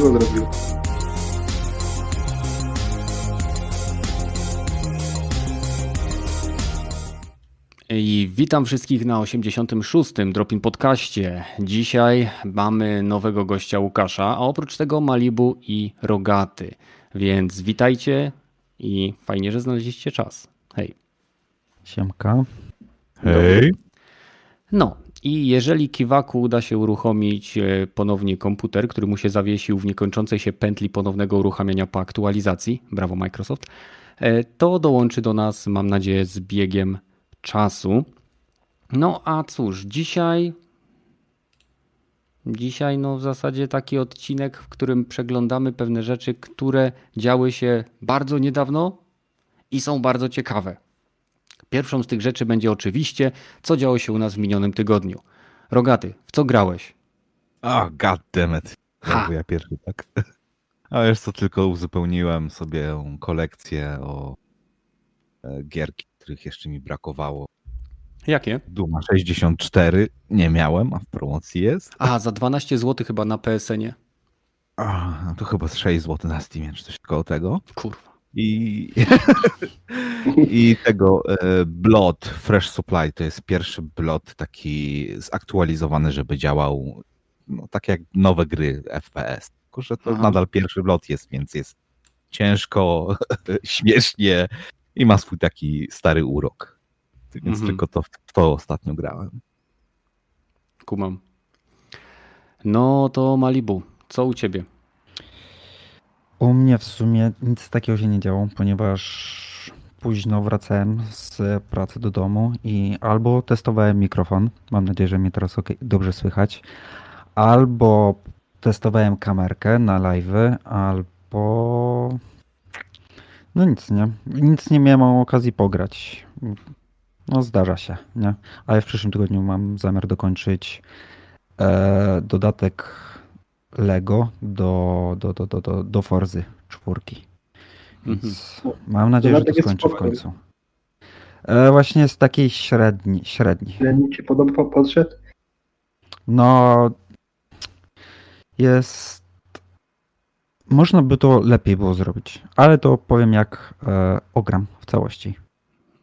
zrobił. I witam wszystkich na 86. Dropin Podcaście. Dzisiaj mamy nowego gościa Łukasza, a oprócz tego Malibu i Rogaty. Więc witajcie i fajnie, że znaleźliście czas. Hej. Siemka. Hej. No i jeżeli Kiwaku uda się uruchomić e, ponownie komputer, który mu się zawiesił w niekończącej się pętli ponownego uruchamiania po aktualizacji, brawo Microsoft, e, to dołączy do nas, mam nadzieję, z biegiem czasu. No a cóż, dzisiaj. Dzisiaj, no w zasadzie taki odcinek, w którym przeglądamy pewne rzeczy, które działy się bardzo niedawno i są bardzo ciekawe. Pierwszą z tych rzeczy będzie oczywiście, co działo się u nas w minionym tygodniu. Rogaty, w co grałeś? O, oh, goddammit. Ha. Ja pierwszy, tak? A wiesz co, tylko uzupełniłem sobie kolekcję o e, gierki, których jeszcze mi brakowało. Jakie? Duma 64 nie miałem, a w promocji jest. A, za 12 zł chyba na PSN-ie. A, no to chyba z 6 zł na Steamie, czy coś koło tego. Kurwa. I, I tego e, Blood Fresh Supply to jest pierwszy Blood taki zaktualizowany, żeby działał no, tak jak nowe gry FPS. Tylko, że to Aha. nadal pierwszy Blood jest, więc jest ciężko, śmiesznie i ma swój taki stary urok. Więc Mhm. tylko to, to ostatnio grałem. Kumam. No to Malibu, co u ciebie? U mnie w sumie nic takiego się nie działo, ponieważ późno wracałem z pracy do domu i albo testowałem mikrofon, mam nadzieję, że mnie teraz ok, dobrze słychać, albo testowałem kamerkę na live'y, albo no nic, nie? Nic nie miałem okazji pograć. No zdarza się, nie? Ale w przyszłym tygodniu mam zamiar dokończyć e, dodatek Lego do, do, do, do, do, do Forzy czwórki. Więc mam nadzieję, że to skończę w końcu. E, właśnie jest takiej średni, średni. Średni ci podoba po- podszedł? No jest. Można by to lepiej było zrobić, ale to powiem jak e, ogram w całości.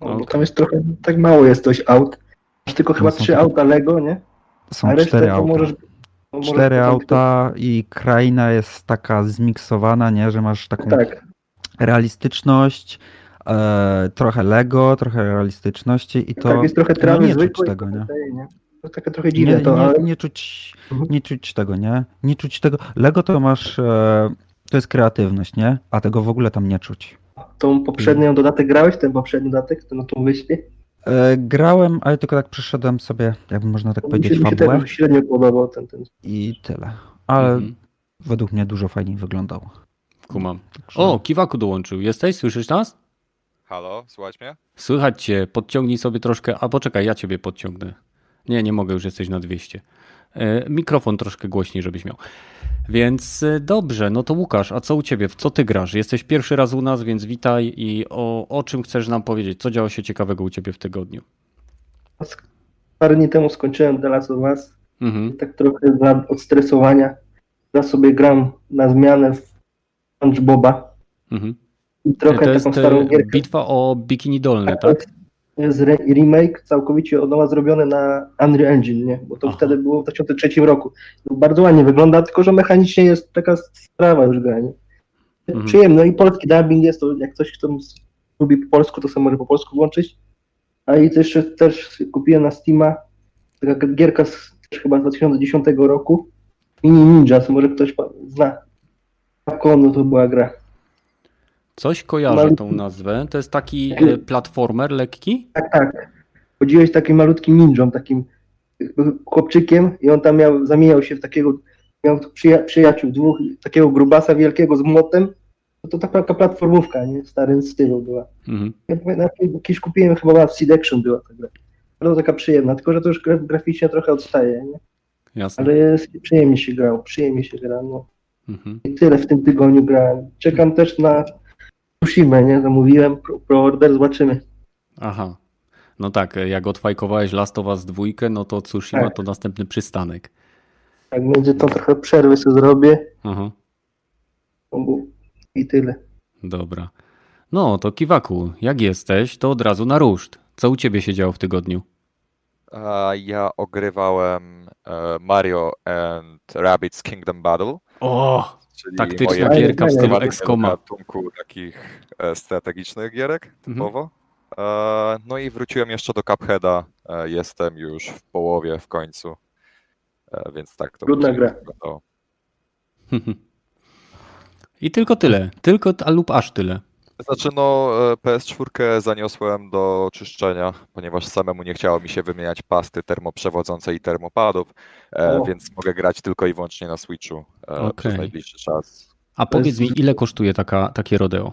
No, tam jest trochę, tak mało jest dość aut. Masz tylko chyba No trzy tylko- auta Lego, nie? Są A resztę cztery auta. możesz... Cztery auta i kraina jest taka zmiksowana, nie, że masz taką Tak, realistyczność, e, trochę Lego, trochę realistyczności i to tak jest trochę no, trawy nie czuć tego, nie? nie? To takie trochę dziwne Nie, to, nie, ale nie, czuć, Mhm. nie czuć tego, nie? Nie czuć tego. Lego to masz, e, to jest kreatywność, nie? A tego w ogóle tam nie czuć. tą poprzednią dodatek grałeś, ten poprzedni dodatek, ten na tą wyspie? E, grałem, ale tylko tak przeszedłem sobie, jakby można tak Mi się, powiedzieć, mi się fabułę też średnio podobał ten, ten. i tyle. Ale Mhm. według mnie dużo fajniej wyglądał. Kumam. Także- O, Kiwaku dołączył. Jesteś? Słyszysz nas? Halo, słuchać mnie? Słychać cię. Podciągnij sobie troszkę. A poczekaj, ja ciebie podciągnę. Nie, nie mogę, już jesteś na 200. E, Mikrofon troszkę głośniej, żebyś miał. Więc e, dobrze, no to Łukasz, a co u ciebie? W co ty grasz? Jesteś pierwszy raz u nas, więc witaj i o, o czym chcesz nam powiedzieć? Co działo się ciekawego u ciebie w tygodniu? Parę dni temu skończyłem The Last of Us. Mhm. Tak trochę dla odstresowania. Teraz sobie gram na zmianę w SpongeBoba. Mhm. I trochę to jest taką starą e, gierkę. bitwa o Bikini Dolne, To tak? Jest- re- remake całkowicie od nowa zrobiony na Unreal Engine, nie? Bo to Aha. wtedy było w 2003 roku. No, bardzo ładnie wygląda, tylko że mechanicznie jest taka sprawa już gra, nie? Mhm. Przyjemne. No i polski dubbing jest, to jak ktoś kto lubi po polsku, to sobie może po polsku włączyć. A i też, też kupiłem na Steama taka gierka z, też chyba z 2010 roku. Mini Ninjas, może ktoś zna. Capcom to była gra. Coś kojarzę Malutki. tą nazwę. To jest taki e, platformer lekki? Tak, tak. Chodziłeś takim malutkim ninją, takim chłopczykiem i on tam miał, zamieniał się w takiego, miał przyja- przyjaciół, dwóch, takiego grubasa wielkiego z młotem. No to taka platformówka, nie? W starym stylu była. Mhm. Ja pamiętam, jakieś kupiłem chyba na Seed Action była ta gra. Bardzo taka przyjemna, tylko że to już gra- graficznie trochę odstaje, nie? Jasne. Ale jest, przyjemnie się grało, przyjemnie się gra, no. Mhm. I tyle w tym tygodniu grałem. Czekam też na Tsushima, nie? Zamówiłem pro, pro order, zobaczymy. Aha. No tak, jak odfajkowałeś Last of Us dwójkę, no to Tsushima Tak. to następny przystanek. Jak będzie to trochę przerwy sobie zrobię, Aha. i tyle. Dobra. No to Kiwaku, jak jesteś, to od razu na ruszt. Co u ciebie się działo w tygodniu? Ja ogrywałem e, Mario and Rabbids Kingdom Battle, O, czyli taktyczna moje gierka w stylu Excoma. gatunku takich e, strategicznych gierek Mhm. typowo. E, No i wróciłem jeszcze do Cupheada. E, Jestem już w połowie, w końcu. Więc tak to Trudna gra. I tylko tyle. Tylko t- a lub aż tyle. Znaczy, no, e, PS4 zaniosłem do czyszczenia, ponieważ samemu nie chciało mi się wymieniać pasty termoprzewodzącej i termopadów, e, O. więc mogę grać tylko i wyłącznie na Switchu e, Okej. przez najbliższy czas. A powiedz mi, ile kosztuje taka, takie rodeo?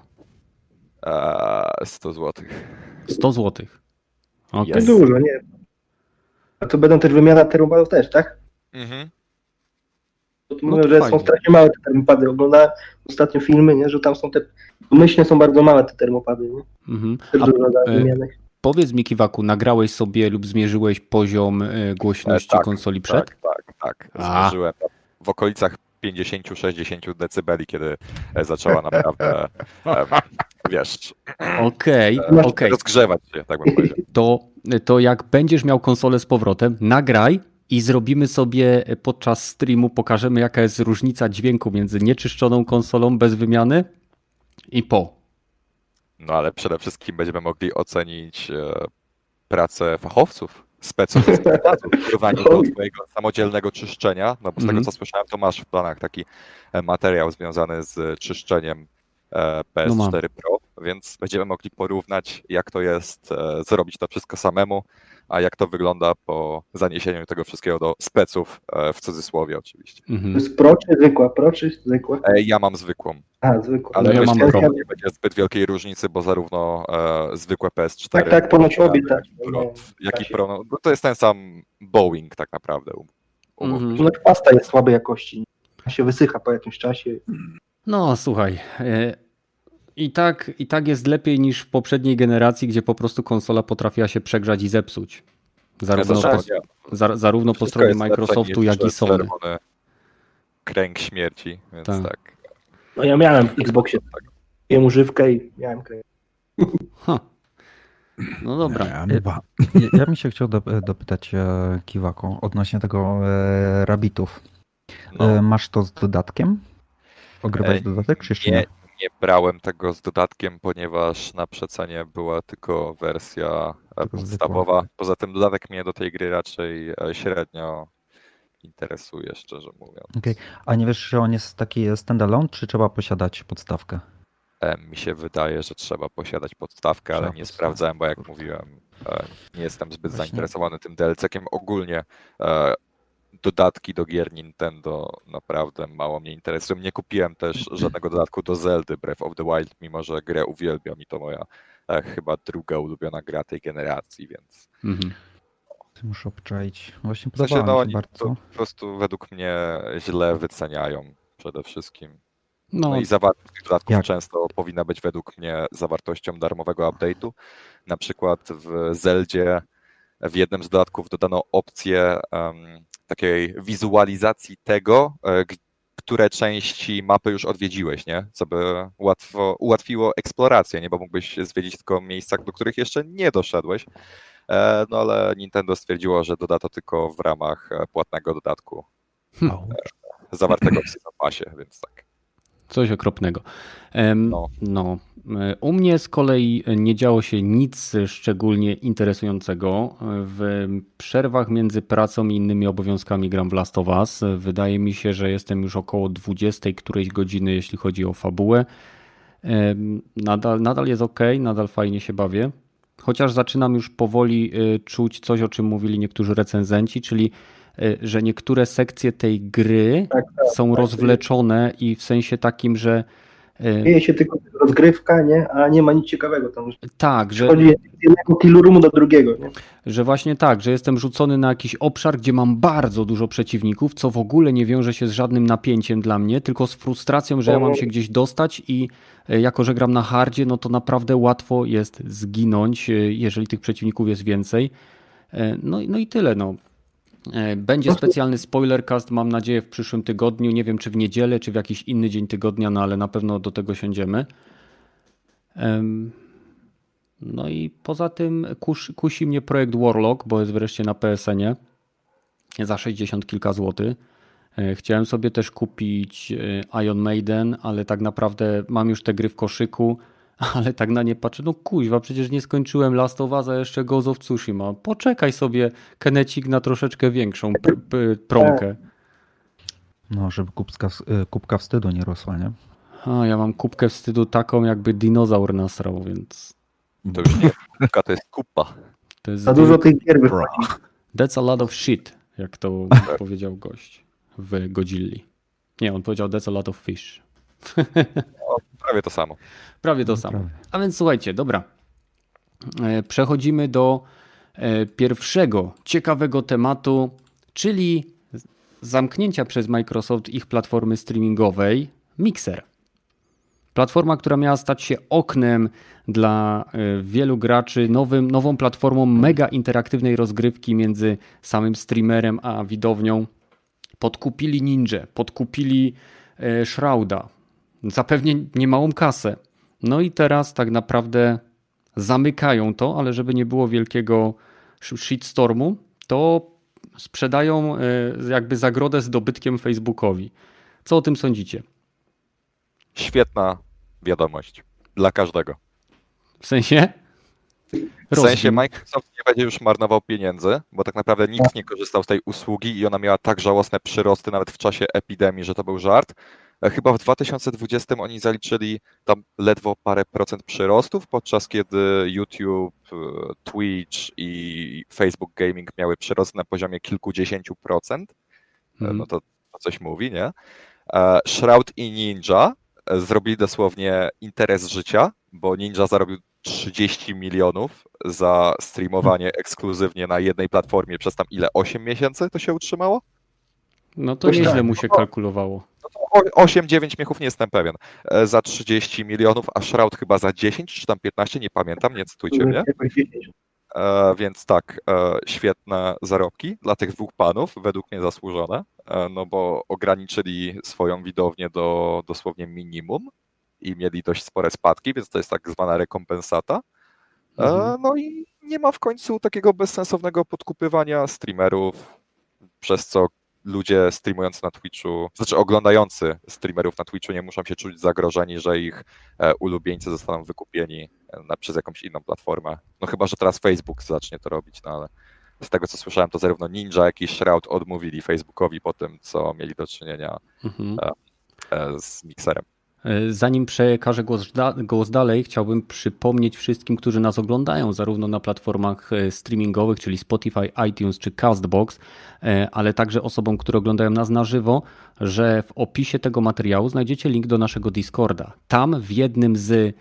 E, 100 zł. 100 zł. Okay. To Jest. dużo, nie? A to będą też wymiana termopadów też, tak? Mhm. No mówią, to że fajnie. są strasznie małe te termopady. Oglądałem ostatnio filmy, nie? że tam są te. Domyślnie są bardzo małe te termopady, nie? Mhm. A, e. Powiedz mi, Kiwaku, nagrałeś sobie lub zmierzyłeś poziom e, głośności E, tak, konsoli przed? Tak, tak, tak. A. Zmierzyłem w okolicach 50-60 decybeli, kiedy e, zaczęła naprawdę, em, wiesz, Okej, Masz- okej. rozgrzewać się, tak bym powiedział. To, to jak będziesz miał konsolę z powrotem, nagraj i zrobimy sobie podczas streamu, pokażemy jaka jest różnica dźwięku między nieczyszczoną konsolą bez wymiany i po. No ale przede wszystkim będziemy mogli ocenić e, pracę fachowców, speców w porównaniu do Oj. swojego samodzielnego czyszczenia, no bo z Mhm. tego co słyszałem, to masz w planach taki e, materiał związany z czyszczeniem e, No mam. PS4 Pro, więc będziemy mogli porównać jak to jest e, zrobić to wszystko samemu, a jak to wygląda po zaniesieniu tego wszystkiego do speców, e, w cudzysłowie oczywiście. To Mhm. jest pro czy zwykła? Pro czy zwykła? E, Ja mam zwykłą, A, zwykła. ale No ja myślę, że nie będzie zbyt wielkiej różnicy, bo zarówno e, zwykłe PS4 Tak, tak, ponoć obie tak. Pro, jak i Pro, no, bo to jest ten sam Boeing tak naprawdę. um- Mhm. Ponoć pasta jest słabej jakości. się wysycha po jakimś czasie. No słuchaj, e, i tak, i tak jest lepiej niż w poprzedniej generacji, gdzie po prostu konsola potrafiła się przegrzać i zepsuć. Zarówno, po, zawsze- za, zarówno po stronie Microsoftu, jak i Sony. Kręg śmierci, więc Tak. tak. No ja miałem w Xboxie miałem używkę i miałem kręg. No dobra. Ja, ja, ja bym się chciał do, dopytać e, Kiwako odnośnie tego e, Rabbitów. No, E, masz to z dodatkiem? Ogrywać E, dodatek, czy jeszcze nie, nie? nie brałem tego z dodatkiem, ponieważ na przecenie była tylko wersja e, podstawowa. Poza tym dodatek mnie do tej gry raczej e, średnio interesuje, szczerze mówiąc. Okej. A nie wiesz, że on jest taki standalone, czy trzeba posiadać podstawkę? E, Mi się wydaje, że trzeba posiadać podstawkę, ale Trzeba nie podstawkę, sprawdzałem, bo jak mówiłem, nie jestem zbyt Właśnie. zainteresowany tym DLC-kiem. Ogólnie dodatki do gier Nintendo naprawdę mało mnie interesują. Nie kupiłem też żadnego dodatku do Zeldy Breath of the Wild, mimo że grę uwielbiam i to moja e, chyba druga ulubiona gra tej generacji, więc Mhm. Muszę obczaić. Właśnie w sensie podobało no oni bardzo. po prostu według mnie źle wyceniają przede wszystkim. No, No i zawartość tych dodatków Jak? często powinna być według mnie zawartością darmowego update'u. Na przykład w Zeldzie w jednym z dodatków dodano opcję em, takiej wizualizacji tego, e, które części mapy już odwiedziłeś, nie? Co by łatwo, ułatwiło eksplorację, nie? Bo mógłbyś zwiedzić tylko miejsca, do których jeszcze nie doszedłeś. E, No ale Nintendo stwierdziło, że doda to tylko w ramach e, płatnego dodatku Au. zawartego w Season Passie, więc tak. Coś okropnego. No. no. E, U mnie z kolei nie działo się nic szczególnie interesującego. W przerwach między pracą i innymi obowiązkami gram w Last of Us. Wydaje mi się, że jestem już około 20 którejś godziny, jeśli chodzi o fabułę. Nadal, nadal jest ok, nadal fajnie się bawię. Chociaż zaczynam już powoli y, czuć coś, o czym mówili niektórzy recenzenci, czyli że niektóre sekcje tej gry Tak, tak. są rozwleczone i w sensie takim, że y, Dzieje się tylko rozgrywka, nie? A nie ma nic ciekawego tam. tak, że, Chodzi z jednego killu roomu do drugiego, nie? że właśnie tak, że jestem rzucony na jakiś obszar, gdzie mam bardzo dużo przeciwników, co w ogóle nie wiąże się z żadnym napięciem dla mnie, tylko z frustracją, że ja mam się gdzieś dostać i e, jako, że gram na hardzie, no to naprawdę łatwo jest zginąć, jeżeli tych przeciwników jest więcej. No, i- no i tyle, no. E, będzie specjalny spoilercast, mam nadzieję, w przyszłym tygodniu. Nie wiem, czy w niedzielę, czy w jakiś inny dzień tygodnia, no ale na pewno do tego siądziemy. No i poza tym kusi, kusi mnie projekt Warlock, bo jest wreszcie na PSN-ie za 60 kilka złotych. E, chciałem sobie też kupić e, Iron Maiden, ale tak naprawdę mam już te gry w koszyku, ale tak na nie patrzę, no kuźwa, przecież nie skończyłem Last of Us, a jeszcze Ghost of Tsushima. Poczekaj sobie, Kenecik, na troszeczkę większą pr pr promkę. No, żeby kubka, e, kubka wstydu nie rosła, nie? A, ja mam kubkę wstydu taką, jakby dinozaur nasrał, więc... To już nie kubka, to jest kupa. To jest Za dużo tych gier. That's a lot of shit, jak to powiedział gość w Godzilli. Nie, on powiedział that's a lot of fish. Prawie to samo. Prawie to samo. A więc słuchajcie, dobra. E, przechodzimy do e, pierwszego ciekawego tematu, czyli zamknięcia przez Microsoft ich platformy streamingowej Mixer. Platforma, która miała stać się oknem dla e, wielu graczy, nowym, nową platformą mega interaktywnej rozgrywki między samym streamerem a widownią. Podkupili Ninja, podkupili Shrouda, zapewnie niemałą kasę. No i teraz tak naprawdę zamykają to, ale żeby nie było wielkiego shitstormu, to sprzedają jakby zagrodę z dobytkiem Facebookowi. Co o tym sądzicie? Świetna wiadomość dla każdego. W sensie? W sensie Microsoft nie będzie już marnował pieniędzy, bo tak naprawdę nikt nie korzystał z tej usługi i ona miała tak żałosne przyrosty nawet w czasie epidemii, że to był żart. Chyba w 2020 oni zaliczyli tam ledwo parę procent przyrostów, podczas kiedy YouTube, Twitch i Facebook Gaming miały przyrost na poziomie kilkudziesięciu procent. Hmm. No to, to coś mówi, nie? Shroud i Ninja zrobili dosłownie interes życia, bo Ninja zarobił 30 milionów za streamowanie ekskluzywnie na jednej platformie przez tam ile? 8 miesięcy to się utrzymało? No to nieźle mu się kalkulowało. No 8-9 miechów nie jestem pewien. Za 30 milionów, a Shroud chyba za 10 czy tam 15, nie pamiętam, nie cytujcie mnie. E, więc tak, e, świetne zarobki dla tych dwóch panów, według mnie zasłużone, e, no bo ograniczyli swoją widownię do dosłownie minimum i mieli dość spore spadki, więc to jest tak zwana rekompensata. Mhm. No i nie ma w końcu takiego bezsensownego podkupywania streamerów, przez co ludzie streamujący na Twitchu, znaczy oglądający streamerów na Twitchu nie muszą się czuć zagrożeni, że ich ulubieńcy zostaną wykupieni na, przez jakąś inną platformę. No chyba, że teraz Facebook zacznie to robić, no ale z tego co słyszałem, to zarówno Ninja, jak i Shroud odmówili Facebookowi po tym, co mieli do czynienia mhm. z Mixerem. Zanim przekażę głos, głos, dalej, chciałbym przypomnieć wszystkim, którzy nas oglądają, zarówno na platformach streamingowych, czyli Spotify, iTunes czy Castbox, ale także osobom, które oglądają nas na żywo, że w opisie tego materiału znajdziecie link do naszego Discorda. Tam w jednym z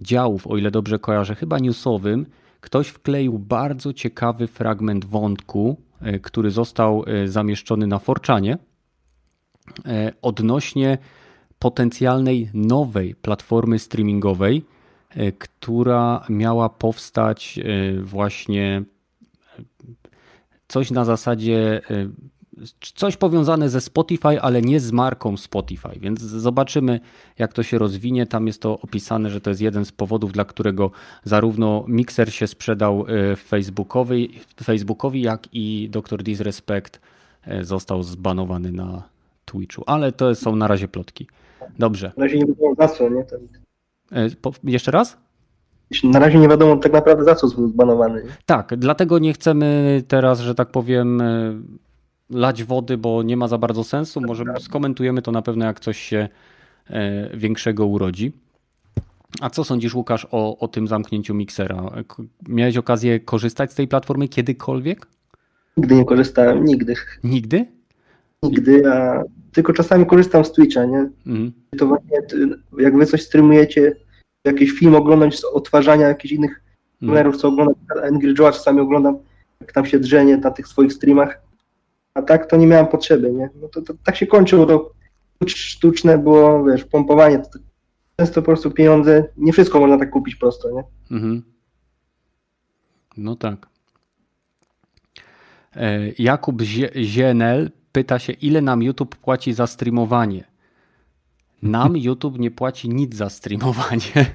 działów, o ile dobrze kojarzę, chyba newsowym, ktoś wkleił bardzo ciekawy fragment wątku, który został zamieszczony na Forczanie odnośnie potencjalnej nowej platformy streamingowej, e, która miała powstać e, właśnie e, coś na zasadzie coś powiązane ze Spotify, ale nie z marką Spotify, więc zobaczymy, jak to się rozwinie. Tam jest to opisane, że to jest jeden z powodów, dla którego zarówno Mixer się sprzedał Facebookowi, Facebookowi jak i Dr. Disrespect został zbanowany na Twitchu, ale to są na razie plotki. Dobrze. Na razie nie wiadomo za co, nie? Ten... E, po, jeszcze raz? Na razie nie wiadomo tak naprawdę za co był zbanowany. Tak, dlatego nie chcemy teraz, że tak powiem, e, lać wody, bo nie ma za bardzo sensu. Może skomentujemy to na pewno, jak coś się e, większego urodzi. A co sądzisz, Łukasz, o, o tym zamknięciu miksera? Miałeś okazję korzystać z tej platformy kiedykolwiek? Nigdy nie korzystałem, nigdy. Nigdy? Nigdy, a tylko czasami korzystam z Twitcha, nie? Mm. To właśnie, jak wy coś streamujecie, jakiś film oglądam z odtwarzania jakichś innych streamerów, mm. co oglądam, Angry Joe'a czasami oglądam, jak tam się drzenie na tych swoich streamach, a tak to nie miałem potrzeby, nie? No to, to tak się kończyło, to sztuczne było, wiesz, pompowanie, to, często po prostu pieniądze, nie wszystko można tak kupić prosto, nie? -hmm. No tak. E, Jakub Zienel pyta się, ile nam YouTube płaci za streamowanie. Nam YouTube nie płaci nic za streamowanie.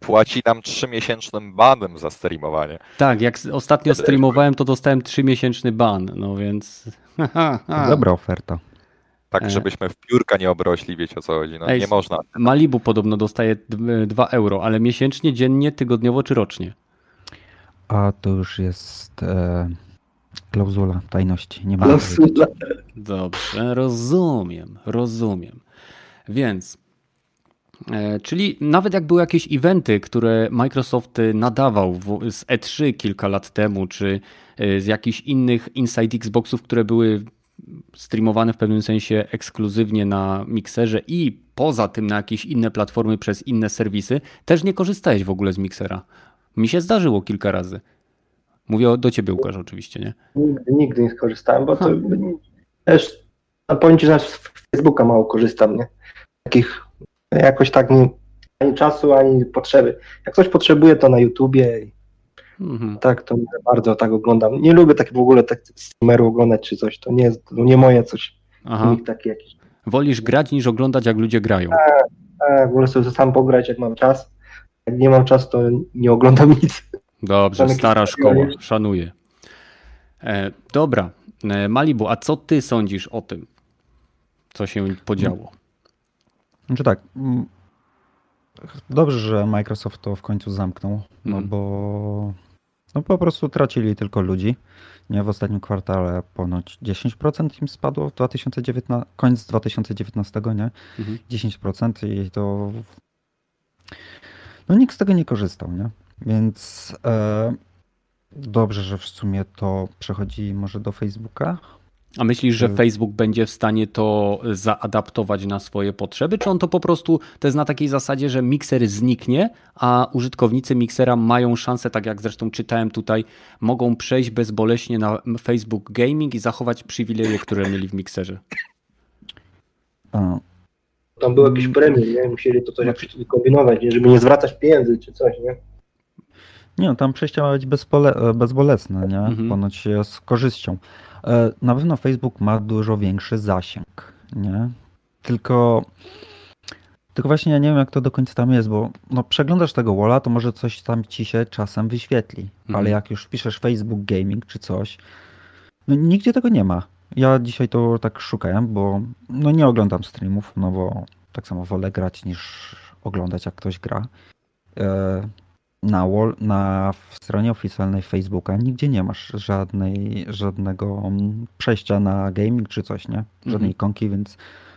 Płaci nam trzymiesięcznym banem za streamowanie. Tak, jak ostatnio streamowałem, to dostałem trzymiesięczny ban, no więc... Dobra oferta. Tak, E. żebyśmy w piórka nie obrośli, wiecie o co chodzi. No, Ej, nie można. Malibu podobno dostaje 2 euro, ale miesięcznie, dziennie, tygodniowo czy rocznie? A to już jest e, klauzula tajności. Nie ma. Klauzula. Dobrze, rozumiem, rozumiem. Więc, e, czyli nawet jak były jakieś eventy, które Microsoft nadawał w, z E3 kilka lat temu, czy e, z jakichś innych Inside Xboxów, które były streamowane w pewnym sensie ekskluzywnie na mikserze i poza tym na jakieś inne platformy przez inne serwisy, też nie korzystałeś w ogóle z miksera. Mi się zdarzyło kilka razy. Mówię o- do ciebie, Łukasz, oczywiście, nie? Nigdy, nigdy nie skorzystałem, bo to też, no powiem ci, że z Facebooka mało korzystam, nie? Takich, jakoś tak nie, ani czasu, ani potrzeby. Jak coś potrzebuję, to na YouTubie i Mhm. tak, to bardzo tak oglądam. Nie lubię tak w ogóle tak streamerów oglądać czy coś, to nie jest, to nie moje coś. Aha. Nikt taki jakiś. Wolisz grać niż oglądać, jak ludzie grają. A, w ogóle sobie sam pograć, jak mam czas. Jak nie mam czasu, to nie oglądam nic. Dobrze, Tam stara szkoła, szanuję. E, dobra, e, Malibu, a co ty sądzisz o tym, co się podziało? Znaczy tak. mm, Dobrze, że Microsoft to w końcu zamknął, no Mhm. bo no po prostu tracili tylko ludzi. Nie w ostatnim kwartale ponoć 10% im spadło w 2019, koniec 2019, nie? Mhm. 10% i to no nikt z tego nie korzystał, nie? Więc e, dobrze, że w sumie to przechodzi może do Facebooka. A myślisz, że Y- Facebook będzie w stanie to zaadaptować na swoje potrzeby, czy on to po prostu, to jest na takiej zasadzie, że mikser zniknie, a użytkownicy miksera mają szansę, tak jak zresztą czytałem tutaj, mogą przejść bezboleśnie na Facebook Gaming i zachować przywileje, które mieli w mikserze? Tam był jakiś premium, nie? Musieli to coś jakoś kombinować, nie? żeby nie zwracać pieniędzy czy coś, nie? Nie, no, tam przejście ma być bezpole, bezbolesne, nie? Mhm. Ponoć z korzyścią. E, Na pewno Facebook ma dużo większy zasięg, nie? Tylko, tylko właśnie ja nie wiem, jak to do końca tam jest, bo no, przeglądasz tego walla, to może coś tam ci się czasem wyświetli, Mhm. ale jak już piszesz Facebook Gaming czy coś, no nigdzie tego nie ma. Ja dzisiaj to tak szukałem, bo no nie oglądam streamów, no bo tak samo wolę grać niż oglądać jak ktoś gra. Na, wall, na stronie oficjalnej Facebooka nigdzie nie masz żadnej, żadnego mm, przejścia na gaming czy coś, nie? Żadnej Mhm. ikonki, więc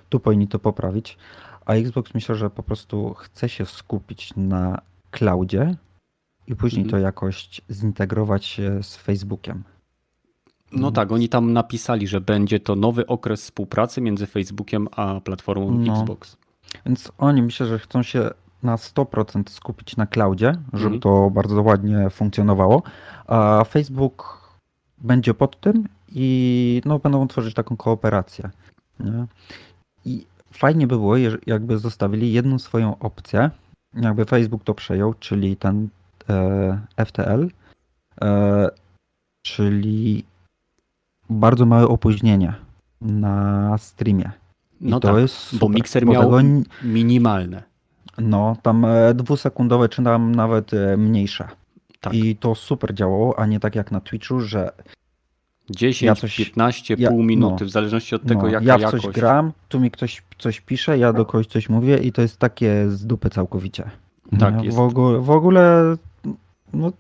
tu powinni to poprawić. A Xbox myślę, że po prostu chce się skupić na cloudzie i później Mhm. to jakoś zintegrować z Facebookiem. No tak, oni tam napisali, że będzie to nowy okres współpracy między Facebookiem a platformą No. Xbox. Więc oni myślę, że chcą się na 100% skupić na cloudzie, żeby Mhm. to bardzo ładnie funkcjonowało, a Facebook będzie pod tym i no, będą tworzyć taką kooperację. Nie? I fajnie by było, jakby zostawili jedną swoją opcję, jakby Facebook to przejął, czyli ten e, FTL, e, czyli bardzo małe opóźnienie na streamie. I No to tak, jest bo super, mikser bo miał tego minimalne. No, tam e, dwusekundowe, czy tam nawet e, mniejsze. Tak. I to super działało, a nie tak jak na Twitchu, że 10, Ja coś- 15, ja- pół minuty, no. w zależności od tego, no, jaka ja jakość. coś gram, tu mi ktoś coś pisze, ja do kogoś coś mówię i to jest takie z dupy całkowicie. Tak, Nie? jest. W, ogóle, w ogóle, no,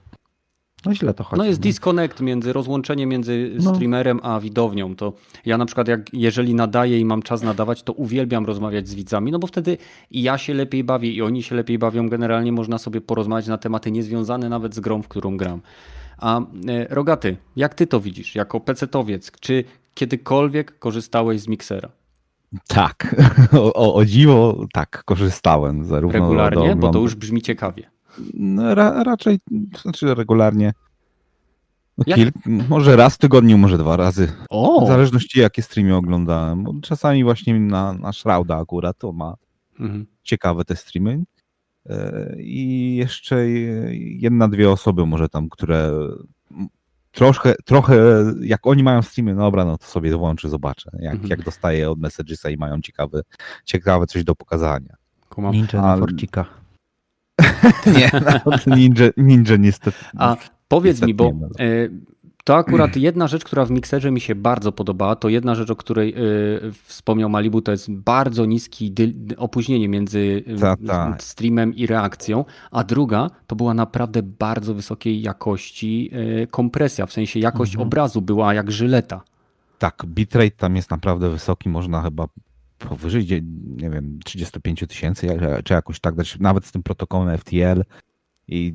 no źle to chodzi. No jest nie? disconnect między, rozłączenie między No. streamerem a widownią. To ja na przykład, jak, jeżeli nadaję i mam czas nadawać, to uwielbiam rozmawiać z widzami, no bo wtedy i ja się lepiej bawię, i oni się lepiej bawią. Generalnie można sobie porozmawiać na tematy niezwiązane nawet z grą, w którą gram. A e, Rogaty, jak ty to widzisz, jako pecetowiec? Czy kiedykolwiek korzystałeś z miksera? Tak, o, o, o dziwo, tak, korzystałem zarówno Regularnie? do Bo to już brzmi ciekawie. No, ra, raczej, znaczy regularnie. No, kilk, może raz w tygodniu, może dwa razy. O! W zależności jakie streamy oglądałem. Bo czasami właśnie na, na Shrouda akurat to ma Mhm. ciekawe te streamy. E, I jeszcze jedna, dwie osoby może tam, które troszkę, trochę jak oni mają streamy, no dobra, no to sobie włączę, zobaczę. Jak, Mhm. jak dostaję od Messagesa i mają ciekawe, ciekawe coś do pokazania. Kumam. Ninja na forcika. Nie, ninja, ninja niestety. A powiedz niestety mi, bo e, to akurat jedna rzecz, która w mikserze mi się bardzo podobała, to jedna rzecz, o której e, wspomniał Malibu, to jest bardzo niski dy, opóźnienie między e, Ta, ta. streamem i reakcją, a druga to była naprawdę bardzo wysokiej jakości e, kompresja, w sensie jakość Mhm. obrazu była jak żyleta. Tak, bitrate tam jest naprawdę wysoki, można chyba powyżej, nie wiem, 35 tysięcy, czy jakoś tak nawet z tym protokołem FTL i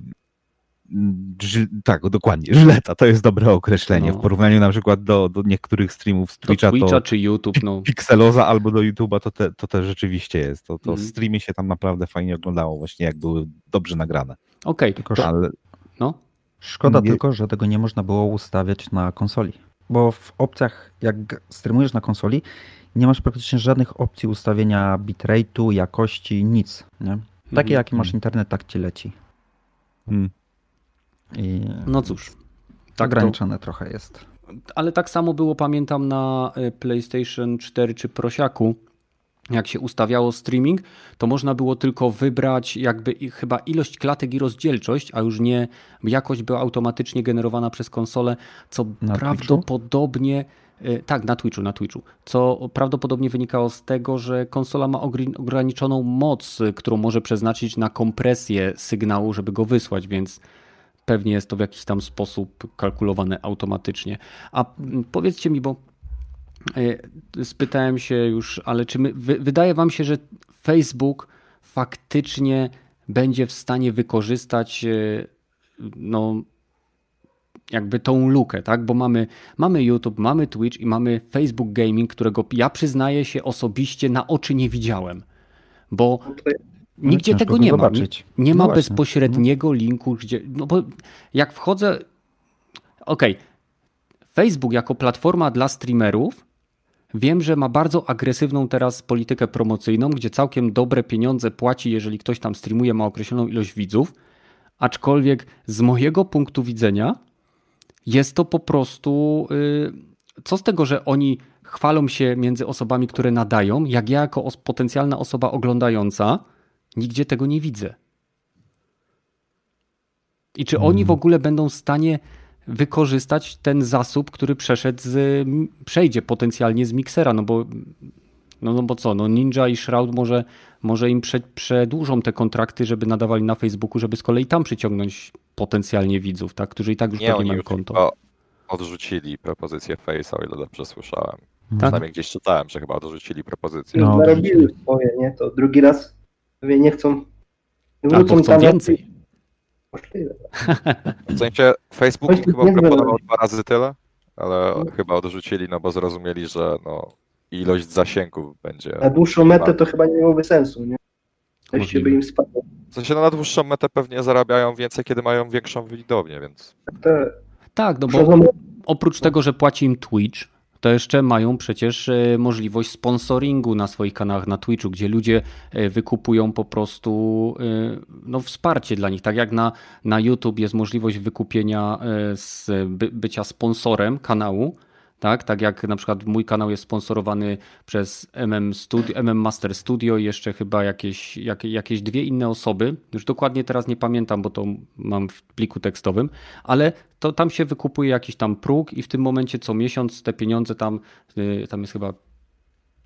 mm, tak, dokładnie, żyleta, to jest dobre określenie. No. W porównaniu na przykład do, do niektórych streamów z To Twitcha, Twitcha to czy YouTube, no. Pixeloza albo do YouTube'a, to, te, to też rzeczywiście jest. To, to Mhm. streamy się tam naprawdę fajnie oglądało, właśnie jak były dobrze nagrane. Okej, Tylko to- Ale no. Szkoda Nie- tylko, że tego nie można było ustawiać na konsoli. Bo w opcjach, jak streamujesz na konsoli, nie masz praktycznie żadnych opcji ustawienia bitrate'u, jakości, nic. Nie? Takie Mhm. jaki masz internet, tak ci leci. mm, I No cóż. Tak to, ograniczone trochę jest. ale tak samo było, pamiętam, na y, PlayStation 4 czy Prosiaku. Jak się ustawiało streaming, to można było tylko wybrać jakby chyba ilość klatek i rozdzielczość, a już nie jakość była automatycznie generowana przez konsolę, co Na prawdopodobnie y, tak, na Twitchu, na Twitchu. Co prawdopodobnie wynikało z tego, że konsola ma ograniczoną moc, którą może przeznaczyć na kompresję sygnału, żeby go wysłać, więc pewnie jest to w jakiś tam sposób kalkulowane automatycznie. A mm, powiedzcie mi, bo e, spytałem się już, ale czy my, wy, wydaje wam się, że Facebook faktycznie będzie w stanie wykorzystać e, no jakby tą lukę, tak? Bo mamy, mamy YouTube, mamy Twitch i mamy Facebook Gaming, którego ja przyznaję się osobiście na oczy nie widziałem. Bo No nigdzie tego go nie ma. Nie No ma właśnie. bezpośredniego linku, gdzie. No bo jak wchodzę. Okej. Facebook jako platforma dla streamerów. Wiem, że ma bardzo agresywną teraz politykę promocyjną, gdzie całkiem dobre pieniądze płaci, jeżeli ktoś tam streamuje, ma określoną ilość widzów. Aczkolwiek z mojego punktu widzenia jest to po prostu. y, co z tego, że oni chwalą się między osobami, które nadają, jak ja jako potencjalna osoba oglądająca nigdzie tego nie widzę. I czy oni w ogóle będą w stanie wykorzystać ten zasób, który przeszedł z, przejdzie potencjalnie z miksera, no bo no, no bo co, no Ninja i Shroud może, może im prze, przedłużą te kontrakty, żeby nadawali na Facebooku, żeby z kolei tam przyciągnąć potencjalnie widzów, tak, którzy i tak już Nie, pewnie oni mają już konto. odrzucili propozycję Face'a, o ile dobrze słyszałem. Tak? Przynajmniej gdzieś czytałem, że chyba odrzucili propozycję. No. narobili swoje, nie? To drugi raz pewnie nie chcą. Wrócą chcą tam więcej. Możliwe. W sensie Facebook im Facebook chyba proponował dwa razy tyle, ale No. chyba odrzucili, no bo zrozumieli, że no, ilość zasięgów będzie. Na dłuższą metę to chyba nie miałoby sensu, nie? Możliwe. by im spadło. W sensie no, na dłuższą metę pewnie zarabiają więcej, kiedy mają większą widownię, więc Te, Tak, no bo oprócz tego, że płaci im Twitch, to jeszcze mają przecież e, możliwość sponsoringu na swoich kanałach na Twitchu, gdzie ludzie e, wykupują po prostu e, no, wsparcie dla nich. Tak jak na, na YouTube jest możliwość wykupienia z by, bycia sponsorem kanału, tak? tak jak na przykład mój kanał jest sponsorowany przez MM, Studio, MM Master Studio i jeszcze chyba jakieś, jak, jakieś dwie inne osoby. Już dokładnie teraz nie pamiętam, bo to mam w pliku tekstowym, ale to tam się wykupuje jakiś tam próg i w tym momencie co miesiąc te pieniądze tam, y, tam jest chyba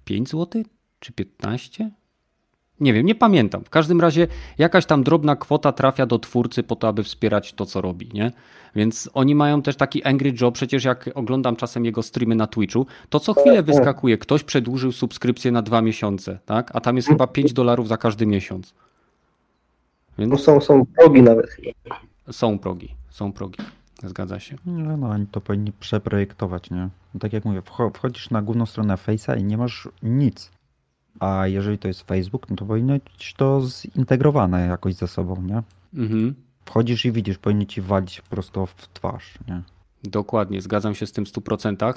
5 zł czy 15? Nie wiem, nie pamiętam. W każdym razie jakaś tam drobna kwota trafia do twórcy po to, aby wspierać to, co robi, nie? Więc oni mają też taki angry job, przecież jak oglądam czasem jego streamy na Twitchu, to co chwilę wyskakuje, ktoś przedłużył subskrypcję na dwa miesiące, tak? A tam jest chyba 5 dolarów za każdy miesiąc. no Więc są, są progi nawet są progi, są progi. Zgadza się. Nie, no oni to powinni przeprojektować, nie? No Tak jak mówię, wcho- wchodzisz na główną stronę Face'a i nie masz nic. A jeżeli to jest Facebook, no to powinno być to zintegrowane jakoś ze sobą, nie? Mhm. Wchodzisz i widzisz, powinni ci walić prosto w twarz, nie? Dokładnie, zgadzam się z tym w 100%.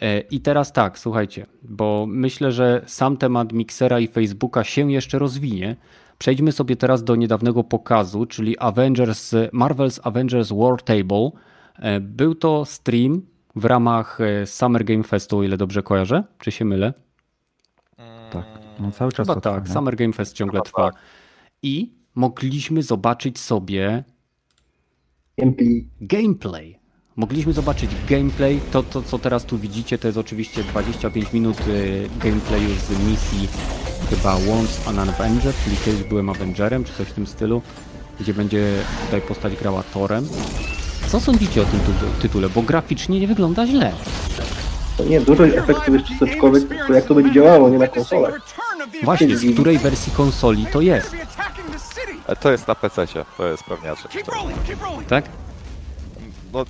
E, I teraz tak, słuchajcie, bo myślę, że sam temat Mixera i Facebooka się jeszcze rozwinie. Przejdźmy sobie teraz do niedawnego pokazu, czyli Avengers, Marvel's Avengers War Table, E, Był to stream w ramach e, Summer Game Festu, o ile dobrze kojarzę, czy się mylę? Tak, no cały czas Chyba to trwa, tak, nie? Summer Game Fest ciągle Chyba trwa. tak. I mogliśmy zobaczyć sobie gameplay. gameplay. Mogliśmy zobaczyć gameplay. To, to, co teraz tu widzicie, to jest oczywiście 25 minut y, gameplayu z misji chyba Once an Avenger, czyli kiedyś byłem Avengerem, czy coś w tym stylu, gdzie będzie tutaj postać grała Torem. Co sądzicie o tym tytu- tytule? Bo graficznie nie wygląda źle. To nie, dużo efektów jeszcze soczkowych, to jak to będzie działało, nie na konsolach. Właśnie, z której wersji konsoli to jest, E, To jest na PC, to jest pewniaczek. tak? No,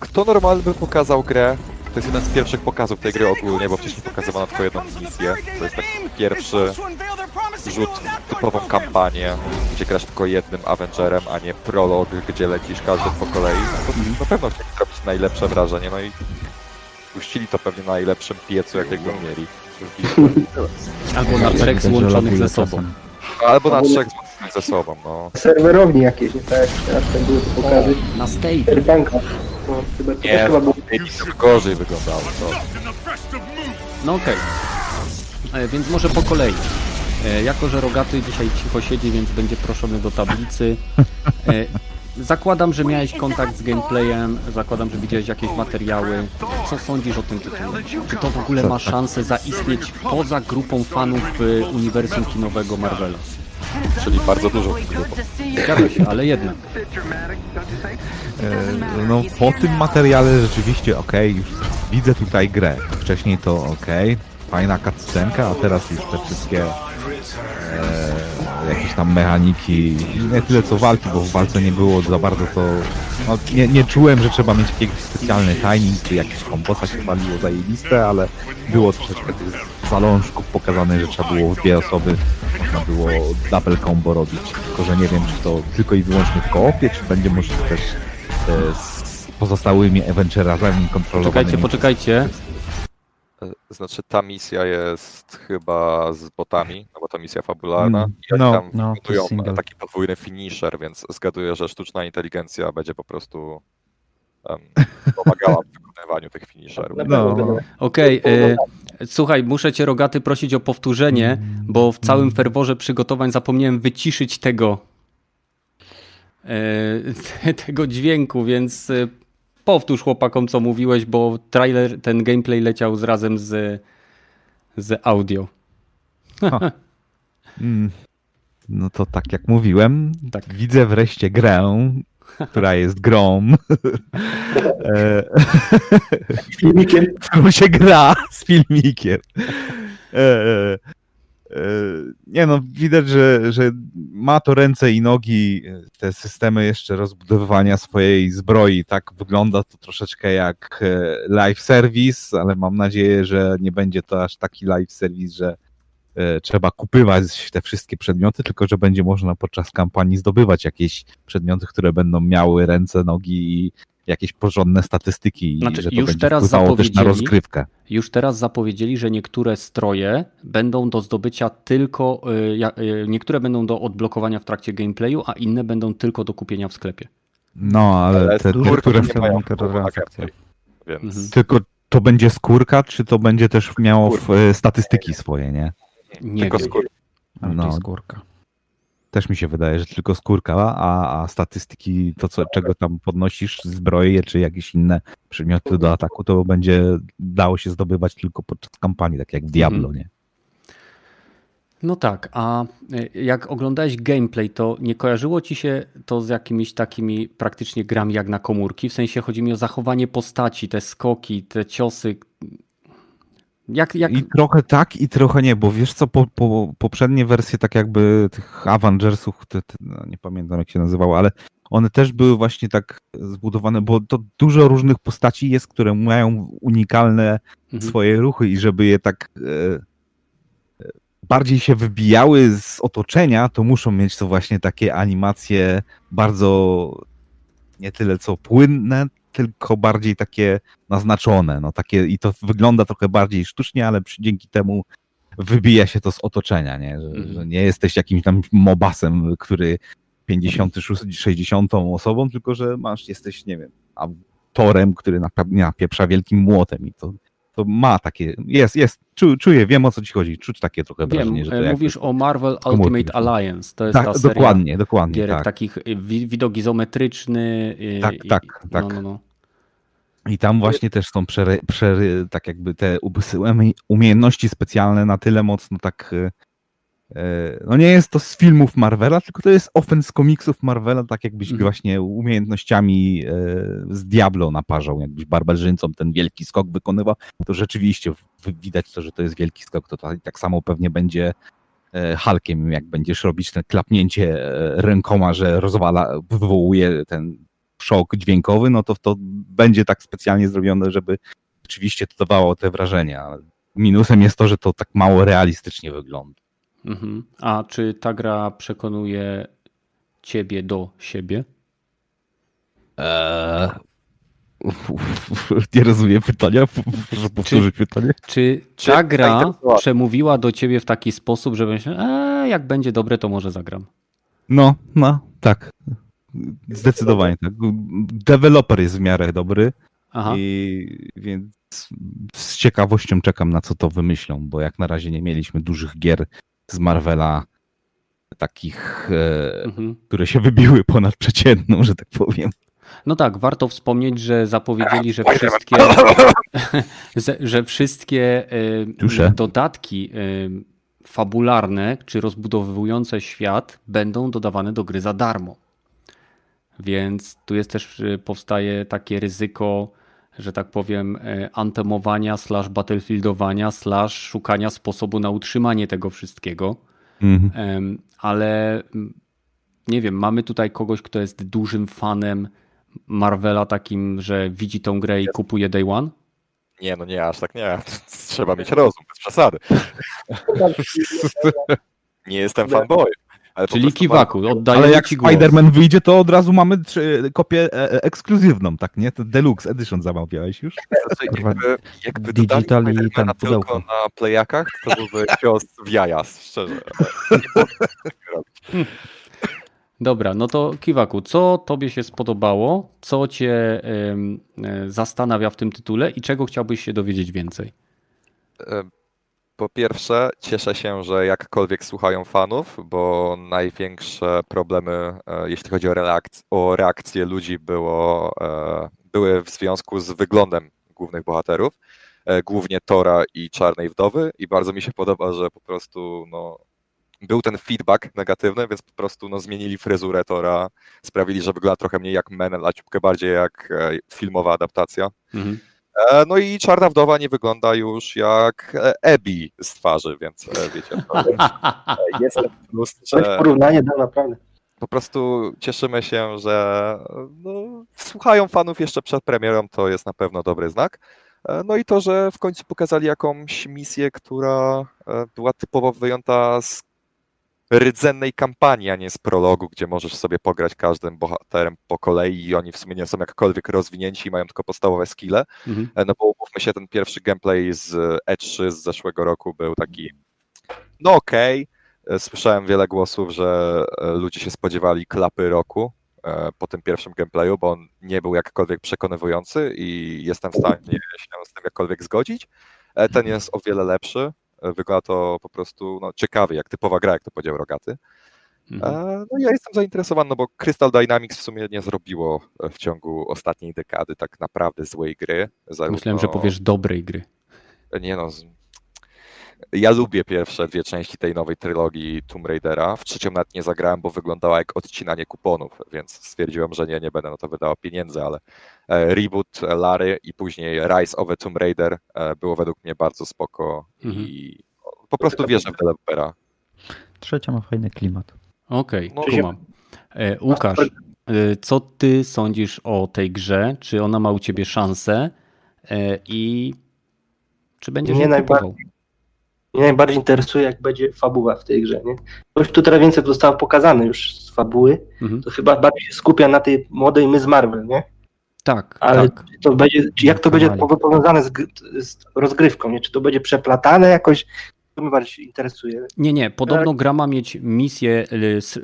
kto normalny by pokazał grę? To jest jeden z pierwszych pokazów tej gry ogólnie, bo wcześniej pokazywano tylko jedną misję. To jest taki pierwszy rzut w typową kampanię, gdzie grasz tylko jednym Avengerem, a nie prolog, gdzie lecisz każdy po kolei. No to na pewno chcieli zrobić najlepsze wrażenie, no i puścili to pewnie na najlepszym piecu, jakiego mieli. Albo na Tak, trzech złączonych ze sobą. Albo na trzech złączonych ze sobą, no. Serwerowni jakieś, nie tak jak teraz tam były te pokazy. Na stage. Cyberpunka. No, chyba, to Nie, chyba było gorzej wyglądało to. No okej. E, Więc może po kolei. E, Jako, że Rogaty dzisiaj cicho siedzi, więc będzie proszony do tablicy. E, Zakładam, że miałeś kontakt z gameplayem, zakładam, że widziałeś jakieś materiały. Co sądzisz o tym tytule? Czy to w ogóle ma szansę zaistnieć poza grupą fanów e, uniwersum kinowego Marvela? Czyli bardzo dużo. Zgadza się, ale jednak. E, No po tym materiale rzeczywiście okej, już widzę tutaj grę. Wcześniej to okej, fajna cutscenka, a teraz już te wszystkie e, jakieś tam mechaniki, nie tyle co walki, bo w walce nie było za bardzo to, no, nie, nie czułem, że trzeba mieć jakiś specjalny timing, czy jakiś kombosa się waliło zajebiste, ale było troszeczkę tych zalążków pokazane, że trzeba było w dwie osoby, można było double combo robić, tylko że nie wiem, czy to tylko i wyłącznie w koopie, czy będzie możliwe też e, z pozostałymi Avengerami kontrolowanymi. Poczekajcie, poczekajcie. E, Znaczy ta misja jest chyba z botami, no bo to misja fabularna Mm, i oni no, tam no, to wykonują jest single. taki podwójny finisher, więc zgaduję, że sztuczna inteligencja będzie po prostu um, pomagała w wykonywaniu tych finisherów. No. Okej, e, słuchaj, muszę cię Rogaty prosić o powtórzenie, bo w całym ferworze przygotowań zapomniałem wyciszyć tego e, tego dźwięku, więc powtórz chłopakom, co mówiłeś, bo trailer, ten gameplay leciał z razem z, z audio. Mm, No to tak jak mówiłem, Tak. widzę wreszcie grę, która jest grą, e, Filmikiem. w którą się gra z filmikiem. E, e, e, nie no, widać, że, że ma to ręce i nogi, te systemy jeszcze rozbudowywania swojej zbroi. Tak wygląda to troszeczkę jak e, live service, ale mam nadzieję, że nie będzie to aż taki live service, że e, trzeba kupywać te wszystkie przedmioty, tylko że będzie można podczas kampanii zdobywać jakieś przedmioty, które będą miały ręce, nogi i jakieś porządne statystyki Znaczy, i że to już będzie teraz też na zapowiedzieli- rozgrywkę. Już teraz zapowiedzieli, że niektóre stroje będą do zdobycia tylko, ja- e, niektóre będą do odblokowania w trakcie gameplayu, a inne będą tylko do kupienia w sklepie. No, ale, Ale te, te, które... nie mają wpływu na mikrotransakcje. Więc Mhm. Tylko to będzie skórka, czy to będzie też miało w, e, statystyki swoje, nie? Nie tylko. Ale No. skórka. Też mi się wydaje, że tylko skórka, a, a statystyki, to co, czego tam podnosisz, zbroje czy jakieś inne przedmioty do ataku, to będzie dało się zdobywać tylko podczas kampanii, tak jak w Diablo, Mhm. nie? No tak, a e, jak oglądałeś gameplay, to nie kojarzyło ci się to z jakimiś takimi praktycznie grami jak na komórki? W sensie chodzi mi o zachowanie postaci, te skoki, te ciosy. Jak, jak... I trochę tak, i trochę nie, bo wiesz co, po, po, poprzednie wersje tak jakby tych Avengersów, te, te, no, nie pamiętam jak się nazywało, ale one też były właśnie tak zbudowane, bo to dużo różnych postaci jest, które mają unikalne Mhm. swoje ruchy i żeby je tak e, e, bardziej się wybijały z otoczenia, to muszą mieć to właśnie takie animacje bardzo nie tyle co płynne, tylko bardziej takie naznaczone. No takie, I to wygląda trochę bardziej sztucznie, ale przy, dzięki temu wybija się to z otoczenia, nie? Że, Mhm. że nie jesteś jakimś tam mobasem, który 50, 60 osobą, tylko że masz, jesteś, nie wiem, a torem, który napieprza wielkim młotem i to, to ma takie, jest, jest, czu, czuję, wiem o co ci chodzi, czuć takie trochę Wiem, wrażenie, że to e, mówisz o Marvel Ultimate. Alliance. To jest ta tak, seria dokładnie, dokładnie, gierek tak. takich y, wi- widok izometryczny. y, Tak, i- tak, i- tak. No, no, no. I tam właśnie też są przery, przery, tak jakby te umiejętności specjalne na tyle mocno tak. E, No nie jest to z filmów Marvela, tylko to jest ofens z komiksów Marvela, tak jakbyś Mhm. właśnie umiejętnościami e, z Diablo naparzał, jakbyś barbarzyńcą ten wielki skok wykonywał, to rzeczywiście widać to, że to jest wielki skok, to tak, samo pewnie będzie e, Hulkiem, jak będziesz robić ten klapnięcie rękoma, że rozwala, wywołuje ten szok dźwiękowy, no to to będzie tak specjalnie zrobione, żeby rzeczywiście to dawało te wrażenia. Minusem jest to, że to tak mało realistycznie wygląda. Mhm. A czy ta gra przekonuje ciebie do siebie? Eee... Nie rozumiem pytania. Proszę powtórzyć pytanie. Czy Czy ta gra zainteresowała? przemówiła do ciebie w taki sposób, że myślę, e, jak będzie dobre, to może zagram. No, no, tak. Zdecydowanie tak. Deweloper jest w miarę dobry Aha. i więc z ciekawością czekam na co to wymyślą, bo jak na razie nie mieliśmy dużych gier z Marvela takich, e, Mhm. które się wybiły ponad przeciętną, że tak powiem. No tak, warto wspomnieć, że zapowiedzieli, że wszystkie, że- wszystkie Dusze. dodatki y, fabularne czy rozbudowujące świat będą dodawane do gry za darmo. Więc tu jest też powstaje takie ryzyko, że tak powiem, y, antemowania slash battlefieldowania slash szukania sposobu na utrzymanie tego wszystkiego. Mhm. Ale mm, nie wiem, mamy tutaj kogoś, kto jest dużym fanem Marvela, takim, że widzi tą grę i kupuje Day One? Nie, no nie, aż tak nie. Trzeba mieć rozum, bez przesady. Nie jestem fanboyem. Ale Czyli kiwaku, Ale oddaję jak ci głos. Spider-Man wyjdzie, to od razu mamy trzy, kopię e, e, ekskluzywną, tak nie? To Deluxe Edition zamawiałeś już? Znaczy, Kurwa, jakby, jakby digital i tam tylko na playakach, to byłby cios w jaja, szczerze. Dobra, no to Kiwaku, co tobie się spodobało? Co cię em, e, zastanawia w tym tytule i czego chciałbyś się dowiedzieć więcej? Po pierwsze, cieszę się, że jakkolwiek słuchają fanów, bo największe problemy, e, jeśli chodzi o, reakc- o reakcję ludzi, było, e, były w związku z wyglądem głównych bohaterów, e, głównie Tora i Czarnej Wdowy i bardzo mi się podoba, że po prostu no, był ten feedback negatywny, więc po prostu no, zmienili fryzurę Tora, sprawili, że wygląda trochę mniej jak Menel, a ciupkę bardziej jak filmowa adaptacja. Mhm. E, No i Czarna Wdowa nie wygląda już jak e, Ebi z twarzy, więc e, wiecie, jest Coś że porównanie da naprawdę. po prostu cieszymy się, że no, słuchają fanów jeszcze przed premierą, to jest na pewno dobry znak. No i to, że w końcu pokazali jakąś misję, która była typowo wyjęta z rdzennej kampanii, a nie z prologu, gdzie możesz sobie pograć każdym bohaterem po kolei i oni w sumie nie są jakkolwiek rozwinięci i mają tylko podstawowe skille. Mhm. E, No bo umówmy się, ten pierwszy gameplay z E3 z zeszłego roku był taki, no okej. E, Słyszałem wiele głosów, że e, ludzie się spodziewali klapy roku po tym pierwszym gameplayu, bo on nie był jakkolwiek przekonywujący i jestem w stanie się z tym jakkolwiek zgodzić. Ten jest o wiele lepszy. E, Wygląda to po prostu no, ciekawie, jak typowa gra, jak to powiedział Rogaty. Mhm. E, No ja jestem zainteresowany, no bo Crystal Dynamics w sumie nie zrobiło e, w ciągu ostatniej dekady tak naprawdę złej gry. Zarówno... Myślałem, że powiesz dobrej gry. Nie no. Ja lubię pierwsze dwie części tej nowej trylogii Tomb Raidera. W trzecią nawet nie zagrałem, bo wyglądała jak odcinanie kuponów, więc stwierdziłem, że nie, nie będę na to wydawał pieniędzy, ale e, reboot e, Lary i później Rise of the Tomb Raider e, było według mnie bardzo spoko i po prostu wierzę w dewelopera. Trzecia ma fajny klimat. Okej, No, kumam. E, Łukasz, co ty sądzisz o tej grze? Czy ona ma u ciebie szansę? E, I czy będziesz Mnie ją najbardziej- kupował? Mnie najbardziej interesuje, jak będzie fabuła w tej grze. Nie? Coś tu teraz więcej zostało pokazane już z fabuły. Mhm. To chyba bardziej się skupia na tej młodej Miss Marvel, nie? Tak, Ale tak. to będzie, czy jak to będzie powiązane z, z rozgrywką, nie? Czy to będzie przeplatane jakoś? To mnie bardziej interesuje. Nie, nie. Podobno gra ma mieć misje,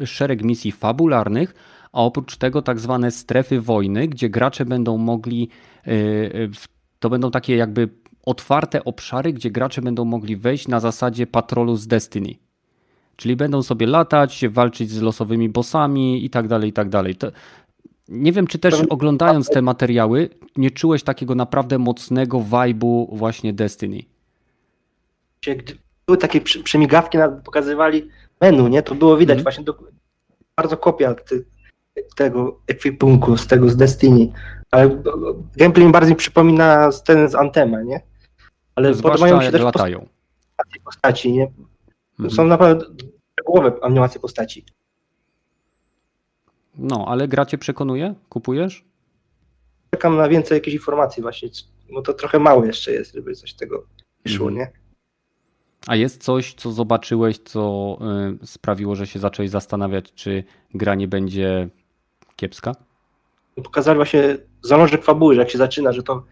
y, szereg misji fabularnych, a oprócz tego tak zwane strefy wojny, gdzie gracze będą mogli, y, y, to będą takie jakby otwarte obszary, gdzie gracze będą mogli wejść na zasadzie patrolu z Destiny. Czyli będą sobie latać, walczyć z losowymi bossami i tak dalej, i tak dalej. Nie wiem, czy też oglądając te materiały, nie czułeś takiego naprawdę mocnego vibe'u właśnie Destiny. Gdy były takie przemigawki, nawet pokazywali menu, nie? To było widać Mhm. właśnie do, bardzo kopia ty, tego ekwipunku, z tego z Destiny. Ale gameplay mi bardziej przypomina ten z Antema, nie? Ale podobają Zwłaszcza się też latają. postaci, postaci, nie? Mhm. Są naprawdę szczegółowe animacje postaci. No, ale gra cię przekonuje? Kupujesz? Czekam na więcej jakichś informacji właśnie, bo to trochę mało jeszcze jest, żeby coś tego wyszło, Mhm. nie? A jest coś, co zobaczyłeś, co y, sprawiło, że się zacząłeś zastanawiać, czy gra nie będzie kiepska? Pokazali właśnie zalążek fabuły, że jak się zaczyna, że to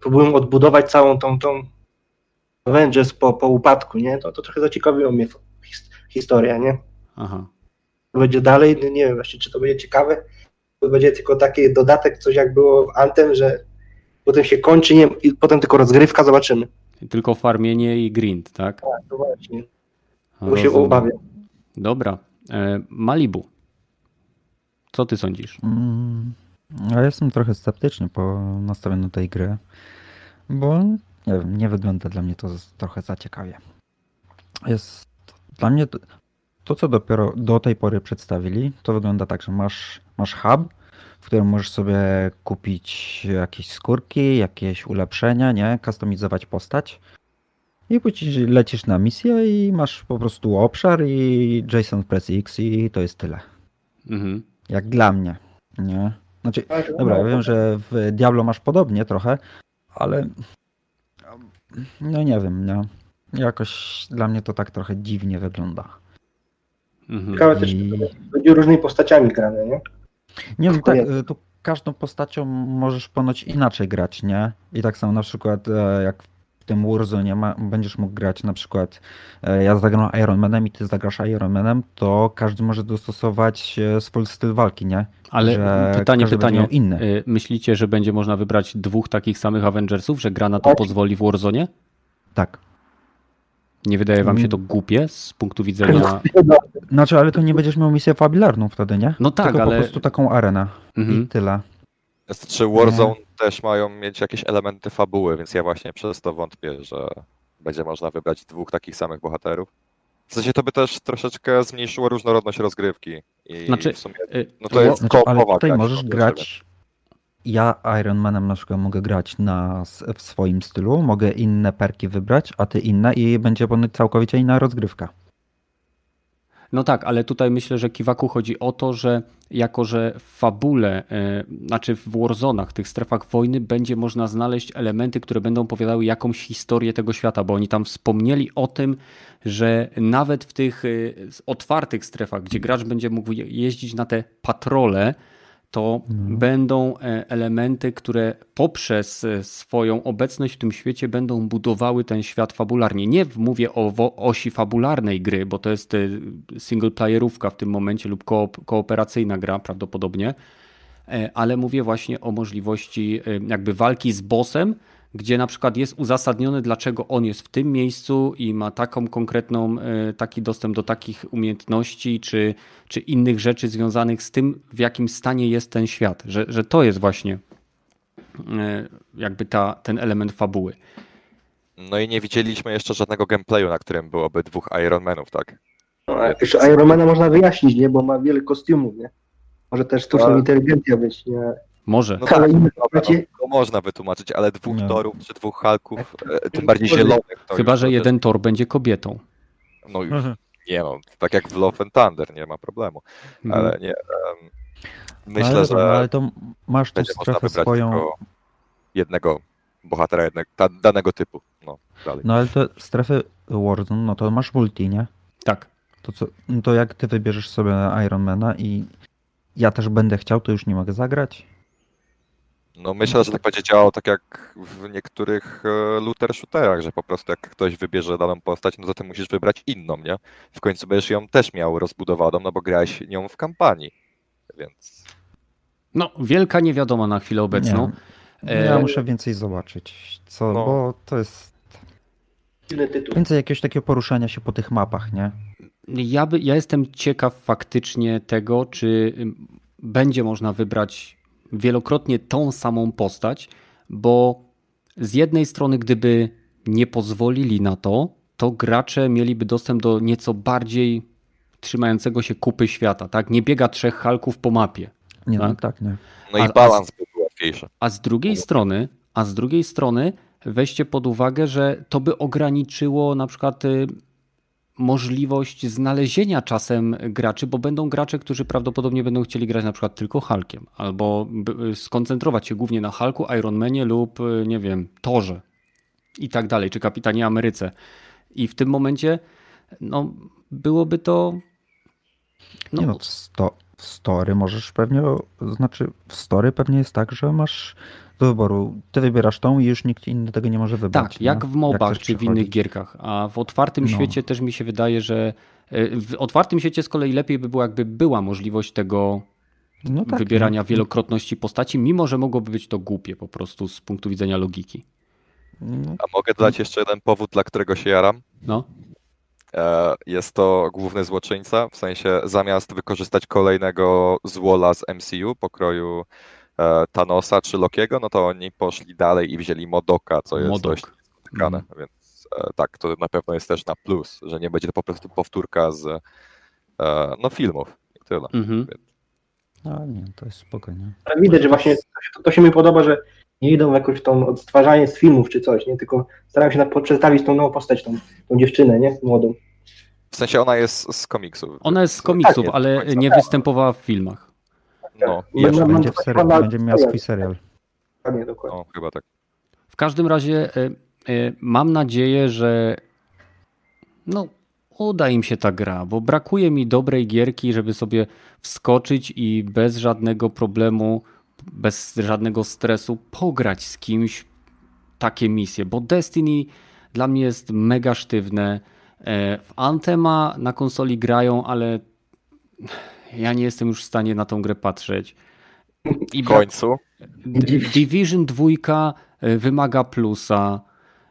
próbują odbudować całą tą, tą Avengers po, po upadku, nie? To, to trochę zaciekawiło mnie his, historia, nie? Aha. To będzie dalej, no nie wiem właśnie, czy to będzie ciekawe, to będzie tylko taki dodatek, coś jak było w Anthem, że potem się kończy, nie, i potem tylko rozgrywka, zobaczymy. Tylko farmienie i grind, tak? Tak, to właśnie, bo się obawiam. Dobra. E, Malibu. Co ty sądzisz? Mm, Ja jestem trochę sceptyczny po nastawieniu tej gry, bo nie wiem, nie wygląda dla mnie to trochę za ciekawie. Jest dla mnie to, to, co dopiero do tej pory przedstawili, to wygląda tak, że masz, masz hub, w którym możesz sobie kupić jakieś skórki, jakieś ulepszenia, nie? Kustomizować postać. I później lecisz na misję i masz po prostu obszar i Jason Press X i to jest tyle. Mhm. Jak dla mnie, nie? Znaczy, Tak, dobra, ja no, wiem, że w Diablo masz podobnie trochę, ale no nie wiem, nie? Jakoś dla mnie to tak trochę dziwnie wygląda. Mhm. Ciekawe też, będzie różnymi postaciami grane, nie? Nie no tak, tu każdą postacią możesz ponoć inaczej grać, nie? I tak samo na przykład e, jak w tym Warzone ma, będziesz mógł grać na przykład e, ja zagram Ironmanem i ty zagrasz Ironmanem, to każdy może dostosować e, swój styl walki, nie? Ale że pytanie, pytanie. inny. Y, Myślicie, że będzie można wybrać dwóch takich samych Avengersów, że gra na to Tak. pozwoli w Warzone? Tak. Nie wydaje wam się Mm. to głupie z punktu widzenia... Znaczy, ale to nie będziesz miał misję fabularną wtedy, nie? No tak, Tylko ale- po prostu taką arenę Mhm. i tyle. Czy Warzone też mają mieć jakieś elementy fabuły, więc ja właśnie przez to wątpię, że będzie można wybrać dwóch takich samych bohaterów. W sensie to by też troszeczkę zmniejszyło różnorodność rozgrywki. I Znaczy, w sumie, y, no to jest Znaczy, ale tutaj możesz grać. Ja Ironmanem na przykład mogę grać na, w swoim stylu, mogę inne perki wybrać, a ty inne i będzie całkowicie inna rozgrywka. No tak, ale tutaj myślę, że Kiwaku chodzi o to, że jako, że w fabule, e, znaczy w Warzonach, tych strefach wojny będzie można znaleźć elementy, które będą opowiadały jakąś historię tego świata, bo oni tam wspomnieli o tym, że nawet w tych e, otwartych strefach, gdzie gracz będzie mógł je- jeździć na te patrole, to będą e, elementy, które poprzez e, swoją obecność w tym świecie będą budowały ten świat fabularnie. Nie mówię o osi fabularnej gry, bo to jest e, singleplayerówka w tym momencie lub koop- kooperacyjna gra prawdopodobnie, ale mówię właśnie o możliwości jakby walki z bossem, gdzie na przykład jest uzasadnione, dlaczego on jest w tym miejscu i ma taką konkretną, e, taki dostęp do takich umiejętności czy, czy innych rzeczy związanych z tym, w jakim stanie jest ten świat, że, że to jest właśnie e, jakby ta, ten element fabuły. No i nie widzieliśmy jeszcze żadnego gameplayu, na którym byłoby dwóch Ironmanów, tak? No, a jeszcze Ironmana można wyjaśnić, nie? Bo ma wiele kostiumów, nie? Może też sztuczna Tak. inteligencja być, nie? Może. No tak, no, to można wytłumaczyć, ale dwóch Nie. torów czy dwóch Hulków, e, tym bardziej zielonych. To Chyba, już że to jeden tor będzie kobietą. No już, nie no, tak jak w Love and Thunder, nie ma problemu, Mhm. ale nie. No myślę, ale, że ale to masz tu wybrać swoją. tylko jednego bohatera jednego, ta, danego typu. No, dalej. No ale to strefy Warzone, no to masz multi, nie? Tak. To, co, no to jak ty wybierzesz sobie Ironmana i ja też będę chciał, to już nie mogę zagrać. No myślę, że tak będzie działało tak jak w niektórych e, looter shooterach, że po prostu jak ktoś wybierze daną postać, no to ty musisz wybrać inną, nie? W końcu będziesz ją też miał rozbudowaną, no bo grałeś nią w kampanii. więc No, wielka niewiadoma na chwilę obecną. Nie, E, ja muszę więcej zobaczyć, co, No. bo to jest więcej jakiegoś takiego poruszania się po tych mapach, nie? Ja, by, ja jestem ciekaw faktycznie tego, czy ym, będzie można wybrać wielokrotnie tą samą postać, bo z jednej strony, gdyby nie pozwolili na to, to gracze mieliby dostęp do nieco bardziej trzymającego się kupy świata, tak? Nie biega trzech halków po mapie. Nie, no Tak? tak, nie. no A- i balans byłby łatwiejszy. A z drugiej strony, a z drugiej strony weźcie pod uwagę, że to by ograniczyło na przykład y, możliwość znalezienia czasem graczy, bo będą gracze, którzy prawdopodobnie będą chcieli grać na przykład tylko Hulkiem, albo b- skoncentrować się głównie na Hulku, Ironmanie lub y, nie wiem, Torze i tak dalej, czy Kapitanie Ameryce. I w tym momencie no, byłoby to Nie no, w, sto, w story możesz pewnie, znaczy w story pewnie jest tak, że masz do wyboru, ty wybierasz tą i już nikt inny tego nie może wybrać. Tak, nie? jak w MOBach chcesz czy w innych gierkach. A w otwartym No. świecie też mi się wydaje, że e, w otwartym świecie z kolei lepiej by było, jakby była możliwość tego No tak, wybierania no. wielokrotności postaci, mimo że mogłoby być to głupie po prostu z punktu widzenia logiki. No, A mogę dodać jeszcze jeden powód, dla którego się jaram? No, E, Jest to główny złoczyńca, w sensie zamiast wykorzystać kolejnego złola z MCU pokroju Thanosa czy Lokiego, no to oni poszli dalej i wzięli Modoka, co jest Modok. dość spotykane, więc e, tak, to na pewno jest też na plus, że nie będzie to po prostu powtórka z e, no, filmów i tyle. Mhm. no nie, to jest spokojnie. Ale widać, że właśnie to się, to się mi podoba, że nie idą w jakąś tą odtwarzanie z filmów czy coś, nie? Tylko starają się na, przedstawić tą nową postać, tą, tą dziewczynę, nie? Młodą. W sensie ona jest z komiksów. Ona jest z komiksów, jest, ale nie występowała w filmach. No, Mam- jeszcze. mam- Będzie, w seri- chyba- będzie miał swój serial. Dokładnie, dokładnie. No, chyba tak. W każdym razie e, e, mam nadzieję, że no, uda im się ta gra, bo brakuje mi dobrej gierki, żeby sobie wskoczyć i bez żadnego problemu, bez żadnego stresu pograć z kimś takie misje, bo Destiny dla mnie jest mega sztywne. E, W Anthema na konsoli grają, ale ja nie jestem już w stanie na tą grę patrzeć. I W końcu. Division 2 y, wymaga plusa.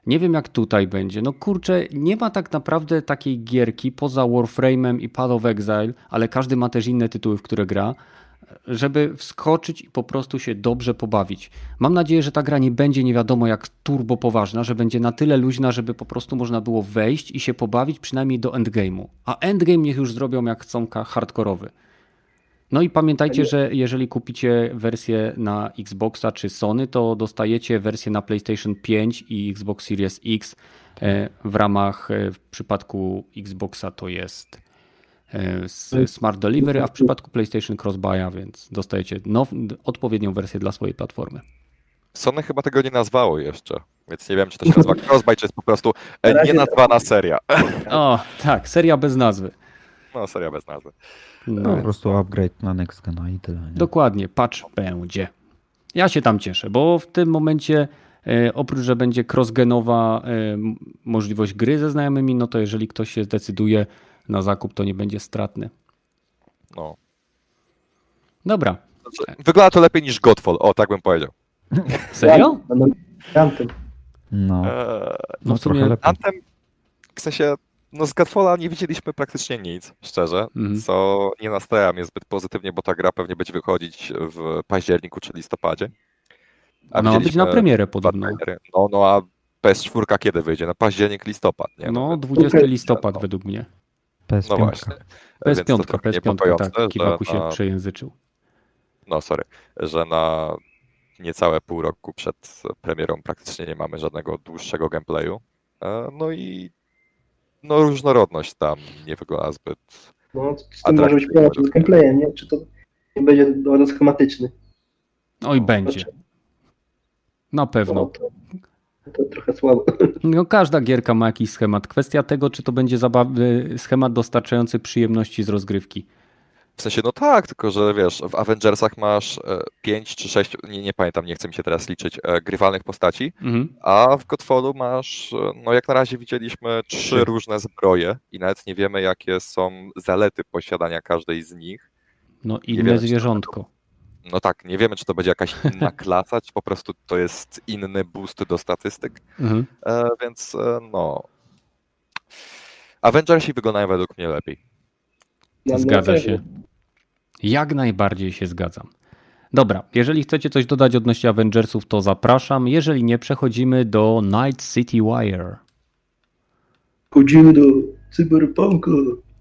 Nie wiem jak tutaj będzie. No kurczę, nie ma tak naprawdę takiej gierki poza Warframe'em i Path of Exile, ale każdy ma też inne tytuły, w które gra, żeby wskoczyć i po prostu się dobrze pobawić. Mam nadzieję, że ta gra nie będzie nie wiadomo jak turbo poważna, że będzie na tyle luźna, żeby po prostu można było wejść i się pobawić przynajmniej do endgame'u. A endgame niech już zrobią jak chcą hardkorowy. No i pamiętajcie, że jeżeli kupicie wersję na Xboxa czy Sony, to dostajecie wersję na PlayStation 5 i Xbox Series X. E, W ramach, e, w przypadku Xboxa to jest e, Smart Delivery, a w przypadku PlayStation Crossbuya, więc dostajecie now, odpowiednią wersję dla swojej platformy. Sony chyba tego nie nazwało jeszcze, więc nie wiem, czy to się nazywa Crossbuy, czy jest po prostu Na e, razie- nienazwana seria. O, tak, seria bez nazwy. No, seria bez nazwy. No, No, po prostu upgrade na next gena i tyle. Nie? Dokładnie, patch będzie. Ja się tam cieszę, bo w tym momencie e, oprócz, że będzie crossgenowa e, możliwość gry ze znajomymi, no to jeżeli ktoś się zdecyduje na zakup, to nie będzie stratny. No. Dobra, Znaczy, Wygląda to lepiej niż Godfall, o, tak bym powiedział. serio? No, Eee, No no w sumie-. Anthem, w sensie, no z Godfalla nie widzieliśmy praktycznie nic, szczerze, Mhm. co nie nastraja mnie zbyt pozytywnie, bo ta gra pewnie będzie wychodzić w październiku czy listopadzie. A ma być na premierę podobno. No, no a PS4 kiedy wyjdzie? No październik, listopad, nie? No, więc- 20 listopad no. według mnie. PS5. No właśnie. PS5, Więc to trochę PS5, niepokojące, tak, Kiwaku się na- przejęzyczył. no sorry, że na niecałe pół roku przed premierą praktycznie nie mamy żadnego dłuższego gameplayu. E, No i no różnorodność tam nie wygląda zbyt. No, z tym może być problem z gameplayem, nie? Czy to nie będzie bardzo schematyczny? Oj, będzie. Na No, pewno. to, to trochę słabo. No, każda gierka ma jakiś schemat. Kwestia tego, czy to będzie zabawy, schemat dostarczający przyjemności z rozgrywki. W sensie, no tak, tylko że wiesz, w Avengersach masz e, pięć czy sześć, nie, nie pamiętam, nie chcę mi się teraz liczyć, e, grywalnych postaci, Mhm. a w Godfallu masz, e, no jak na razie widzieliśmy trzy różne zbroje i nawet nie wiemy, jakie są zalety posiadania każdej z nich. No inne wiemy, to zwierzątko. No tak, nie wiemy, czy to będzie jakaś inna klasa, czy po prostu to jest inny boost do statystyk, Mhm. e, więc e, no. Avengersi wyglądają według mnie lepiej. Zgadza się. Jak najbardziej się zgadzam. Dobra, jeżeli chcecie coś dodać odnośnie Avengersów, to zapraszam. Jeżeli nie, przechodzimy do Night City Wire. Chodzimy do cyberpunka.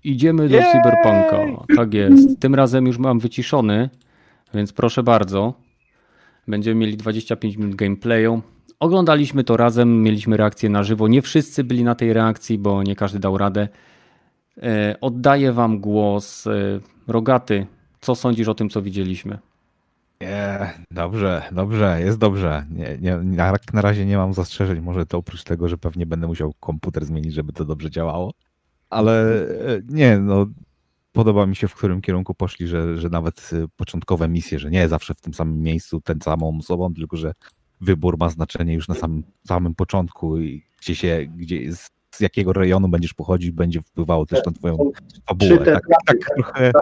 Idziemy do! Cyberpunka. Tak jest. Tym razem już mam wyciszony, więc proszę bardzo. Będziemy mieli 25 minut gameplayu. Oglądaliśmy to razem, mieliśmy reakcję na żywo. Nie wszyscy byli na tej reakcji, bo nie każdy dał radę. E, Oddaję wam głos. E, Rogaty, co sądzisz o tym, co widzieliśmy? Nie, dobrze, dobrze, jest dobrze. Nie, nie, na, na razie nie mam zastrzeżeń. Może to oprócz tego, że pewnie będę musiał komputer zmienić, żeby to dobrze działało. Ale e, nie, no podoba mi się, w którym kierunku poszli, że, że nawet e, początkowe misje, że nie zawsze w tym samym miejscu, ten samą osobą, tylko że wybór ma znaczenie już na samym, samym początku i gdzie się, gdzie, z, z jakiego rejonu będziesz pochodzić, będzie wpływało też na twoją fabułę. Tak, tak trochę,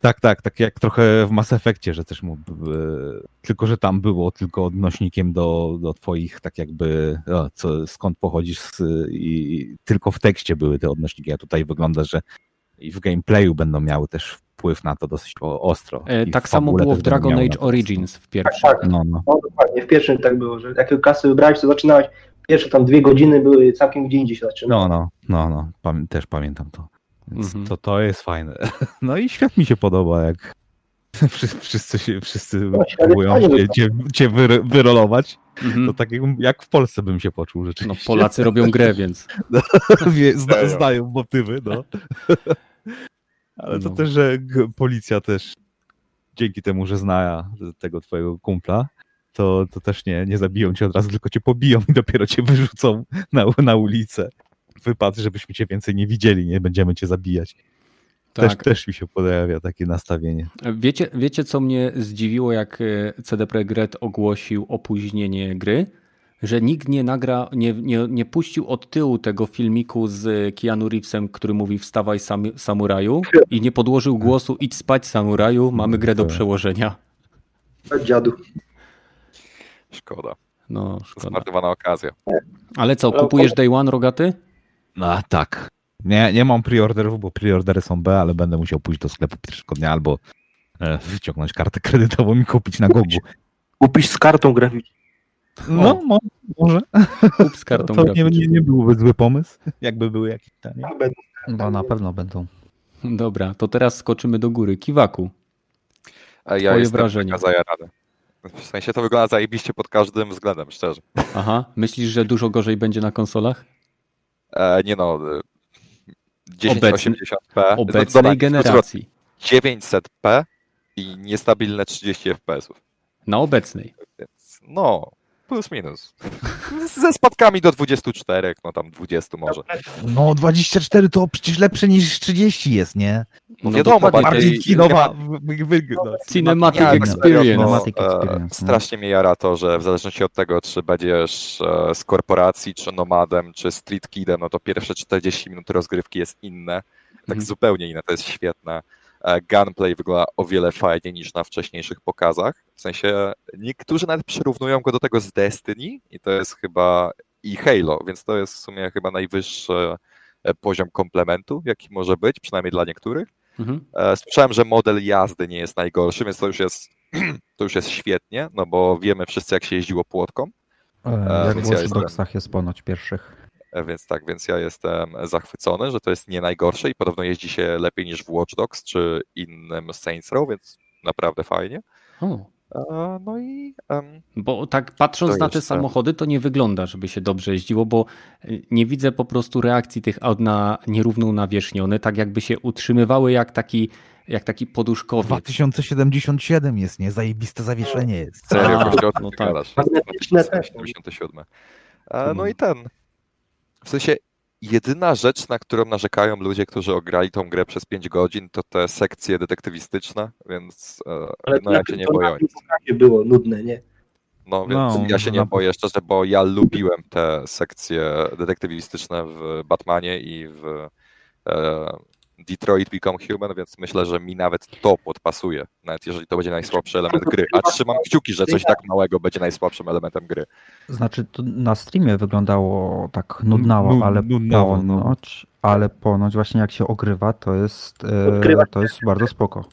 tak, tak, tak jak trochę w Mass Effectie, że też e, tylko że tam było tylko odnośnikiem do, do twoich, tak jakby, o, co, skąd pochodzisz z, i tylko w tekście były te odnośniki, a tutaj wygląda, że i w gameplayu będą miały też wpływ na to dosyć ostro. E, Tak samo było w Dragon Age Origins w pierwszym. Tak, No, no. No dokładnie, w pierwszym tak było, że jakie klasy wybrałeś, to zaczynałeś, pierwsze tam dwie godziny były całkiem gdzie indziej się zaczynało. No, no, no, no. Pamię też pamiętam to. Więc Mhm. to, to jest fajne. No i świat mi się podoba, jak wszyscy, się, wszyscy No, próbują jest fajny, cię, cię, cię wyro- wyrolować. Mhm. To tak jak, jak w Polsce bym się poczuł No, rzeczywiście. Polacy robią grę, więc. Wie, zna, znają motywy, no. Ale to No. też, że policja też dzięki temu, że zna tego twojego kumpla, to, to też nie, nie zabiją cię od razu, tylko cię pobiją i dopiero cię wyrzucą na, na ulicę. Wypad, żebyśmy cię więcej nie widzieli, nie będziemy cię zabijać. Też, Tak. też mi się pojawia takie nastawienie. Wiecie, wiecie, co mnie zdziwiło, jak e, CD Projekt Red ogłosił opóźnienie gry? Że nikt nie nagra, nie, nie, nie puścił od tyłu tego filmiku z Keanu Reevesem, który mówi wstawaj sam, samuraju i nie podłożył głosu idź spać samuraju, mamy grę do Tak. przełożenia. Dziadu. Szkoda. No, szkoda. Zmarnowana okazja. Ale co, kupujesz Day One, Rogaty? No tak. Nie, nie mam preorderów, bo preordery są B, ale będę musiał pójść do sklepu pierwszego dnia albo e, wyciągnąć kartę kredytową i kupić na Gogu. Kupisz z kartą graficzną. No, mo, może. Kup z kartą To nie, nie, nie byłby zły pomysł, jakby były jakieś tanie. No na pewno będą. Dobra, to teraz skoczymy do góry. Kiwaku. A ja Twoje mega zajarany. W sensie to wygląda zajebiście pod każdym względem, szczerze. Aha, myślisz, że dużo gorzej będzie na konsolach? E, nie no, e, Obecny- 1080p. Obecnej no, generacji. 900p i niestabilne 30 fps. Na obecnej. Więc no, plus minus. Ze spadkami do 24, no tam 20 może. No 24 to przecież lepsze niż 30 jest, nie? No, No wiadomo, bardziej kinowa. no, Cinematic Ja, Experience. No, e, no. strasznie mnie jara to, że w zależności od tego, czy będziesz e, z korporacji, czy nomadem, czy street kidem, no to pierwsze 40 minut rozgrywki jest inne. Tak Mhm. zupełnie inne, to jest świetne. E, Gunplay wygląda o wiele fajniej niż na wcześniejszych pokazach. W sensie niektórzy nawet przyrównują go do tego z Destiny i to jest chyba i Halo, więc to jest w sumie chyba najwyższy e, poziom komplementu, jaki może być, przynajmniej dla niektórych. Mhm. E, Słyszałem, że model jazdy nie jest najgorszy, więc to już jest, to już jest świetnie, no bo wiemy wszyscy, jak się jeździło płotką, Jak w Watch Dogsach jest ponoć pierwszych. E, więc tak, więc ja jestem zachwycony, że to jest nie najgorsze i podobno jeździ się lepiej niż w Watch Dogs czy innym Saints Row, więc naprawdę fajnie. O, E, No i em, bo tak patrząc na te jeszcze- samochody, to nie wygląda, żeby się dobrze jeździło, bo y, nie widzę po prostu reakcji tych aut na nierówną nawierzchnię. One tak jakby się utrzymywały jak taki, jak taki poduszkowiec. 2077 jest, nie? Zajebiste zawieszenie jest. serio, A, no tak. Magnetyczne też. 77. E, No i ten. W sensie jedyna rzecz, na którą narzekają ludzie, którzy ograli tą grę przez 5 godzin, to te sekcje detektywistyczne, więc e, Ale no ja się nie to boję. pokazie było nudne, nie? No więc No, ja się nie boję szczerze, bo ja lubiłem te sekcje detektywistyczne w Batmanie i w, e, Detroit Become Human, więc myślę, że mi nawet to podpasuje, nawet jeżeli to będzie najsłabszy element gry. A trzymam kciuki, że coś tak małego będzie najsłabszym elementem gry. Znaczy, to na streamie wyglądało tak nudnawo, Nu- ale nudnawo, no. ponoć, ale ponoć właśnie jak się ogrywa, to jest, e, to jest bardzo spoko.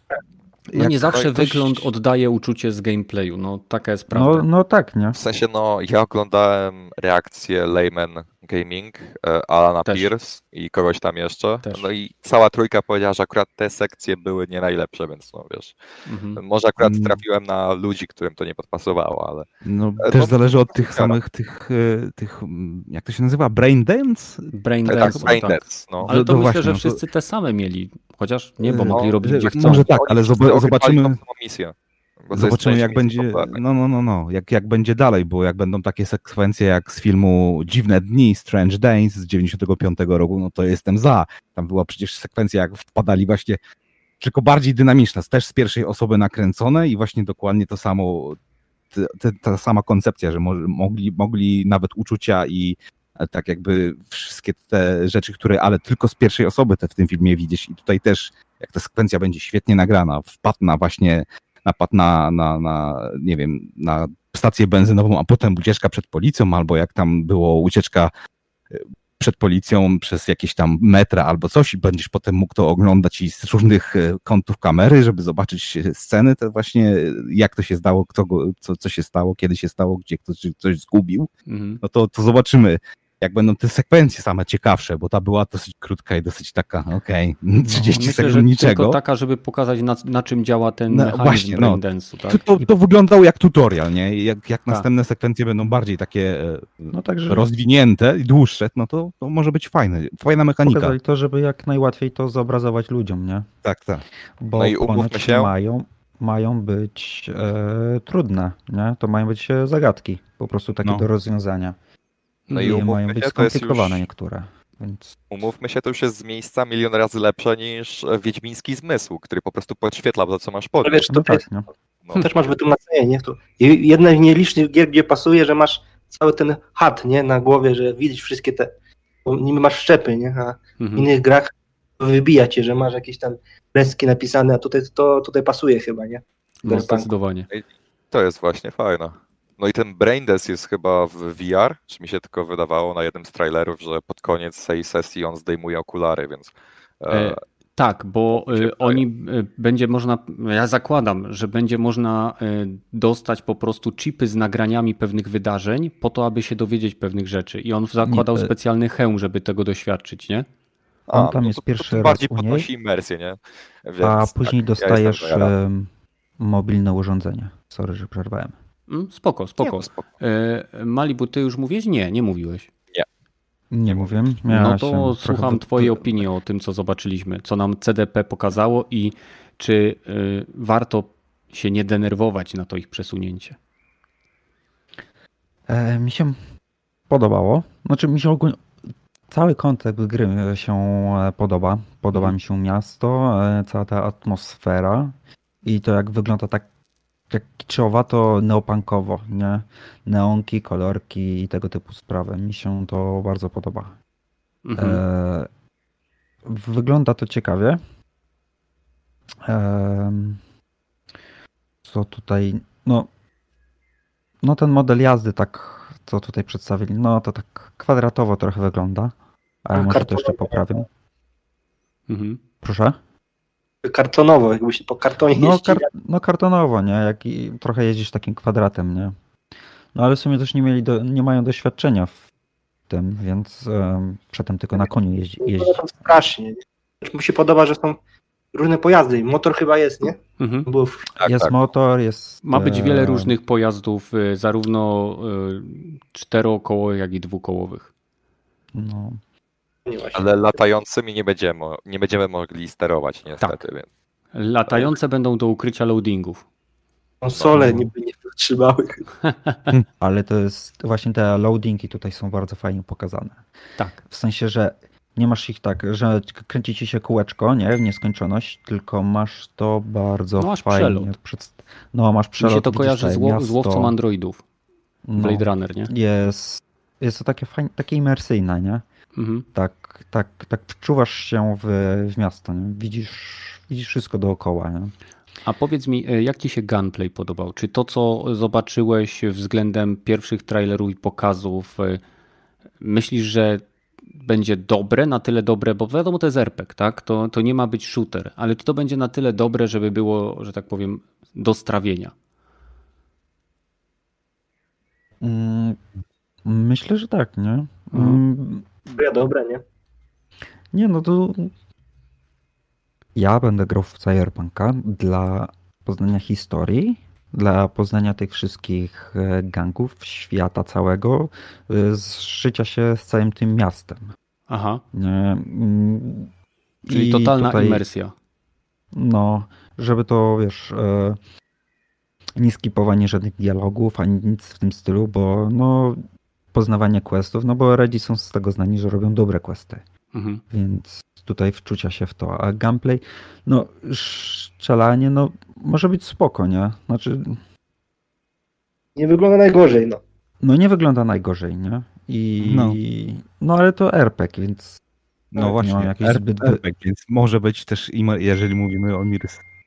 No Jak nie zawsze ktoś- wygląd oddaje uczucie z gameplayu, no taka jest prawda. No, no tak, nie? W sensie, no, ja oglądałem reakcję Layman Gaming, e, Alana Też. Pierce i kogoś tam jeszcze. Też. No i cała trójka powiedziała, że akurat te sekcje były nie najlepsze, więc no wiesz. Mhm. Może akurat Mm. trafiłem na ludzi, którym to nie podpasowało, ale No, E, też no, zależy od tych tak. samych, tych, e, tych, mm, jak to się nazywa, brain dance? Brain tak, dance, Brain tak. Dance, no. Ale No to to myślę, właśnie, że no to- wszyscy te same mieli. Chociaż nie, bo No, mogli robić gdzie chcą. może tak, ale zobaczymy- tą samą misję, Zobaczymy, jak będzie. No, no, no, no. Jak, jak będzie dalej, bo jak będą takie sekwencje jak z filmu Dziwne Dni, Strange Days z 95 roku, no to jestem za. Tam była przecież sekwencja, jak wpadali właśnie, tylko bardziej dynamiczna, też z pierwszej osoby nakręcone i właśnie dokładnie to samo, te, ta sama koncepcja, że mo, mogli, mogli nawet uczucia i e, tak jakby wszystkie te rzeczy, które, ale tylko z pierwszej osoby te w tym filmie widzieć i tutaj też, jak ta sekwencja będzie świetnie nagrana, wpadł na właśnie napad na, na, na, nie wiem, na stację benzynową, a potem ucieczka przed policją, albo jak tam było ucieczka e, przed policją przez jakieś tam metra albo coś i będziesz potem mógł to oglądać i z różnych e, kątów kamery, żeby zobaczyć e, sceny, to właśnie jak to się stało, kto co, co się stało, kiedy się stało, gdzie ktoś coś zgubił, Mhm. no to, to zobaczymy, jak będą te sekwencje same ciekawsze, bo ta była dosyć krótka i dosyć taka, okej, 30 No, Myślę, sekund niczego. tylko taka, żeby pokazać na, na czym działa ten No, mechanizm właśnie, no. braindance'u, To, tak? to, to wyglądało jak tutorial, nie? Jak, jak Tak. następne sekwencje będą bardziej takie e, No także rozwinięte i dłuższe, no to, to może być fajne. Fajna mechanika. pokazali to, żeby jak najłatwiej to zobrazować ludziom, nie? Tak, tak. Bo No i ponoć się- mają, mają być e, trudne, nie? To mają być e, zagadki, po prostu takie No. do rozwiązania. No i mają się, być to jest skomplikowane już- niektóre. Więc Umówmy się, to już jest z miejsca milion razy lepsze niż e, Wiedźmiński Zmysł, który po prostu podświetla to, co masz pod Ale wiesz, to no też, tak, nie? no. też masz wytłumaczenie, nie? To jedna z nielicznych gier, gdzie pasuje, że masz cały ten hat, nie? Na głowie, że widzisz wszystkie te, bo niby masz szczepy, nie? A w Mhm. innych grach wybija cię, że masz jakieś tam kreski napisane, a tutaj to tutaj pasuje chyba, nie? No zdecydowanie. To jest właśnie fajne. No i ten Braindead jest chyba w VR, czy mi się tylko wydawało na jednym z trailerów, że pod koniec tej sesji on zdejmuje okulary, więc e, E, Tak, bo wydaje. oni y, będzie można, ja zakładam, że będzie można dostać po prostu chipy z nagraniami pewnych wydarzeń po to, aby się dowiedzieć pewnych rzeczy. I on zakładał Nie, specjalny hełm, żeby tego doświadczyć, nie? On tam no jest to, pierwszy to tym raz bardziej niej, podnosi imersję, nie? Więc, a tak, później ja dostajesz em, mobilne urządzenie. Sorry, że przerwałem. Mm, Spoko, Nie, spoko. no spoko. E, Malibu, ty już mówiłeś? Nie, nie mówiłeś. Nie mówię. No Ja to się trochę słucham twojej opinii o tym, co zobaczyliśmy, co nam CDP pokazało i czy y, warto się nie denerwować na to ich przesunięcie. E, mi się podobało. Znaczy mi się ogólnie cały kontekst gry się e, podoba. Podoba Mhm. mi się miasto, e, cała ta atmosfera i to jak wygląda tak jak kiczowa, to neopunkowo, nie? Neonki, kolorki i tego typu sprawy. Mi się to bardzo podoba. Mhm. E, wygląda to ciekawie. Em, co tutaj, no, no ten model jazdy tak, co tutaj przedstawili, no to tak kwadratowo trochę wygląda, ale A może to jeszcze nie? poprawią. Mhm. Proszę? Kartonowo, jakby się po kartonie No, jeździ. kar, no kartonowo, nie? Jak i trochę jeździsz takim kwadratem, nie? No ale w sumie też nie mieli, do, nie mają doświadczenia w tym, więc em, przedtem tylko na koniu jeździ, No, jeździć. tam strasznie. nie? Też mi się podoba, że są różne pojazdy. Motor chyba jest, nie? Mhm. W... Tak, jest tak. motor, jest... Ma być wiele różnych pojazdów, y, zarówno y, czterokołowych, jak i dwukołowych. No. Ale latającymi nie będziemy, nie będziemy mogli sterować niestety. Tak. Więc. Latające będą do ukrycia loadingów. Konsole No. nie by nie wytrzymały. ale to jest właśnie te loadingi tutaj są bardzo fajnie pokazane. Tak. W sensie, że nie masz ich tak, że kręci ci się kółeczko, nie, w nieskończoność, tylko masz to bardzo No, masz fajnie. przelot. Przedst- no, masz Mi przelot. się to kojarzy z, ło- z łowcą androidów. No, Blade Runner, nie? Jest, jest to takie fajne, takie imersyjne, nie? Mhm. Tak, tak, tak wczuwasz się w, w miasto, nie? Widzisz, widzisz wszystko dookoła. Nie? A powiedz mi, e, jak ci się gunplay podobał? Czy to, co zobaczyłeś względem pierwszych trailerów i pokazów, e, myślisz, że będzie dobre, na tyle dobre, bo wiadomo, to jest RPG, tak? To, to nie ma być shooter, ale czy to będzie na tyle dobre, żeby było, że tak powiem, do strawienia? Mm, myślę, że tak, nie? Mm, ja dobre, nie? Nie, no to ja będę grał w Cyberpunka dla poznania historii, dla poznania tych wszystkich e, gangów, świata całego, e, zżycia się z całym tym miastem. Aha. Mm, Czyli I totalna tutaj, imersja. No, żeby to, wiesz, e, nie skipowanie żadnych dialogów, ani nic w tym stylu, bo no, poznawanie questów, no bo Redzi są z tego znani, że robią dobre questy. Mhm. Więc tutaj wczucia się w to. A gameplay, no strzelanie, no może być spoko, nie? Znaczy... Nie wygląda najgorzej, no. No nie wygląda najgorzej, nie? I... No, no ale to RPG, więc... No tak, właśnie, jakieś zbyt... RPG, więc może być też, jeżeli mówimy o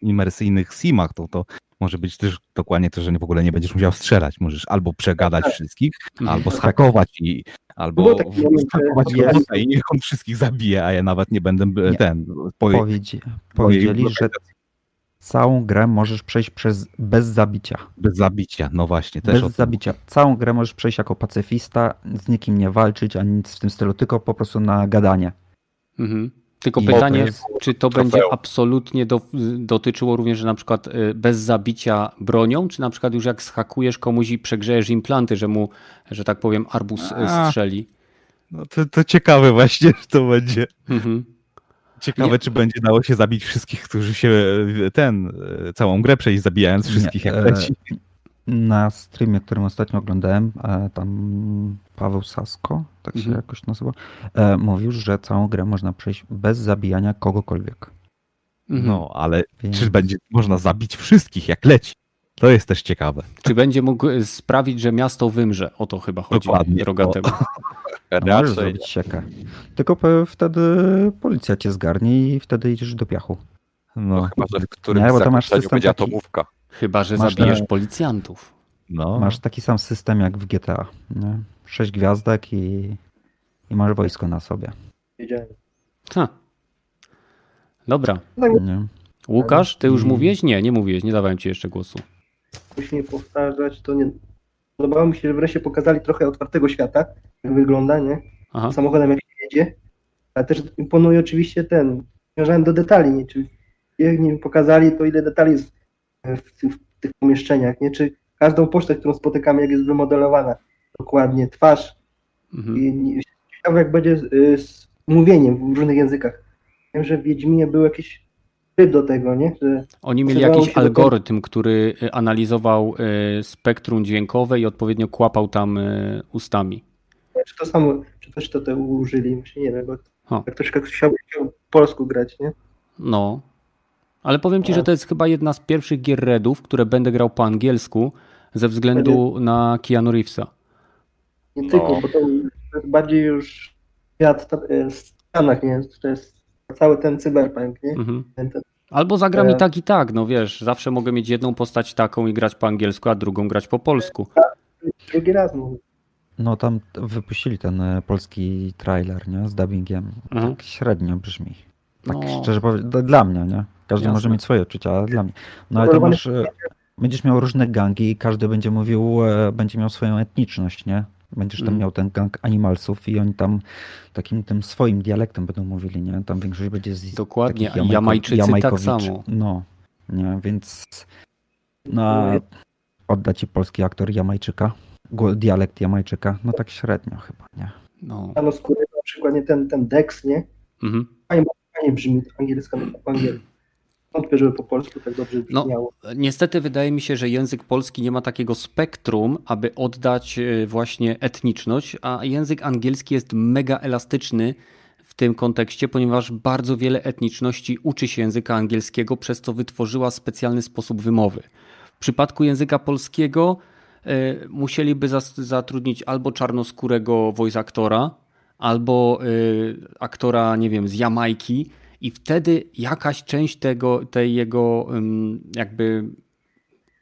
imersyjnych simach, to to może być też dokładnie to, że w ogóle nie będziesz musiał strzelać. Możesz albo przegadać tak. wszystkich, mhm. albo schakować i albo schakować i niech on wszystkich zabije, a ja nawet nie będę nie. ten... Powie... Powiedzi, powiedzieli, że całą grę możesz przejść przez bez zabicia. Bez zabicia, no właśnie. Też bez zabicia. Całą grę możesz przejść jako pacyfista, z nikim nie walczyć, ani nic w tym stylu, tylko po prostu na gadanie. Mhm. Tylko I pytanie, jest, czy to trofeum. będzie absolutnie do, dotyczyło również na przykład y, bez zabicia bronią, czy na przykład już jak schakujesz komuś i przegrzejesz implanty, że mu, że tak powiem, arbus y, A, strzeli? No to, to ciekawe właśnie, że to będzie. Mhm. Ciekawe, nie. czy będzie dało się zabić wszystkich, którzy się y, ten, całą grę przejść zabijając wszystkich nie, jak leci. Na streamie, którym ostatnio oglądałem, e, tam Paweł Sasko, tak się mhm. jakoś nazywa, e, mówił, że całą grę można przejść bez zabijania kogokolwiek. Mhm. No, ale Więc... czy będzie można zabić wszystkich jak leci? To jest też ciekawe. Czy będzie mógł sprawić, że miasto wymrze? O to chyba chodzi Dokładnie. Rogatemu. No, możesz zrobić siekę. Tylko wtedy policja cię zgarnie i wtedy idziesz do piachu. No, no chyba, że w którymś nie, bo to masz system będzie taki... atomówka. Chyba, że masz zabijesz te... policjantów. No. Masz taki sam system jak w GTA. Nie? Sześć gwiazdek i, i masz wojsko na sobie. Wiedziałem. Ha. Dobra. Nie. Łukasz, ty już I... mówiłeś? Nie, nie mówiłeś, nie dawałem ci jeszcze głosu. Musimy powtarzać, to nie... Podobało mi się, że wreszcie pokazali trochę otwartego świata, jak wygląda, nie? Aha. Samochodem jak się jedzie. Ale też imponuje oczywiście ten, zmierzałem do detali, nie? Czy jak nie pokazali, to ile detali jest w, w, w tych pomieszczeniach, nie? Czy każdą pocztę, którą spotykamy, jak jest wymodelowana dokładnie, twarz. Mhm. I, ciekawe, jak będzie y, z mówieniem w różnych językach. Wiem, że w Wiedźminie był jakiś tryb do tego, nie? Że Oni mieli jakiś algorytm, który y, analizował spektrum dźwiękowe i odpowiednio kłapał tam ustami. Czy to samo, czy też to te użyli? Myślę, nie wiem, bo jak ktoś chciał, chciał polsku grać, nie? No, ale powiem ci, że to jest chyba jedna z pierwszych gier Redów, które będę grał po angielsku ze względu na Keanu Reevesa. Nie no. tylko, bo to jest bardziej już świat w Stanach, nie? To jest cały ten cyberpunk, nie? Mhm. Albo zagram e... i tak i tak, no wiesz, zawsze mogę mieć jedną postać taką i grać po angielsku, a drugą grać po polsku. Drugi raz mówię. No tam wypuścili ten e, polski trailer, nie? Z dubbingiem. Mhm. Tak średnio brzmi. Tak no. szczerze powiem, dla mnie, nie? Każdy Jasne. może mieć swoje odczucia, ale dla mnie. No ale to masz, będziesz miał różne gangi i każdy będzie mówił, e, będzie miał swoją etniczność, nie? Będziesz tam mm. miał ten gang animalsów i oni tam takim tym swoim dialektem będą mówili, nie? Tam większość będzie z Dokładnie, a Jamajczycy tak samo. No, nie, więc na odda ci polski aktor Jamajczyka, dialekt Jamajczyka, no tak średnio chyba, nie? No. no skóry na przykład nie ten, ten Dex, nie? Mhm. Fajnie, fajnie brzmi angielska po angielsku. Wątpię, żeby po polsku tak dobrze no, brzmiało. No, niestety wydaje mi się, że język polski nie ma takiego spektrum, aby oddać e, właśnie etniczność, a język angielski jest mega elastyczny w tym kontekście, ponieważ bardzo wiele etniczności uczy się języka angielskiego, przez co wytworzyła specjalny sposób wymowy. W przypadku języka polskiego y, musieliby zatrudnić albo czarnoskórego voice aktora, albo y, aktora, nie wiem, z Jamajki i wtedy jakaś część tego, tej jego jakby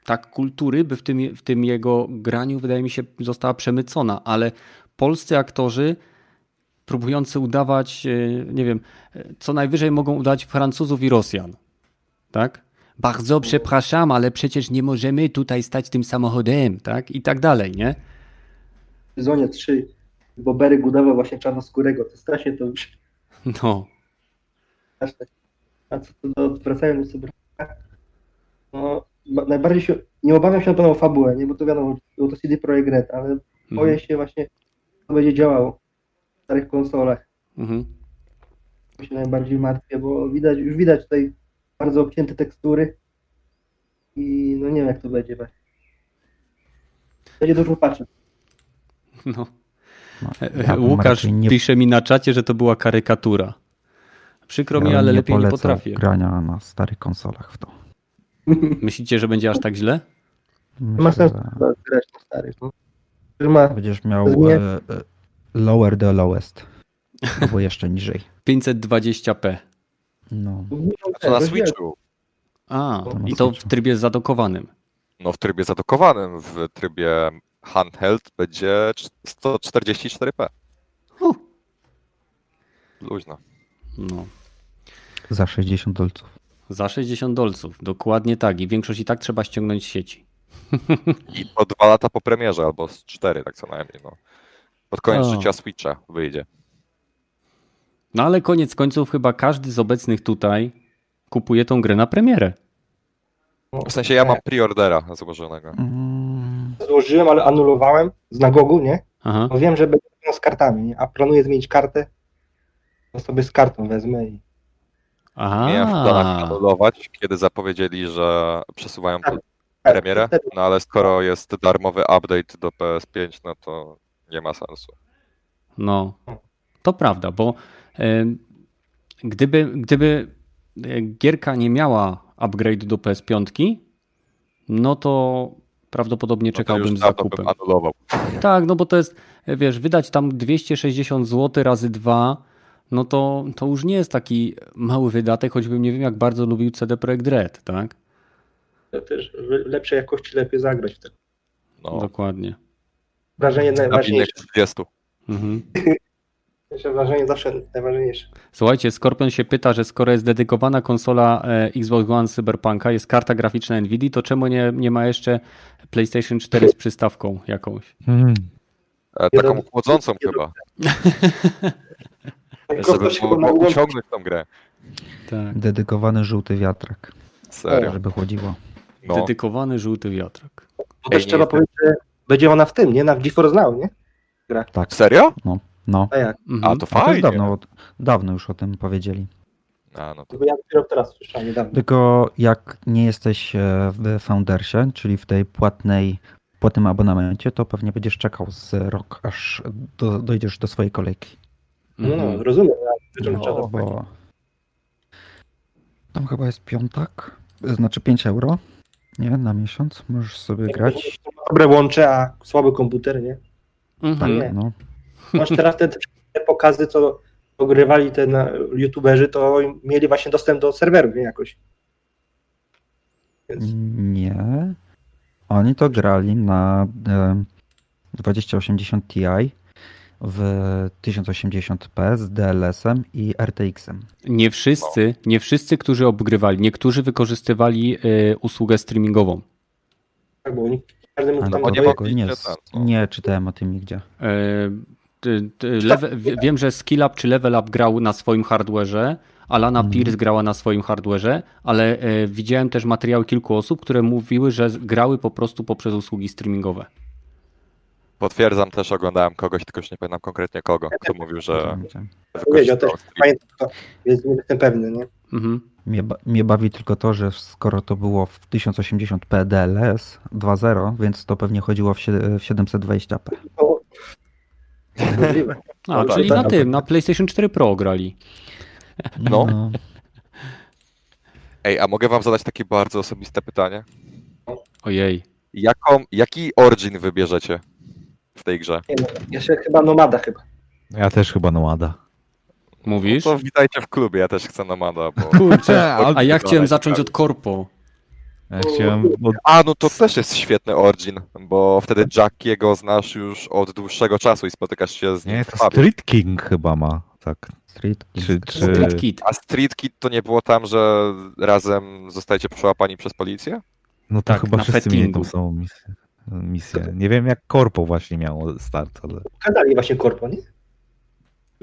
tak kultury by w tym, w tym jego graniu wydaje mi się została przemycona, ale polscy aktorzy próbujący udawać, y, nie wiem, co najwyżej mogą udać Francuzów i Rosjan. Tak? Bardzo przepraszam, ale przecież nie możemy tutaj stać tym samochodem, tak? I tak dalej, nie? W sezonie 3 bo Beryk udawał właśnie czarnoskórego, to strasznie to No, straszne. A co to do, wracając do Cyberpunka, no ba- najbardziej się, nie obawiam się na pewno o fabułę, nie, bo to wiadomo, było to CD Projekt Red, ale boję mhm. się właśnie, co będzie działało w starych konsolach. Mhm. To się najbardziej martwię, bo widać, już widać tutaj bardzo obcięte tekstury i no nie wiem jak to będzie. właśnie. Będzie dużo patrzeć. no. No, ja Łukasz pisze mi na czacie, że to była karykatura. Przykro mi, ja ale nie lepiej nie potrafię. grania na starych konsolach w to. Myślicie, że będzie aż tak źle? Myślę, chyba grać na starych. No. Ma będziesz miał e, e, lower the lowest. Albo jeszcze niżej. 520p. No. A to na Switchu. A, To na i to w trybie zadokowanym. No w trybie zadokowanym, w trybie handheld będzie 144p. Huh. Luźno. No. Za 60 dolców. Za 60 dolców, dokładnie tak. I większość i tak trzeba ściągnąć z sieci. I to dwa lata po premierze, albo z cztery tak co najmniej. No. Pod koniec O. życia Switcha wyjdzie. No ale koniec końców chyba każdy z obecnych tutaj kupuje tą grę na premierę. W sensie ja mam preordera złożonego. Mm, Złożyłem, ale anulowałem z nagogu, nie? Aha. Bo wiem, że będzie no z kartami, nie? a planuję zmienić kartę. To sobie z kartą wezmę i Miałem w planach Aha. anulować, kiedy zapowiedzieli, że przesuwają Tak. pod premierę, wtedy- no ale skoro jest darmowy update do PS5, no to nie ma sensu. No, to prawda, bo e, gdyby, gdyby e, gierka nie miała upgrade do PS5, no to prawdopodobnie No to czekałbym z zakupem. bym anulował. Tak, no bo to jest, wiesz, wydać tam 260 zł razy 2, no to, to już nie jest taki mały wydatek, choćbym nie wiem jak bardzo lubił CD Projekt Red, tak? to też w lepszej jakości lepiej zagrać. wtedy. No, Dokładnie. Wrażenie najważniejsze. 30. Mhm. Wrażenie zawsze najważniejsze. Słuchajcie, Skorpion się pyta, że skoro jest dedykowana konsola e, Xbox One Cyberpunka, jest karta graficzna Nvidia, to czemu nie, nie ma jeszcze PlayStation 4 z przystawką jakąś? Nie taką chłodzącą chyba, żeby ktoś chyba było ułączyć. uciągnąć tą grę. Tak. dedykowany żółty wiatrak, Serio. żeby chłodziło. No. Dedykowany żółty wiatrak. Bo też Ej, trzeba powiedzieć, że będzie ona w tym, nie? Na GeForce Now, nie? Serio? No. A jak? Mhm. A to A fajnie. dawno, dawno już o tym powiedzieli. A, no to ja dopiero teraz słyszałem niedawno. Tylko jak nie jesteś e, w Foundersie, czyli w tej płatnej, płatnym abonamencie, to pewnie będziesz czekał z rok, aż do, dojdziesz do swojej kolejki. No, Mhm. no rozumiem. Ja, No, trzeba zapłacić. bo tam chyba jest piątak, znaczy 5 euro, nie, na miesiąc, możesz sobie grać. Dobre łącze, a słaby komputer, nie? Mhm. nie. No, Masz teraz te, te pokazy, co ogrywali te na, youtuberzy, to mieli właśnie dostęp do serwerów, nie? Jakoś. Więc nie. Oni to grali na e, 2080 Ti w 1080p z DLS-em i RTX-em. Nie wszyscy, nie wszyscy, którzy obgrywali, niektórzy wykorzystywali y, usługę streamingową. tak, bo oni, każdy mógł Ale tam nie nie, ten, no. nie czytałem o tym nigdzie. E, ty- ty- Lewe, wie- wiem, że Skill Up czy Level Up grał na swoim hardware'ze, Alana Mhm. Pierce grała na swoim hardware'ze, ale e, widziałem też materiały kilku osób, które mówiły, że grały po prostu poprzez usługi streamingowe. Potwierdzam też, oglądałem kogoś, tylko już nie pamiętam konkretnie kogo, kto mówił, że Powiedział też, wykorzystał stream. pamiętam to, więc nie jestem pewny, nie? Mhm. Mnie, ba- mnie bawi tylko to, że skoro to było w 1080p DLS 2.0, więc to pewnie chodziło w sie- w 720p. O, możliwe. A, No, czyli tak. na tym, na PlayStation 4 Pro grali. No. Ej, a mogę wam zadać takie bardzo osobiste pytanie? Ojej. Jaką, jaki origin wybierzecie w tej grze? Nie, no, ja się chyba Nomada chyba. Ja też chyba Nomada. Mówisz? No to witajcie w klubie, ja też chcę Nomada, bo... Kurczę, a ja chciałem zacząć od Korpo. Ja chciałem, bo A, no to też jest świetny origin, bo wtedy Jackiego znasz już od dłuższego czasu i spotykasz się z nim nie, to. Street King chyba ma, tak. Street King. Czy, czy... Street Kid. A Street Kid to nie było tam, że razem zostajecie przełapani przez policję? No to Tak, chyba wszyscy mieli tą samą misję. Misję. Nie wiem jak Korpo właśnie miało start, ale... Pokazali właśnie korpo, nie?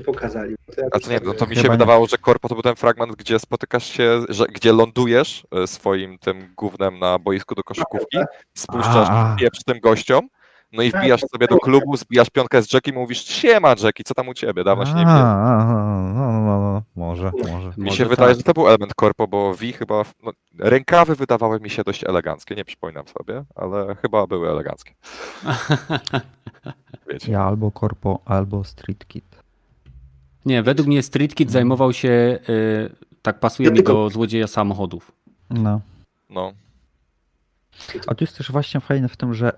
Pokazali. To ja A to nie, no to mi się Chyba nie. wydawało, że Korpo to był ten fragment, gdzie spotykasz się, że, gdzie lądujesz e, swoim tym gównem na boisku do koszykówki, spuszczasz A. pieprz tym gościom, no i wbijasz sobie do klubu, zbijasz piątkę z Jackiem i mówisz, siema Jackie, co tam u ciebie, dawno się nie A, widziałem. a, no, no, no, może, może. Mi Może się tak. wydaje, że to był element korpo, bo V chyba. No, rękawy wydawały mi się dość eleganckie, nie przypominam sobie, ale chyba były eleganckie. Wiecie. Ja albo Korpo, albo Street Kid. Nie, według mnie Street Kid zajmował się, y, tak pasuje Ja mi tylko- do złodzieja samochodów. No. No. A tu jest też właśnie fajne w tym, że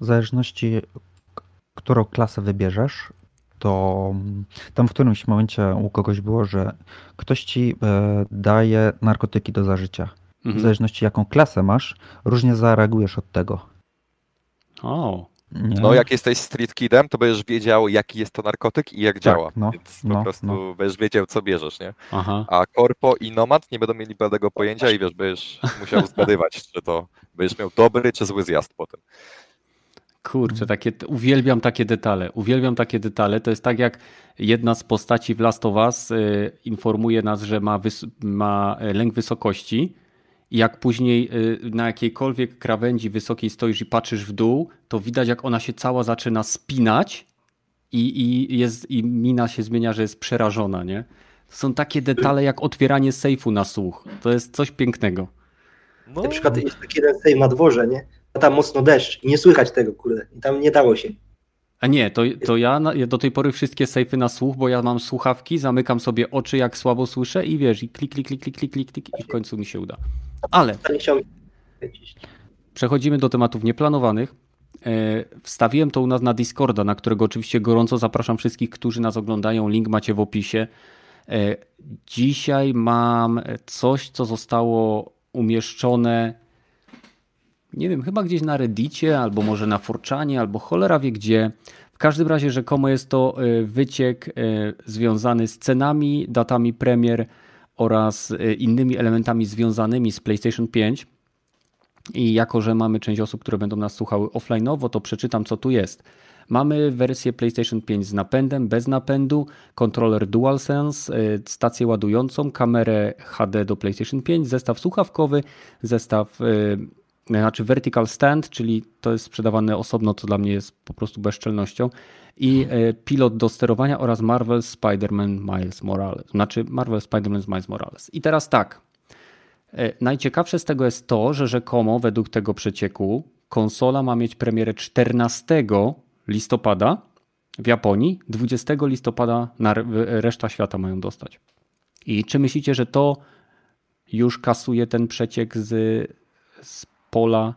w zależności którą klasę wybierzesz, to tam w którymś momencie u kogoś było, że ktoś ci e, daje narkotyki do zażycia. W Mhm. zależności jaką klasę masz, różnie zareagujesz od tego. O, Nie? no, jak jesteś street kidem, to będziesz wiedział, jaki jest to narkotyk i jak działa. no, Więc po no, prostu no. będziesz wiedział, co bierzesz, nie? aha. A korpo i nomad nie będą mieli bladego pojęcia i wiesz, będziesz musiał zgadywać, czy to będziesz miał dobry czy zły zjazd potem. Kurczę, takie, uwielbiam takie detale. Uwielbiam takie detale. To jest tak jak jedna z postaci w Last of Us y, informuje nas, że ma, ma e, lęk wysokości. I jak później y, na jakiejkolwiek krawędzi wysokiej stoisz i patrzysz w dół, to widać, jak ona się cała zaczyna spinać i, i, jest, i mina się zmienia, że jest przerażona, nie? To są takie detale jak otwieranie sejfu na słuch. To jest coś pięknego. No, Na przykład jest taki jeden sejm na dworze, nie? A tam mocno deszcz i nie słychać tego, kurde. I tam nie dało się. A nie, to, to ja, na, ja do tej pory wszystkie sejfy na słuch, bo ja mam słuchawki, zamykam sobie oczy jak słabo słyszę i wiesz, i klik, klik, klik, klik, klik, klik, klik i w końcu mi się uda. Ale przechodzimy do tematów nieplanowanych. E, Wstawiłem to u nas na Discorda, na którego oczywiście gorąco zapraszam wszystkich, którzy nas oglądają. Link macie w opisie. E, Dzisiaj mam coś, co zostało umieszczone, nie wiem, chyba gdzieś na Reddicie, albo może na Forczanie, albo cholera wie gdzie. W każdym razie rzekomo jest to e, wyciek e, związany z cenami, datami premier oraz e, innymi elementami związanymi z PlayStation 5. I jako, że mamy część osób, które będą nas słuchały offline'owo, to przeczytam, co tu jest. Mamy wersję PlayStation 5 z napędem, bez napędu, kontroler DualSense, y, stację ładującą, kamerę HD do PlayStation 5, zestaw słuchawkowy, zestaw, y, znaczy vertical stand, czyli to jest sprzedawane osobno, co dla mnie jest po prostu bezczelnością, i y, pilot do sterowania oraz Marvel Spider-Man Miles Morales, znaczy Marvel Spider-Man Miles Morales. I teraz tak, Najciekawsze z tego jest to, że rzekomo według tego przecieku konsola ma mieć premierę 14 listopada w Japonii, 20 listopada na reszta świata mają dostać. I czy myślicie, że to już kasuje ten przeciek z, z pola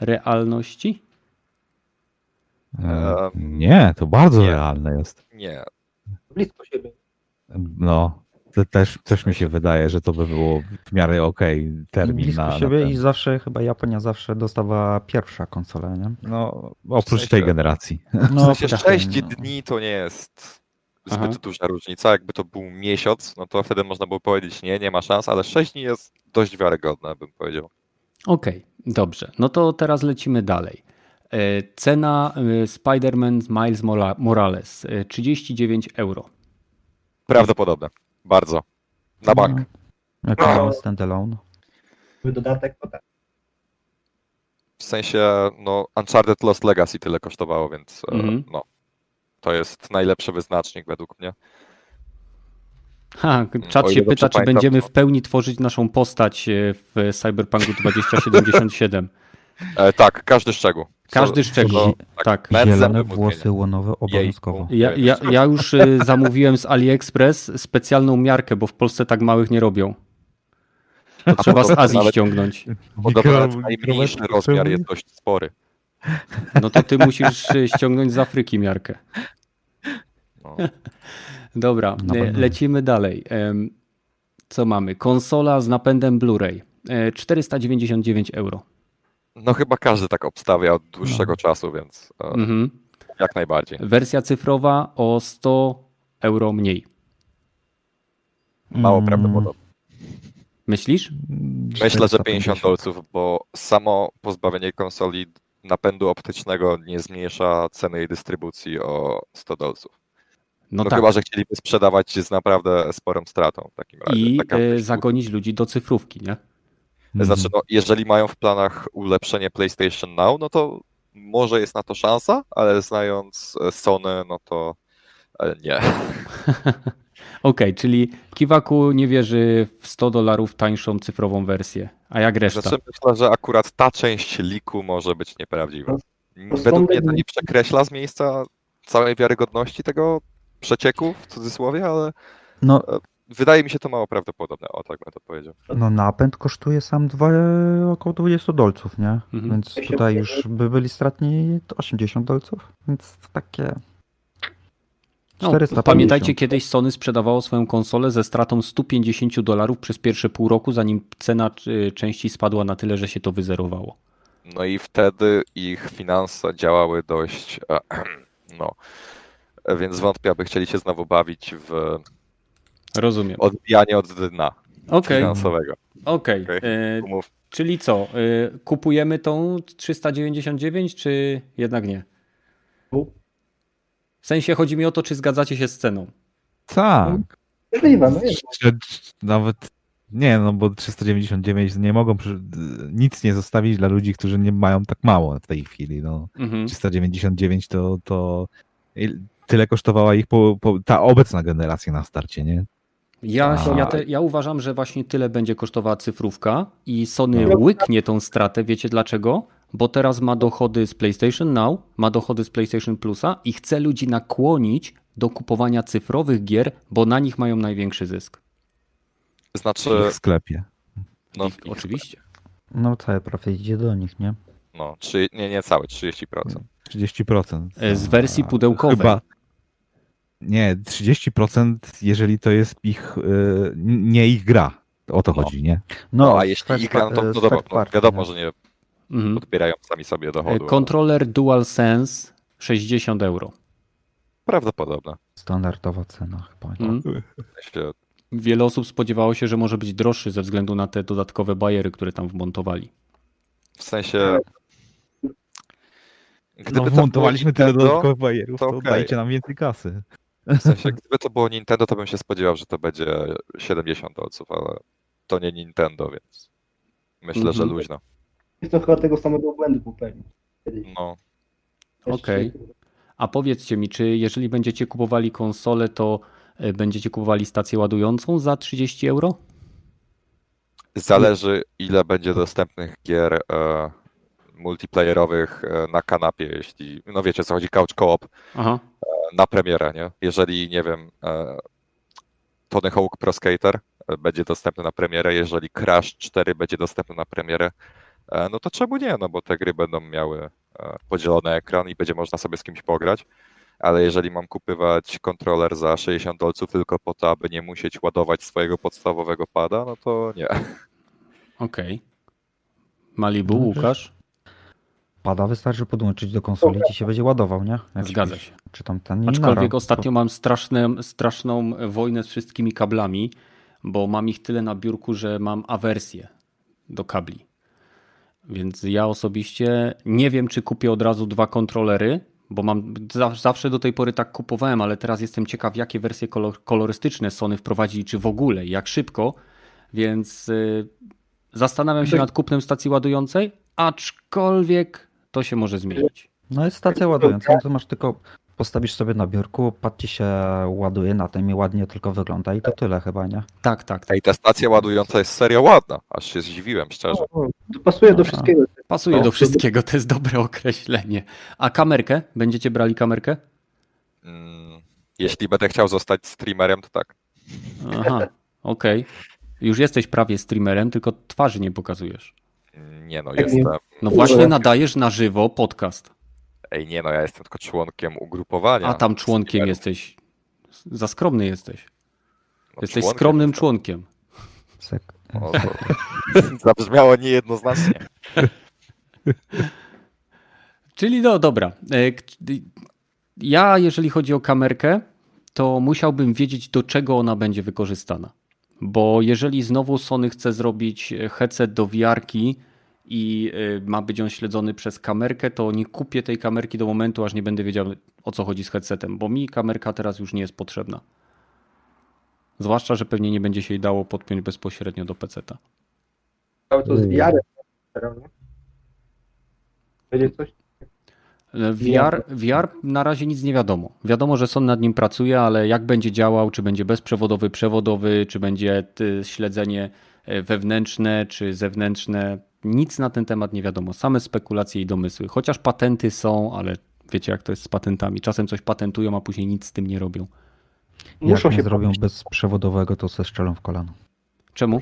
realności? E, nie, to bardzo Nie. realne jest. nie. Blisko siebie. No, to też, też mi się wydaje, że to by było w miarę okej termin Blisko na, siebie na i ten. zawsze chyba Japonia zawsze dostawała pierwsza konsolę, nie? No, oprócz W tej sensie- generacji. W No, sensie tak, 6 no. dni to nie jest zbyt Aha. duża różnica. Jakby to był miesiąc, no to wtedy można było powiedzieć nie, nie ma szans, ale 6 dni jest dość wiarygodne, bym powiedział. Okej, dobrze. No to teraz lecimy dalej. E, Cena e, Spider-Man Miles Mora- Morales e, 39 euro. Prawdopodobne. Bardzo. Na bank. No, jako No. standalone. Były dodatek, no tak. W sensie, no, Uncharted Lost Legacy tyle kosztowało, więc e, Mhm. no, to jest najlepszy wyznacznik według mnie. Ha, czat się pyta, czy będziemy to- w pełni tworzyć naszą postać e, w Cyberpunku 2077. E, tak, każdy szczegół. Każdy szczegół. co- Tak. Mędrem Zielone włosy łonowe obowiązkowo. Ja, ja, ja już e, zamówiłem z AliExpress specjalną miarkę, bo w Polsce tak małych nie robią. To trzeba z Azji nawet- ściągnąć. Podobno najmniejszy rozmiar jest dość spory. No to ty musisz e, ściągnąć z Afryki miarkę. No. Dobra, e, pewno. lecimy dalej. Co mamy? Konsola z napędem Blu-ray. E, 499 euro. No chyba każdy tak obstawia od dłuższego czasu, więc e, Mhm. jak najbardziej. Wersja cyfrowa o 100 euro mniej. Mało Mm, prawdopodobne. Myślisz? Myślę, że 450. 50 dolców, bo samo pozbawienie konsoli napędu optycznego nie zmniejsza ceny jej dystrybucji o 100 dolców. No, No, tak. chyba, że chcieliby sprzedawać z naprawdę sporą stratą w takim razie. I e, zagonić ludzi do cyfrówki, nie? Znaczy, no, jeżeli mają w planach ulepszenie PlayStation Now, no to może jest na to szansa, ale znając e, Sony, no to e, nie. Okej, czyli Kiwaku nie wierzy w 100 dolarów tańszą cyfrową wersję. A jak reszta? Znaczy, myślę, że akurat ta część liku może być nieprawdziwa. Według mnie to nie przekreśla z miejsca całej wiarygodności tego przecieku, w cudzysłowie, ale No, wydaje mi się to mało prawdopodobne. O, tak bym to powiedział. no napęd kosztuje sam dwa, około 20 dolców, nie? Mhm. Więc tutaj już by byli stratni 80 dolców, więc takie... No, 450. pamiętajcie, kiedyś Sony sprzedawało swoją konsolę ze stratą 150 dolarów przez pierwsze pół roku, zanim cena y, części spadła na tyle, że się to wyzerowało. No i wtedy ich finanse działały dość, e, no, e, więc wątpię, aby chcieli się znowu bawić w Rozumiem. odbijanie od dna Okej, finansowego. okej. Okej. Y, Umów. Czyli co? y, Kupujemy tą 399, czy jednak nie? W sensie chodzi mi o to, czy zgadzacie się z ceną. Tak. Możliwe, no jest. Nawet nie, no bo 399 nie mogą nic nie zostawić dla ludzi, którzy nie mają tak mało w tej chwili. No. Mhm. 399 to, to tyle kosztowała ich po, po, ta obecna generacja na starcie, nie? Ja, A. ja, te, ja uważam, że właśnie tyle będzie kosztowała cyfrówka i Sony No. łyknie tą stratę. Wiecie dlaczego? Bo teraz ma dochody z PlayStation Now, ma dochody z PlayStation Plusa i chce ludzi nakłonić do kupowania cyfrowych gier, bo na nich mają największy zysk. Znaczy, W ich sklepie. no, I, oczywiście. No cały profit idzie do nich, nie? no trzy, nie, nie całe, 30%. 30%. E, Z wersji pudełkowej. Chyba, nie, 30% jeżeli to jest ich, y, nie ich gra. O to No. chodzi, nie? No, a z jeśli ich gra, no to, no dobra, no, party, wiadomo, nie? że nie Mhm. odbierają sami sobie E, dochodu. ale Kontroler DualSense 60 euro. Prawdopodobne. Standardowa cena chyba. nie? Mhm. Wiele osób spodziewało się, że może być droższy ze względu na te dodatkowe bajery, które tam wmontowali. w sensie No, to wmontowaliśmy tyle dodatkowych bajerów, to to dajcie nam więcej kasy. W sensie, gdyby to było Nintendo, to bym się spodziewał, że to będzie 70 dolców, ale to nie Nintendo, więc myślę, że Mhm. luźno. Jest to chyba tego samego błędu popełnił. No, Okej. A powiedzcie mi, czy jeżeli będziecie kupowali konsolę, to e, będziecie kupowali stację ładującą za 30 euro? zależy ile będzie dostępnych gier e, multiplayerowych e, na kanapie, jeśli, no wiecie co chodzi, couch co-op e, na premierę, nie? Jeżeli, nie wiem, e, Tony Hawk Pro Skater będzie dostępny na premierę, jeżeli Crash 4 będzie dostępny na premierę, no to czemu nie? No bo te gry będą miały podzielony ekran i będzie można sobie z kimś pograć. Ale jeżeli mam kupywać kontroler za 60 dolców tylko po to, aby nie musieć ładować swojego podstawowego pada, no to nie. Okej. Malibu, No, Łukasz? Pada wystarczy podłączyć do konsoli i ci się będzie ładował, nie? Jak Zgadza się. Czy tam ten Aczkolwiek ostatnio mam straszne, straszną wojnę z wszystkimi kablami, bo mam ich tyle na biurku, że mam awersję do kabli. Więc ja osobiście nie wiem, czy kupię od razu dwa kontrolery, bo mam za- zawsze do tej pory tak kupowałem, ale teraz jestem ciekaw, jakie wersje kolor, kolorystyczne Sony wprowadzili, czy w ogóle, jak szybko. Więc y, zastanawiam się Tak. nad kupnem stacji ładującej, aczkolwiek to się może zmienić. No jest stacja ładująca, no to masz tylko postawisz sobie na biurku, ci się ładuje na tym i ładnie tylko wygląda i to tyle chyba, nie? Tak, tak, tak. Ej, ta stacja ładująca jest serio ładna, aż się zdziwiłem, szczerze. No, to pasuje do wszystkiego. Pasuje No, do to- wszystkiego, to jest dobre określenie. A kamerkę? Będziecie brali kamerkę? Mm, Jeśli będę chciał zostać streamerem, to tak. Aha, okej. Już jesteś prawie streamerem, tylko twarzy nie pokazujesz. Nie no, Tak jestem. No właśnie nadajesz na żywo podcast, Ej, nie no, ja jestem tylko członkiem ugrupowania. a tam członkiem streamerów. jesteś Za skromny jesteś. No, Jesteś członkiem skromnym jestem. członkiem. Sek. O, to zabrzmiało niejednoznacznie. Czyli no dobra. E, Ja, jeżeli chodzi o kamerkę, to musiałbym wiedzieć, do czego ona będzie wykorzystana. Bo jeżeli znowu Sony chce zrobić e, headset do wiarki i e, ma być on śledzony przez kamerkę, to nie kupię tej kamerki do momentu, aż nie będę wiedział, o co chodzi z headsetem, bo mi kamerka teraz już nie jest potrzebna. Zwłaszcza, że pewnie nie będzie się jej dało podpiąć bezpośrednio do PC-ta. Cały to z Mm. prawda? Będzie coś? VR, VR na razie nic nie wiadomo. Wiadomo, że Sony nad nim pracuje, ale jak będzie działał, czy będzie bezprzewodowy, przewodowy, czy będzie y, śledzenie e, wewnętrzne, czy zewnętrzne, nic na ten temat nie wiadomo. Same spekulacje i domysły. Chociaż patenty są, ale wiecie jak to jest z patentami. Czasem coś patentują, a później nic z tym nie robią. Muszą Jak się nie zrobią pomyśleć, bezprzewodowego, to se strzelą w kolano. Czemu?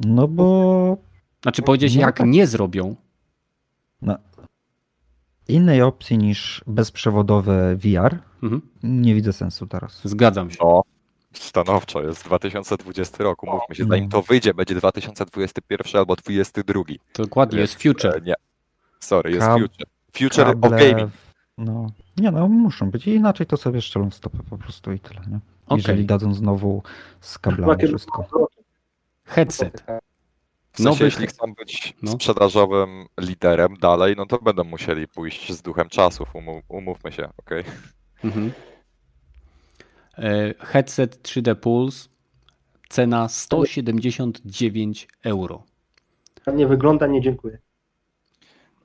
No bo Znaczy powiedzieć, No jak tak. nie zrobią. Innej opcji niż bezprzewodowe VR Mhm. nie widzę sensu teraz. Zgadzam się. No, stanowczo, jest 2020 rok, umówmy się, zanim No. to wyjdzie, będzie 2021 albo 2022. Dokładnie, jest future. E, Nie, sorry, jest Kab- future. Future of Kable, gaming. No, nie no, muszą być. Inaczej to sobie strzelą w stopę po prostu i tyle, nie? Okej. Jeżeli dadzą znowu z kablami wszystko. Headset. W sensie, Nowy- jeśli chcą być No. sprzedażowym liderem dalej, no to będą musieli pójść z duchem czasów, umów, umówmy się, okej? Mhm. E, Headset 3D Pulse. Cena 179 euro. Nie wygląda, nie dziękuję.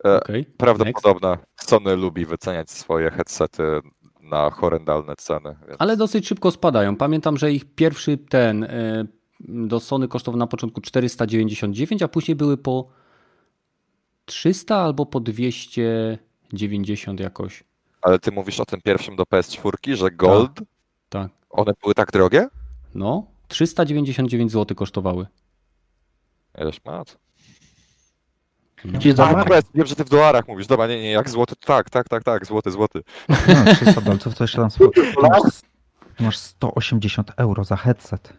E, Okay. Prawdopodobne. Sony lubi wyceniać swoje headsety na horrendalne ceny. Więc... Ale dosyć szybko spadają. Pamiętam, że ich pierwszy ten e, do Sony kosztował na początku 499, a później były po 300 albo po 290 jakoś. Ale ty mówisz o tym pierwszym do PS4, że Gold, Tak. one były tak drogie? No, 399 zł kosztowały. Ileż mat? Gdzie za A, markę? dobra, wiem, że ty w dolarach mówisz. Dobra, nie, nie, jak złoty, tak, tak, tak, tak, złoty, złoty. No, 300 dolców to jeszcze tam masz 180 euro za headset.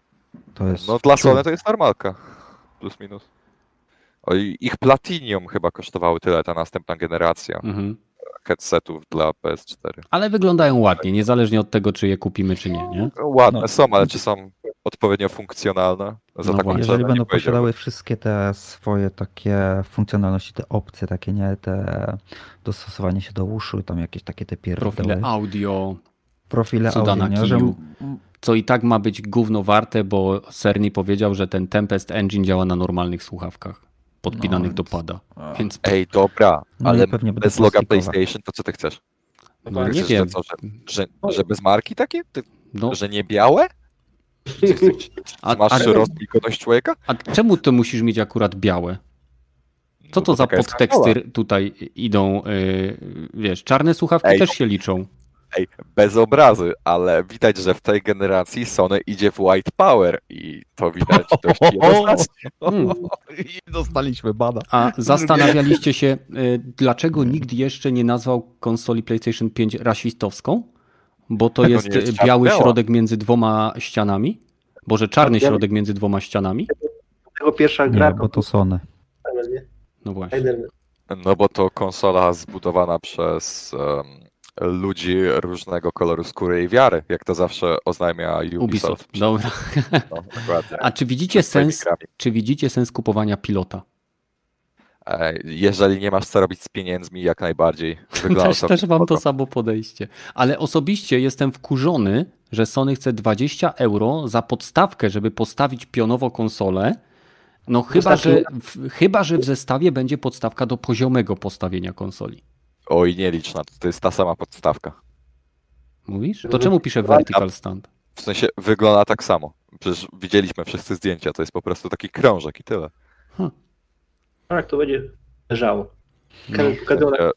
To jest. No dla. Sony to jest normalka. Plus minus. Oj, ich Platinum chyba kosztowały tyle, ta następna generacja Mhm. headsetów dla PS4. Ale wyglądają ładnie, niezależnie od tego, czy je kupimy, czy nie. nie? No, ładne No. są, ale czy są odpowiednio funkcjonalne? Za No taką właśnie. Jeżeli cenę będą posiadały wszystkie te swoje takie funkcjonalności, te opcje takie, nie? Te dostosowanie się do uszu, tam jakieś takie te pierdoły. Profile audio, Profile cuda audio, na nie? Że. Co i tak ma być gówno warte, bo Cerny powiedział, że ten Tempest Engine działa na normalnych słuchawkach podpinanych No, do pada. A, Więc Ej, dobra, No ale będą bez loga. PlayStation to co ty chcesz? no, nie chcesz, wiem. Że, co, że, że, że bez marki takie? Ty, No, Że nie białe? Czy, czy, czy, A- masz a- człowieka? a czemu to musisz mieć akurat białe? Co No to za podteksty tutaj idą? Yy, wiesz, czarne słuchawki Ej, też się liczą. Ej, bez obrazy, ale widać, że w tej generacji Sony idzie w white power i to widać dość jednoznacznie. Hmm. I dostaliśmy bada. A zastanawialiście się, y, dlaczego nikt jeszcze nie nazwał konsoli PlayStation 5 rasistowską? Bo to jest nie jest y, biały środek między dwoma ścianami? Boże, czarny środek między dwoma ścianami? Tego pierwsza gra. Nie, bo to Sony. nie? No właśnie. No bo to konsola zbudowana przez em, ludzi różnego koloru skóry i wiary, jak to zawsze oznajmia Ubisoft. Ubisoft. Dobra. No. A czy widzicie sens, czy widzicie sens kupowania pilota? E, Jeżeli nie masz co robić z pieniędzmi, jak najbardziej. Wygląda Też, też mam to samo podejście. Ale osobiście jestem wkurzony, że Sony chce 20 euro za podstawkę, żeby postawić pionowo konsolę. No chyba że, w, chyba, że w zestawie będzie podstawka do poziomego postawienia konsoli. Oj, nie licz na to, to jest ta sama podstawka. Mówisz? To czemu pisze vertical stand? W sensie wygląda tak samo. Przecież widzieliśmy wszyscy zdjęcia, to jest po prostu taki krążek i tyle. Tak, to będzie leżało. Na E,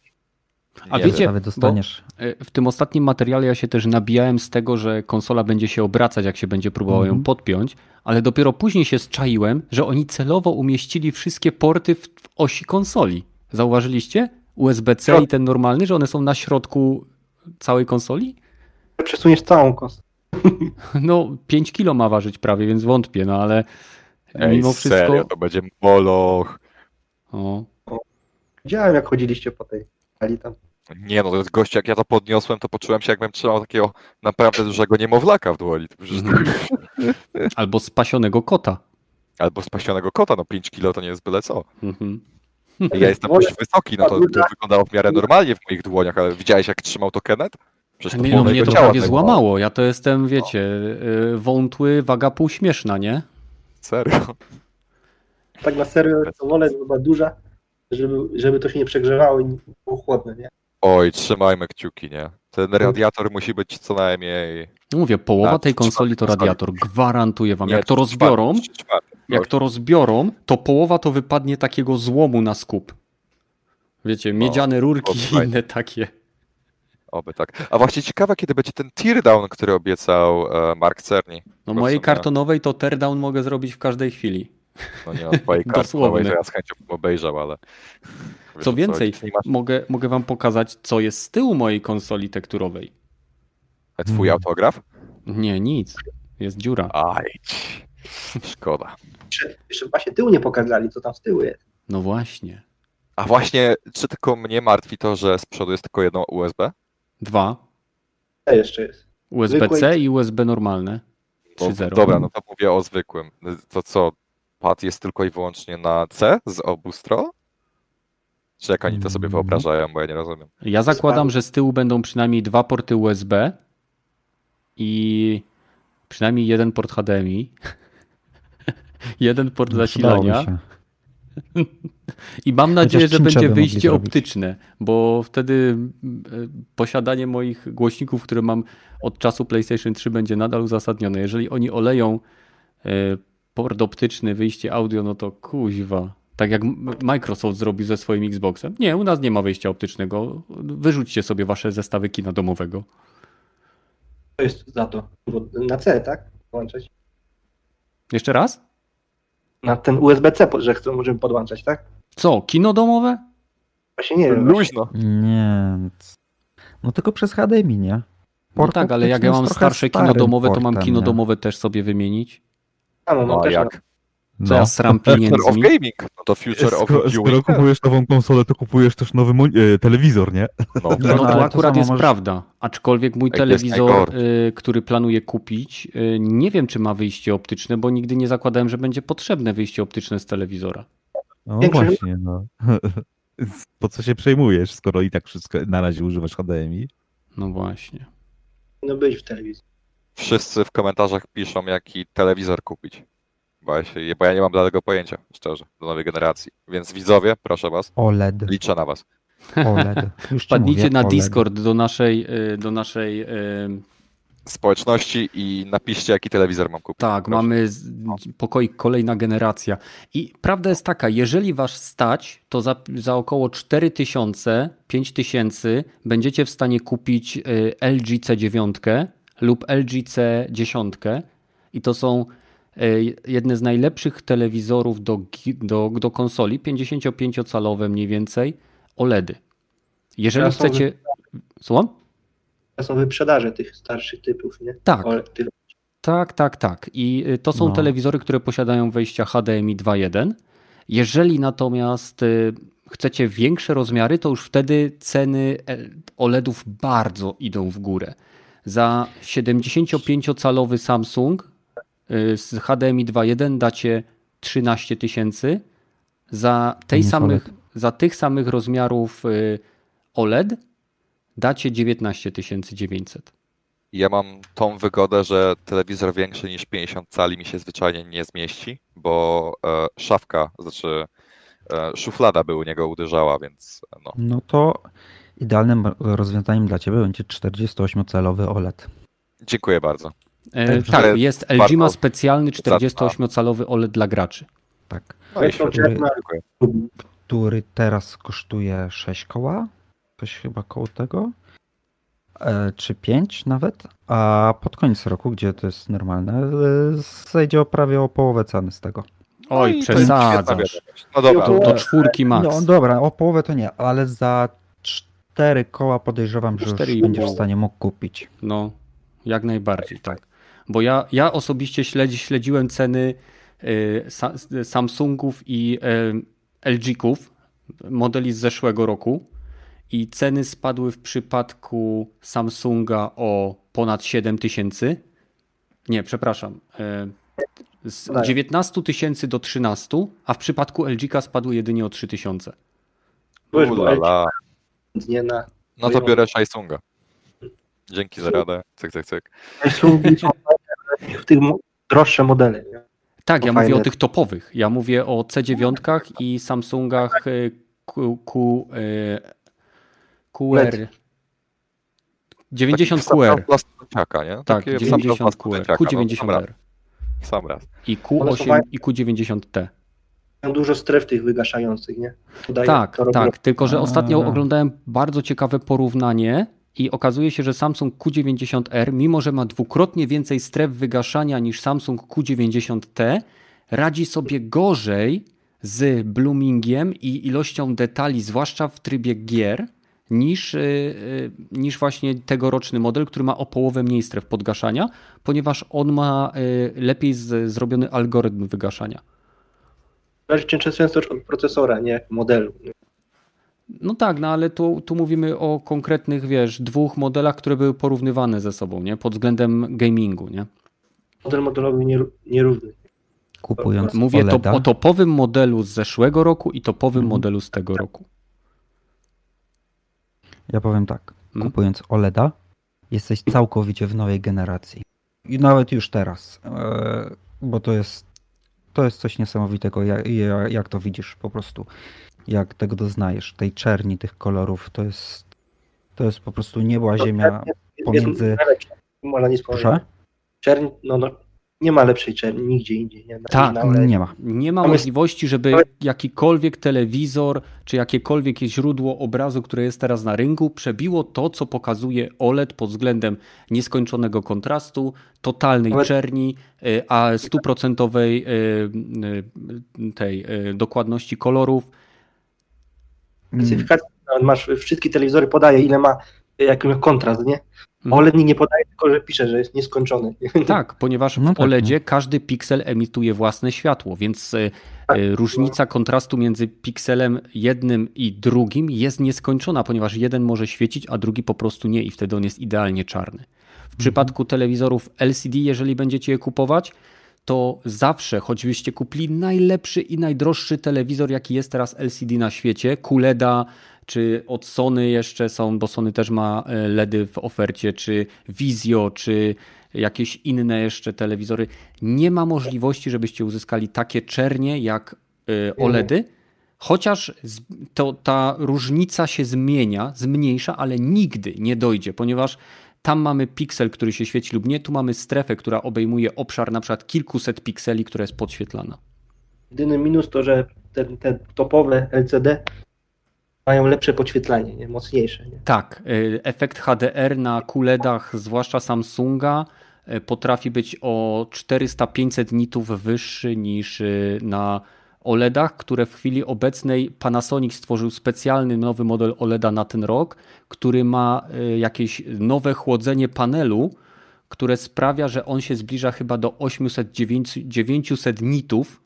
A nie wiecie- dostaniesz. E, W tym ostatnim materiale ja się też nabijałem z tego, że konsola będzie się obracać, jak się będzie próbował ją Mhm. podpiąć, ale dopiero później się zczaiłem, że oni celowo umieścili wszystkie porty w, w osi konsoli. Zauważyliście? USB-C i ten normalny, że one są na środku całej konsoli? Przesuniesz całą kostkę. No 5 kilo ma ważyć prawie, więc wątpię, no ale Ej, mimo wszystko... serio, to będzie moloch. O, Widziałem, jak chodziliście po tej hali tam. Nie no, to jest gość, jak ja to podniosłem, to poczułem się, jakbym trzymał takiego naprawdę dużego niemowlaka w dłoni. Albo spasionego kota. Albo spasionego kota, no 5 kilo to nie jest byle co. Mhm. Ja jestem dość wysoki, no to, to wyglądało w miarę normalnie w moich dłoniach, ale widziałeś jak trzymał to Kenneth? Przecież to Nie, no, mnie to prawie zajmowało. złamało. Ja to jestem, wiecie, y, wątły, waga półśmieszna, nie? Serio. Tak na serio, to wolę była duża, żeby, żeby to się nie przegrzewało i nie było chłodne, nie? Oj, trzymajmy kciuki, nie? Ten radiator musi być co najmniej... No Mówię, połowa Na tej konsoli to radiator. Gwarantuję wam. Nie, Jak to rozbiorą, jak to rozbiorą, to połowa to wypadnie takiego złomu na skup. Wiecie, miedziane rurki i inne takie. Oby tak. A właśnie ciekawe, kiedy będzie ten teardown, który obiecał e, Mark Cerny. No mojej sumie- kartonowej to teardown mogę zrobić w każdej chwili. No nie kartowej, Dosłownie. że ja z chęcią bym obejrzał, ale... Wiesz Co więcej? Nie masz mogę, mogę wam pokazać, co jest z tyłu mojej konsoli tekturowej. twój Mm. autograf? Nie, nic. Jest dziura. Aj, szkoda. Jeszcze, właśnie tyłu nie pokazali, co tam z tyłu jest. No właśnie. A właśnie, czy tylko mnie martwi to, że z przodu jest tylko jedno USB? Dwa. Co jeszcze jest? USB-C i USB normalne. No, 3.0. dobra, no to mówię o zwykłym. To co, pad jest tylko i wyłącznie na C z obu stron? Czy jak oni to sobie Mm. wyobrażają, bo ja nie rozumiem. Ja zakładam, że z tyłu będą przynajmniej dwa porty USB i przynajmniej jeden port HDMI. jeden port No, zasilania. I mam nadzieję, że będzie wyjście optyczne, bo wtedy e, posiadanie moich głośników, które mam od czasu PlayStation 3 będzie nadal uzasadnione. Jeżeli oni oleją e, port optyczny, wyjście audio, no to kuźwa. Tak jak Microsoft zrobił ze swoim Xboxem. Nie, u nas nie ma wyjścia optycznego. Wyrzućcie sobie wasze zestawy kina domowego. To jest za to. Na C, tak? Podłączać. Jeszcze raz? Na ten USB-C, że chcą, możemy podłączać, tak? Co, kino domowe? Właśnie nie wiem. Luźno. Nie. No tylko przez HDMI, nie? No Port tak, ale jak ja mam starsze kino domowe, to mam kino nie? domowe też sobie wymienić. No, no, No jak? Co ja sram Future of pieniędzmi? Gaming. No to Future of Skoro, skoro Viewing. kupujesz nową konsolę, to kupujesz też nowy e, telewizor, nie? No, No, No, to ale to akurat samo jest możesz- prawda. Aczkolwiek mój Tak, to telewizor, y, który planuję kupić, y, nie wiem, czy ma wyjście optyczne, bo nigdy nie zakładałem, że będzie potrzebne wyjście optyczne z telewizora. No Większy- właśnie, no. Po co się przejmujesz, skoro i tak wszystko na razie używasz HDMI? No właśnie. no być w telewizji. Wszyscy w komentarzach piszą, jaki telewizor kupić. Bo ja, się, bo ja nie mam bladego pojęcia, szczerze, do nowej generacji. Więc widzowie, proszę was, OLED. liczę na was. OLED. Już mówię, na OLED. Discord do naszej, y, do naszej y, Społeczności i napiszcie, jaki telewizor mam kupić. Tak, Proszę. mamy pokoik kolejna generacja. I prawda jest taka, jeżeli was stać, to za, za około 4000, 5000 będziecie w stanie kupić y, LG C9 lub LG C10 i to są y, jedne z najlepszych telewizorów do, do, do konsoli, 55-calowe mniej więcej, OLEDy. Jeżeli chcecie... Słucham? To są wyprzedaże tych starszych typów, nie? Tak. O, tych, Tak, tak, tak. I y, to są No. telewizory, które posiadają wejścia HDMI 2.1. Jeżeli natomiast y, chcecie większe rozmiary, to już wtedy ceny e, OLEDów bardzo idą w górę. Za 75-calowy Samsung y, z HDMI 2.1 dacie 13 tysięcy. Za, tej samych, za tych samych rozmiarów y, OLED dacie 19 900. Ja mam tą wygodę, że telewizor większy niż 50 cali mi się zwyczajnie nie zmieści, bo e, szafka, znaczy e, szuflada by u niego uderzała, więc e, no. No to idealnym rozwiązaniem dla Ciebie będzie 48-calowy OLED. Dziękuję bardzo. E, tak, jest LG ma specjalny 48-calowy OLED dla graczy. Tak. No dziękuję. Który teraz kosztuje 6 koła. Coś chyba koło tego. E, czy 5 nawet. A pod koniec roku, gdzie to jest normalne, e, zejdzie o prawie o połowę ceny z tego. Oj, No przesadzasz. No dobra, To, to czwórki max. No dobra, o połowę to nie, ale za 4 koła podejrzewam, że już 4,5. będziesz w stanie mógł kupić. No, jak najbardziej, tak. Bo ja, ja osobiście śledzi, śledziłem ceny y, sa, Samsungów i y, LG-ków, modeli z zeszłego roku i ceny spadły w przypadku Samsunga o ponad 7 tysięcy. Nie, przepraszam. y, Z Tak. 19 tysięcy do 13, a w przypadku LG spadły jedynie o 3 tysiące. Ulala. Nie na No to biorę Shaisunga. Dzięki za radę. Cyk, cyk, cyk. Samsungi są w tych droższe modele. Nie? Tak, ja To mówię o fajne. tych topowych. Ja mówię o C9 i Samsungach y, Q, Q, QR. 90 Taki QR. nie? Tak, Takie 90 sam raz QR. studenciaka, no, sam Q90R raz, Sam raz. i One są Q8 fajne. i Q90T. Dużo stref tych wygaszających, nie? Daje- Tak, tak. Tylko, że ostatnio A. oglądałem bardzo ciekawe porównanie i okazuje się, że Samsung Q90R, mimo że ma dwukrotnie więcej stref wygaszania niż Samsung Q90T, radzi sobie gorzej z bloomingiem i ilością detali, zwłaszcza w trybie gier, niż, yy, yy, niż właśnie tegoroczny model, który ma o połowę mniej stref podgaszania, ponieważ on ma yy, lepiej z, zrobiony algorytm wygaszania. Zależy często, często od procesora, nie modelu. No tak, no ale tu, tu mówimy o konkretnych, wiesz, dwóch modelach, które były porównywane ze sobą, nie? Pod względem gamingu, nie? Model modelowy nieró- nierówny. Kupując Mówię to, o topowym modelu z zeszłego roku i topowym Mhm. modelu z tego roku. ja powiem tak, Mhm. kupując OLEDa, jesteś całkowicie w nowej generacji. I nawet już teraz, e, bo to jest, to jest coś niesamowitego, jak, jak, to widzisz po prostu, jak tego doznajesz, tej czerni, tych kolorów, to jest, to jest po prostu niebo a ziemia pomiędzy... Proszę? Czerń, no, no, nie ma lepszej czerni nigdzie indziej. Nie? Na- Tak, na OLED. Nie ma. Nie ma możliwości, żeby jakikolwiek telewizor czy jakiekolwiek źródło obrazu, które jest teraz na rynku, przebiło to, co pokazuje OLED pod względem nieskończonego kontrastu, totalnej czerni, y, a stuprocentowej y, y, tej dokładności kolorów. Specyfikacja, masz, wszystkie telewizory podaje ile ma, jaki ma kontrast, nie? Mhm. OLED nie podaje, tylko że pisze, że jest nieskończony. Tak, ponieważ No w tak, OLEDzie każdy piksel emituje własne światło, więc y, y, różnica kontrastu między pikselem jednym i drugim jest nieskończona, ponieważ jeden może świecić, a drugi po prostu nie i wtedy on jest idealnie czarny. W przypadku telewizorów LCD, jeżeli będziecie je kupować, to zawsze, choćbyście kupili najlepszy i najdroższy telewizor, jaki jest teraz LCD na świecie, QLEDa, czy od Sony jeszcze są, bo Sony też ma e, LEDy w ofercie, czy Vizio, czy jakieś inne jeszcze telewizory, nie ma możliwości, żebyście uzyskali takie czernie jak e, OLEDy, chociaż z- to, ta różnica się zmienia, zmniejsza, ale nigdy nie dojdzie, ponieważ tam mamy piksel, który się świeci lub nie, tu mamy strefę, która obejmuje obszar na przykład kilkuset pikseli, która jest podświetlana. Jedyny minus to, że te, te topowe LCD mają lepsze podświetlanie, nie? mocniejsze. Nie? Tak, y, efekt HDR na QLEDach, zwłaszcza Samsunga, y, potrafi być o 400-500 nitów wyższy niż y, na OLEDach, które w chwili obecnej Panasonic stworzył specjalny nowy model OLEDa na ten rok, który ma y, jakieś nowe chłodzenie panelu, które sprawia, że on się zbliża chyba do 800-900 nitów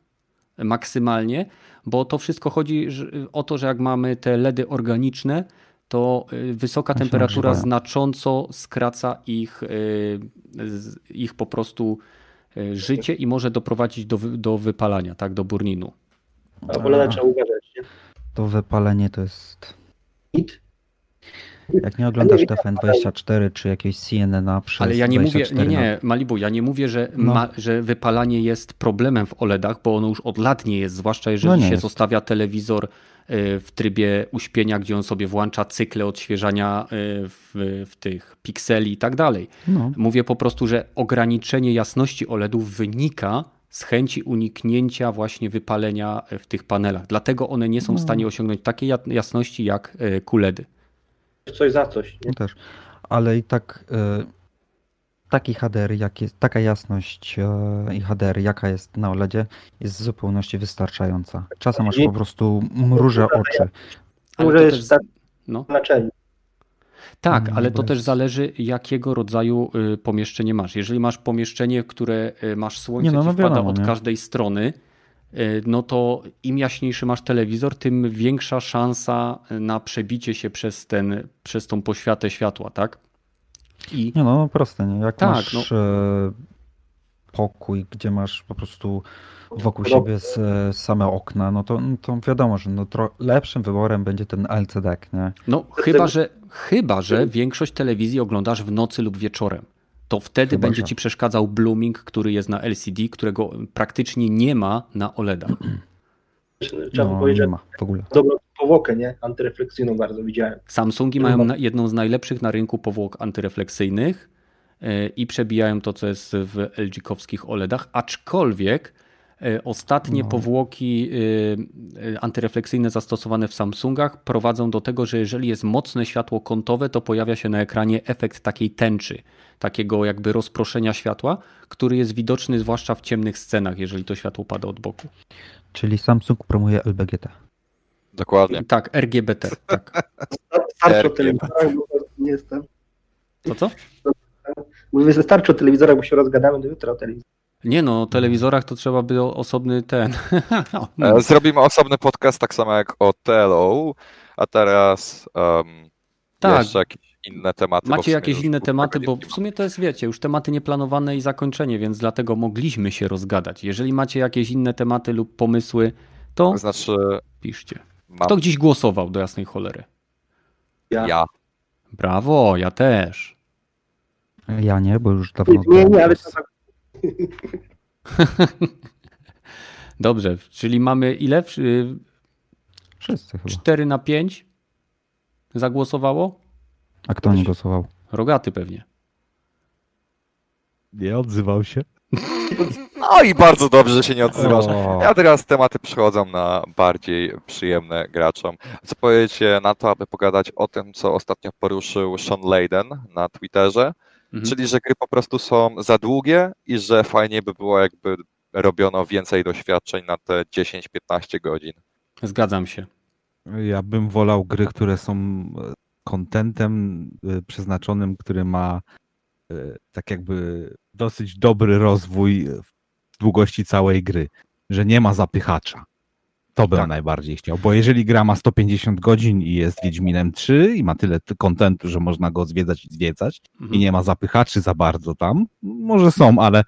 maksymalnie, bo to wszystko chodzi że- o to, że jak mamy te LEDy organiczne, to y, wysoka temperatura znacząco skraca ich, ich po prostu życie i może doprowadzić do, do wypalania, tak, do burninu. A OLED trzeba uważać. Nie? To wypalenie to jest... Nit? Jak nie oglądasz TFN24 czy jakiegoś CNN-a przez Ale ja nie mówię, 24 nie, na- nie, Malibu, ja nie mówię, że, No. ma, że wypalanie jest problemem w OLEDach, bo ono już od lat nie jest, zwłaszcza jeżeli No nie się jest. zostawia telewizor y, w trybie uśpienia, gdzie on sobie włącza cykle odświeżania y, w, w tych pikseli i tak dalej. No, Mówię po prostu, że ograniczenie jasności OLEDów wynika z chęci uniknięcia właśnie wypalenia w tych panelach. Dlatego one nie są w No. stanie osiągnąć takiej ja- jasności jak y, QLEDy. Coś za coś. Nie? no też. Ale i tak e, taki HDR, jak jest, taka jasność e, i HDR, jaka jest na OLEDzie, jest w zupełności wystarczająca. Czasem aż po prostu mrużę oczy. Ale Może to jest też- tak No. znaczenie. Tak, Mm, ale to też zależy, jakiego rodzaju y, pomieszczenie masz. Jeżeli masz pomieszczenie, które y, masz słońce, Nie, no, no wpada wiadomo, od nie? każdej strony, y, no to im jaśniejszy masz telewizor, tym większa szansa na przebicie się przez, ten, przez tą poświatę światła, tak? I Nie no, no proste, nie? Jak Tak, masz e, pokój, gdzie masz po prostu wokół No. siebie s- e, same okna, no to, no to wiadomo, że no tro, lepszym wyborem będzie ten LCD, nie? no chyba, że, chyba, że większość telewizji oglądasz w nocy lub wieczorem. To wtedy Chyba, będzie że. ci przeszkadzał blooming, który jest na LCD, którego praktycznie nie ma na OLEDach. Trzeba No, powiedzieć, nie ma w ogóle. dobrą powłokę, nie? Antyrefleksyjną bardzo widziałem. Samsungi mają na- jedną z najlepszych na rynku powłok antyrefleksyjnych e, i przebijają to, co jest w LG-kowskich OLEDach, aczkolwiek ostatnie No. powłoki e, e, antyrefleksyjne zastosowane w Samsungach prowadzą do tego, że jeżeli jest mocne światło kątowe, to pojawia się na ekranie efekt takiej tęczy, takiego jakby rozproszenia światła, który jest widoczny zwłaszcza w ciemnych scenach, jeżeli to światło pada od boku. Czyli Samsung promuje LBGT. Dokładnie. Tak, RGBT. Tak. Starczy telewizorach, bo nie jestem. To co? Mówię, że starczy o telewizorach, bo się rozgadamy do jutra o telewizorach. Nie no, o telewizorach to trzeba by osobny ten. E, Zrobimy osobny podcast, tak samo jak o Telo, a teraz um, Tak. jeszcze jakieś inne tematy. Macie jakieś inne tematy, bo w sumie to jest, wiecie, już tematy nieplanowane i zakończenie, więc dlatego mogliśmy się rozgadać. Jeżeli macie jakieś inne tematy lub pomysły, to. Znaczy, piszcie. mam Kto gdzieś głosował do jasnej cholery? Ja. ja. Brawo, ja też. Ja nie, bo już dawno... Nie, nie, ale to tak Dobrze, czyli mamy ile? Y, Wszyscy chyba. 4 na 5 zagłosowało? A kto nie głosował? Rogaty pewnie. Nie odzywał się. No i bardzo dobrze, że się nie odzywasz. Ja teraz tematy przechodzą na bardziej przyjemne graczom. Co powiecie na to, aby pogadać o tym, co ostatnio poruszył Sean Layden na Twitterze, Mhm. czyli że gry po prostu są za długie i że fajnie by było, jakby robiono więcej doświadczeń na te 10-15 godzin. Zgadzam się. Ja bym wolał gry, które są e, contentem e, przeznaczonym, który ma e, tak jakby dosyć dobry rozwój w długości całej gry, że nie ma zapychacza. To bym Tak. najbardziej chciał, bo jeżeli gra ma 150 godzin i jest Wiedźminem 3 i ma tyle kontentu, że można go zwiedzać i zwiedzać Mhm. i nie ma zapychaczy za bardzo tam, może są, ale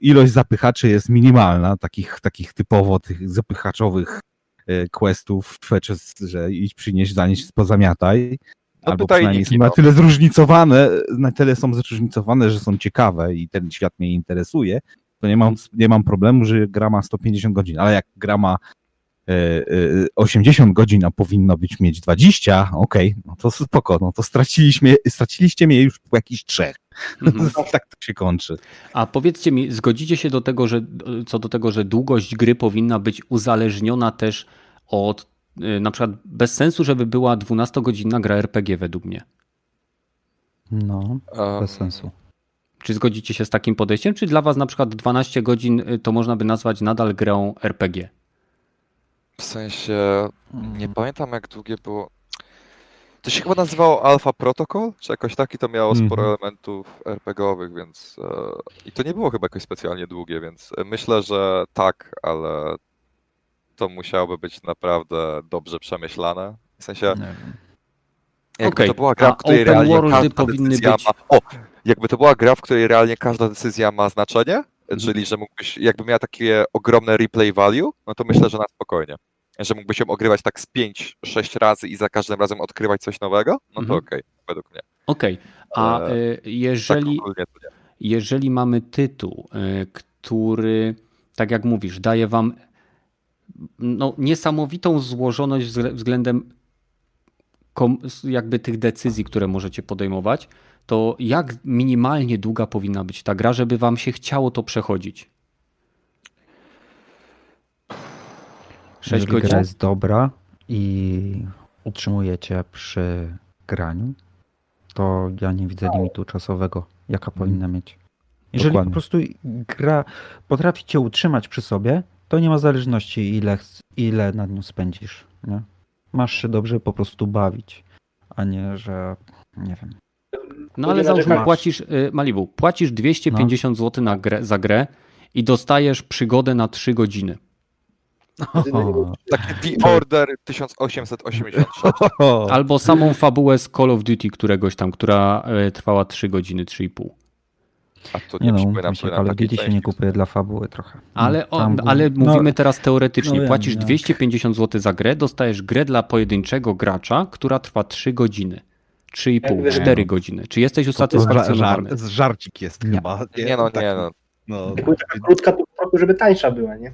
ilość zapychaczy jest minimalna, takich, takich typowo tych zapychaczowych e, questów, że idź przynieś, zanieś, pozamiataj. No Albo przynajmniej są na tyle zróżnicowane, na tyle są zróżnicowane, że są ciekawe i ten świat mnie interesuje, to nie mam, nie mam problemu, że gra ma 150 godzin, ale jak gra ma e, e, 80 godzin, a powinno być mieć 20, okej, no to spoko, no to straciliśmy, straciliście mnie już po jakichś trzech. Mhm. tak to się kończy. A powiedzcie mi, zgodzicie się do tego, że co do tego, że długość gry powinna być uzależniona też od y, na przykład bez sensu, żeby była 12-godzinna gra RPG według mnie. No, Um, bez sensu. Czy zgodzicie się z takim podejściem, czy dla was na przykład 12 godzin y, to można by nazwać nadal grą RPG? W sensie, nie pamiętam jak długie było. To się chyba nazywało Alpha Protocol, czy jakoś tak i to miało sporo Mhm. elementów RPGowych, więc e, i to nie było chyba jakoś specjalnie długie, więc e, myślę, że tak, ale to musiałoby być naprawdę dobrze przemyślane. W sensie, Nie wiem. Jakby Okej, to była gra, a w której open realnie worldy każda decyzja być- ma... O, jakby to była gra, w której realnie każda decyzja ma znaczenie, Mhm. czyli że mógłbyś, jakby miała takie ogromne replay value, no to myślę, że na spokojnie. Że mógłbyś ją ogrywać tak z 5-6 razy i za każdym razem odkrywać coś nowego, no to Mhm. okej, według mnie. Okej, a E, Tak jeżeli, nie. jeżeli mamy tytuł, y, który, tak jak mówisz, daje wam no, niesamowitą złożoność względem jakby tych decyzji, które możecie podejmować, to jak minimalnie długa powinna być ta gra, żeby wam się chciało to przechodzić? 6 Jeżeli godzin? gra jest dobra i utrzymujecie przy graniu, to ja nie widzę limitu czasowego, jaka powinna mieć. Jeżeli Dokładnie. po prostu gra potrafi cię utrzymać przy sobie, to nie ma zależności ile, ile nad nią spędzisz. Nie? Masz się dobrze po prostu bawić. a nie, że nie wiem. No ale załóżmy, płacisz, y, Malibu, płacisz 250 zł na grę, za grę i dostajesz przygodę na 3 godziny. O, Taki The Order 1886. Albo samą fabułę z Call of Duty któregoś tam, która y, trwała 3 godziny, 3,5. A to nie nie no, przypominam sobie takiej Duty się nie kupuje dla fabuły trochę. Ale, o, ale no, mówimy teraz teoretycznie. no Płacisz nie. 250 zł za grę, dostajesz grę dla pojedynczego gracza, która trwa 3 godziny. 3,5, Jak 4 wiem. godziny. Czy jesteś usatysfakcjonowany? żar, żarcik jest Nie. chyba. Nie no, Taki, nie no. no taka krótka, to trochę, żeby tańsza była, nie?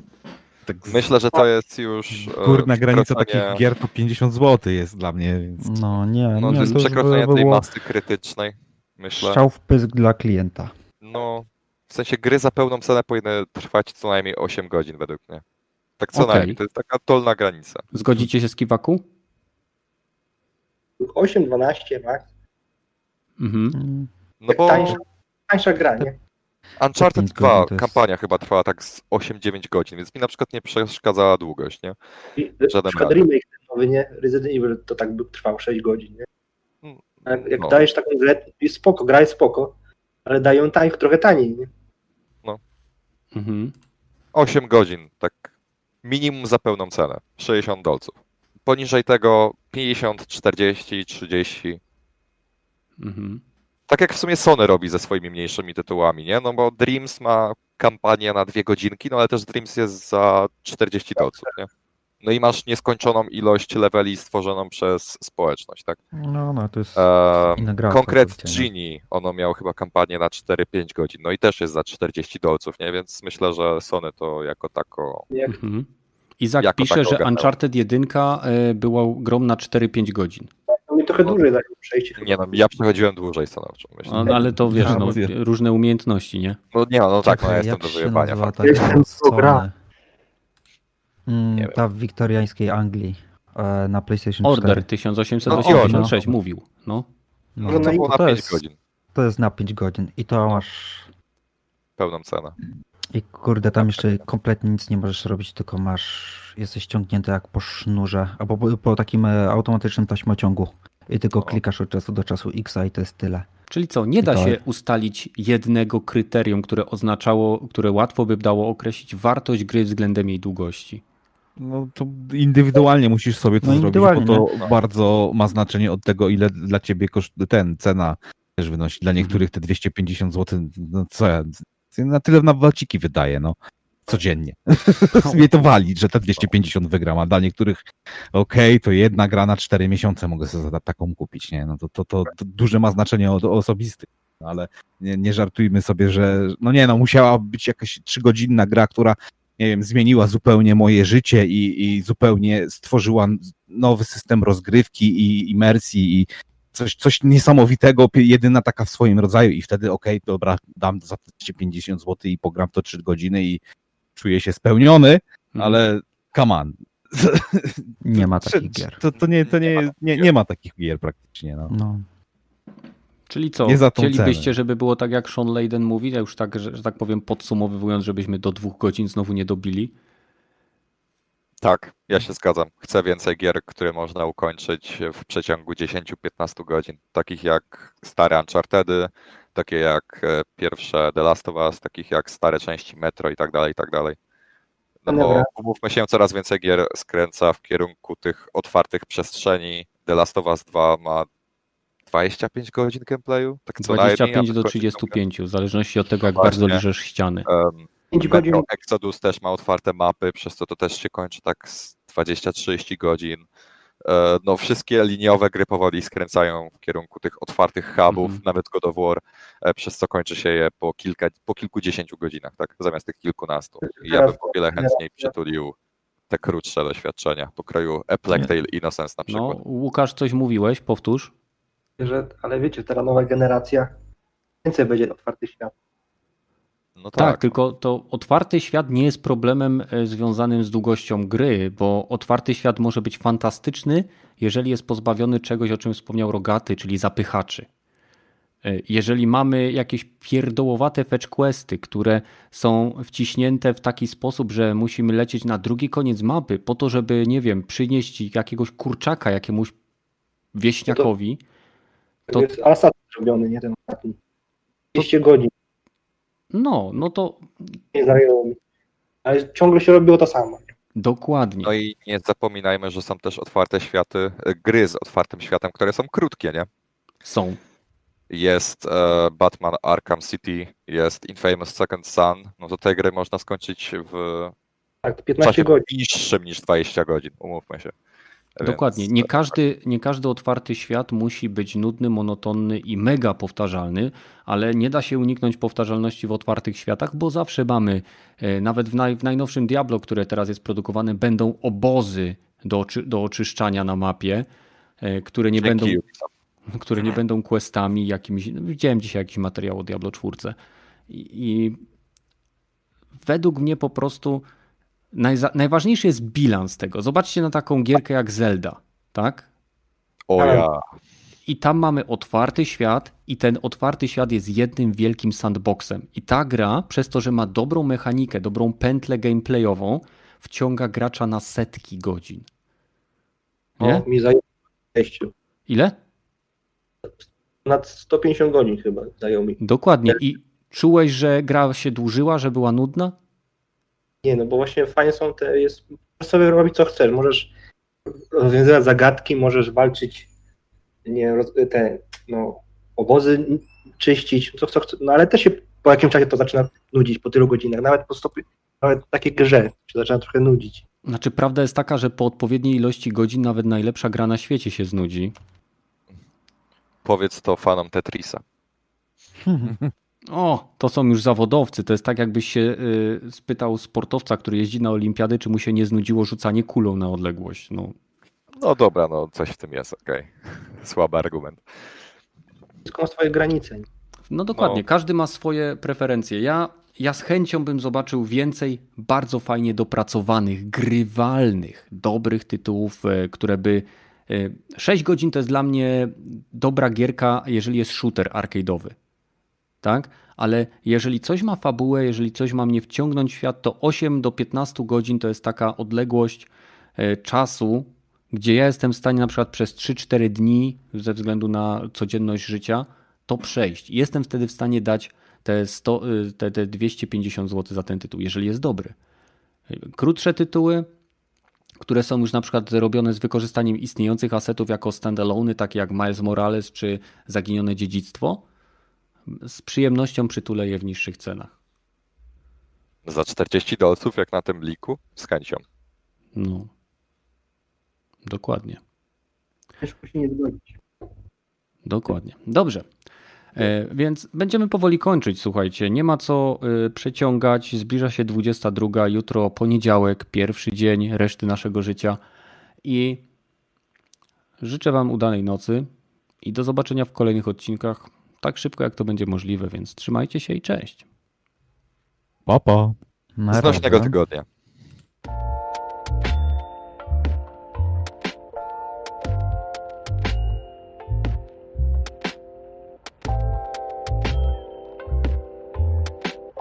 tak z- Myślę, że to jest już e, Górna granica takich gier to 50 zł jest dla mnie, więc No nie, No, nie to jest to przekroczenie tej masy krytycznej. Myślę. strzał w pysk dla klienta. No, w sensie gry za pełną cenę powinny trwać co najmniej 8 godzin według mnie. Tak co Okej. najmniej, to jest taka dolna granica. Zgodzicie się z Kiwaku? 8, 12, tak? Mhm. Mm, No bo Tańsza, tańsza gra, nie? Uncharted pięć 2, godzin to jest- kampania chyba trwała tak z 8-9 godzin, więc mi na przykład nie przeszkadzała długość, nie? Żaden na remake ten nowy, nie? Resident Evil to tak by trwał 6 godzin, nie? A Jak, jak No. dajesz taką grę, jest spoko, gra jest spoko, ale dają tań, trochę taniej, nie? Mhm. 8 godzin, tak minimum za pełną cenę, 60 dolców. Poniżej tego 50, 40, 30. Mhm. Tak jak w sumie Sony robi ze swoimi mniejszymi tytułami, nie? No bo Dreams ma kampanię na dwie godzinki, no ale też Dreams jest za 40 dolców, nie? No i masz nieskończoną ilość leveli stworzoną przez społeczność, tak? No, no, to jest Ehm, inna gra. Konkret? Genie, ono miało chyba kampanię na 4-5 godzin, no i też jest za 40 dolców, nie? Więc myślę, że Sony to jako tako... Jak Mhm. Izak Jako pisze, tak że. Uncharted 1 y, była grą na 4-5 godzin. to mi trochę dłużej dają przejście. Nie no, ja przechodziłem dłużej stanowczo, myślę. No, ale to wiesz, no, mówię. różne umiejętności, nie? No nie no, no tak, no ja jestem do wyjebania. Jestem gra z to gra. Sony? Mm, ta w wiktoriańskiej Anglii e, na PlayStation Order 4. 1886 mówił. No. No, No, To no było na to 5 jest- godzin, To jest na 5 godzin i to masz... pełną cenę. I kurde, tam jeszcze kompletnie nic nie możesz robić, tylko masz... Jesteś ściągnięty jak po sznurze, albo po, po takim e, automatycznym taśmociągu. I tylko No. klikasz od czasu do czasu X i to jest tyle. Czyli co, nie da się ustalić jednego kryterium, które oznaczało, które łatwo by dało określić wartość gry względem jej długości. No, to indywidualnie musisz sobie to No, zrobić, bo to nie? bardzo ma znaczenie od tego, ile dla ciebie koszt, ten cena też wynosi. Dla niektórych te 250 zł, no co ja, na tyle na walciki wydaje, no. Codziennie. Mnie to wali, że te 250 wygram, a dla niektórych okej, to jedna gra na 4 miesiące mogę sobie za taką kupić, nie? No to, to, to, to duże ma znaczenie od osobistych, no ale nie, nie żartujmy sobie, że no nie no, musiała być jakaś trzygodzinna gra, która nie wiem, zmieniła zupełnie moje życie i, i zupełnie stworzyła nowy system rozgrywki i imersji i coś, coś niesamowitego, jedyna taka w swoim rodzaju i wtedy okej, dobra, dam za 250 zł i pogram w to 3 godziny i czuję się spełniony, Mhm. ale come on. Nie ma takich gier. To, to, nie, to nie, nie, nie ma takich gier praktycznie. No. No. Czyli co, Nie za tą chcielibyście, cenę. żeby było tak jak Sean Layden mówi, ja już tak, że, że tak powiem podsumowując, żebyśmy do dwóch godzin znowu nie dobili? Tak, ja się zgadzam. Chcę więcej gier, które można ukończyć w przeciągu 10-15 godzin. Takich jak stare Unchartedy, takie jak e, pierwsze The Last of Us, takich jak stare części Metro i tak dalej, i tak dalej. No bo umówmy się, coraz więcej gier skręca w kierunku tych otwartych przestrzeni. The Last of Us 2 ma 25 godzin gameplayu? Tak co najmniej, 25 a do wychodzi 35, w zależności od tego, jak Właśnie. bardzo liżesz ściany. Em, 5 godzin Metro Exodus też ma otwarte mapy, przez to to też się kończy tak z 20-30 godzin. E, No, wszystkie liniowe gry powoli skręcają w kierunku tych otwartych hubów, Mhm. nawet God of War, e, przez co kończy się je po, kilka, po kilkudziesięciu godzinach, tak? Zamiast tych kilkunastu. I ja bym o wiele chętniej przytulił te krótsze doświadczenia, pokroju A Plague Tale Innocence na No, przykład. Łukasz, coś mówiłeś, powtórz. Że, ale wiecie, teraz nowa generacja więcej będzie otwarty świat. No Tak, tak, tylko to otwarty świat nie jest problemem e, związanym z długością gry, bo otwarty świat może być fantastyczny, jeżeli jest pozbawiony czegoś, o czym wspomniał Rogaty, czyli zapychaczy. E, Jeżeli mamy jakieś pierdołowate fetch questy, które są wciśnięte w taki sposób, że musimy lecieć na drugi koniec mapy po to, żeby, nie wiem, przynieść jakiegoś kurczaka jakiemuś wieśniakowi, To To- jest Asad zrobiony, nie ten ostatni. 200 godzin no, no to nie zajęło mi. Ale ciągle się robiło to samo. dokładnie. No i nie zapominajmy, że są też otwarte światy, e, gry z otwartym światem, które są krótkie, nie? Są. Jest e, Batman Arkham City, jest Infamous Second Son, no to te gry można skończyć w Tak, 15 czasie godzin. niższym niż 20 godzin, umówmy się. Więc- Dokładnie. Nie każdy, nie każdy otwarty świat musi być nudny, monotonny i mega powtarzalny, ale nie da się uniknąć powtarzalności w otwartych światach, bo zawsze mamy, e, nawet w, naj, w najnowszym Diablo, które teraz jest produkowane, będą obozy do, oczy, do oczyszczania na mapie, e, które nie, Dzięki będą, które nie będą questami jakimiś. No, widziałem dzisiaj jakiś materiał o Diablo 4. I, i według mnie po prostu najważniejszy jest bilans tego. Zobaczcie na taką gierkę jak Zelda, tak? O ja. I tam mamy otwarty świat, i ten otwarty świat jest jednym wielkim sandboxem. I ta gra, przez to, że ma dobrą mechanikę, dobrą pętlę gameplayową, wciąga gracza na setki godzin. Nie? No, mi zajęło 6. Ile? Nad 150 godzin chyba zajął mi. Dokładnie. I czułeś, że gra się dłużyła, że była nudna? Nie, no bo właśnie fajnie są te, jest, możesz sobie robić co chcesz, możesz rozwiązywać zagadki, możesz walczyć, nie, roz, te, no, obozy czyścić, co, co chcesz, no ale też się po jakimś czasie to zaczyna nudzić, po tylu godzinach, nawet po stopie, nawet w takiej grze się zaczyna trochę nudzić. Znaczy, prawda jest taka, że po odpowiedniej ilości godzin nawet najlepsza gra na świecie się znudzi. Powiedz to fanom Tetrisa. O, to są już zawodowcy. To jest tak, jakbyś się y, spytał sportowca, który jeździ na olimpiady, czy mu się nie znudziło rzucanie kulą na odległość. No, No dobra, no coś w tym jest, okej. Słaby argument. Ma swoje granice. No dokładnie, No. każdy ma swoje preferencje. Ja, ja z chęcią bym zobaczył więcej bardzo fajnie dopracowanych, grywalnych, dobrych tytułów, e, które by. e, 6 godzin to jest dla mnie dobra gierka, jeżeli jest shooter arcade'owy. Tak? Ale jeżeli coś ma fabułę, jeżeli coś ma mnie wciągnąć w świat, to 8 do 15 godzin to jest taka odległość e, czasu, gdzie ja jestem w stanie na przykład przez 3-4 dni, ze względu na codzienność życia, to przejść. Jestem wtedy w stanie dać te, 100, y, te, te 250 zł za ten tytuł, jeżeli jest dobry. Krótsze tytuły, które są już na przykład robione z wykorzystaniem istniejących asetów jako standalone, takie jak Miles Morales czy Zaginione Dziedzictwo, z przyjemnością przytulę je w niższych cenach. Za 40 dolców, jak na tym liku, z chęcią. No. Dokładnie. Ciężko się nie zgodzić. Dokładnie. Dobrze. E, Więc będziemy powoli kończyć, słuchajcie. Nie ma co e, przeciągać. Zbliża się 22, jutro poniedziałek, pierwszy dzień reszty naszego życia. I życzę Wam udanej nocy i do zobaczenia w kolejnych odcinkach tak szybko, jak to będzie możliwe, więc trzymajcie się i cześć. Papa. Na Znośnego tygodnia.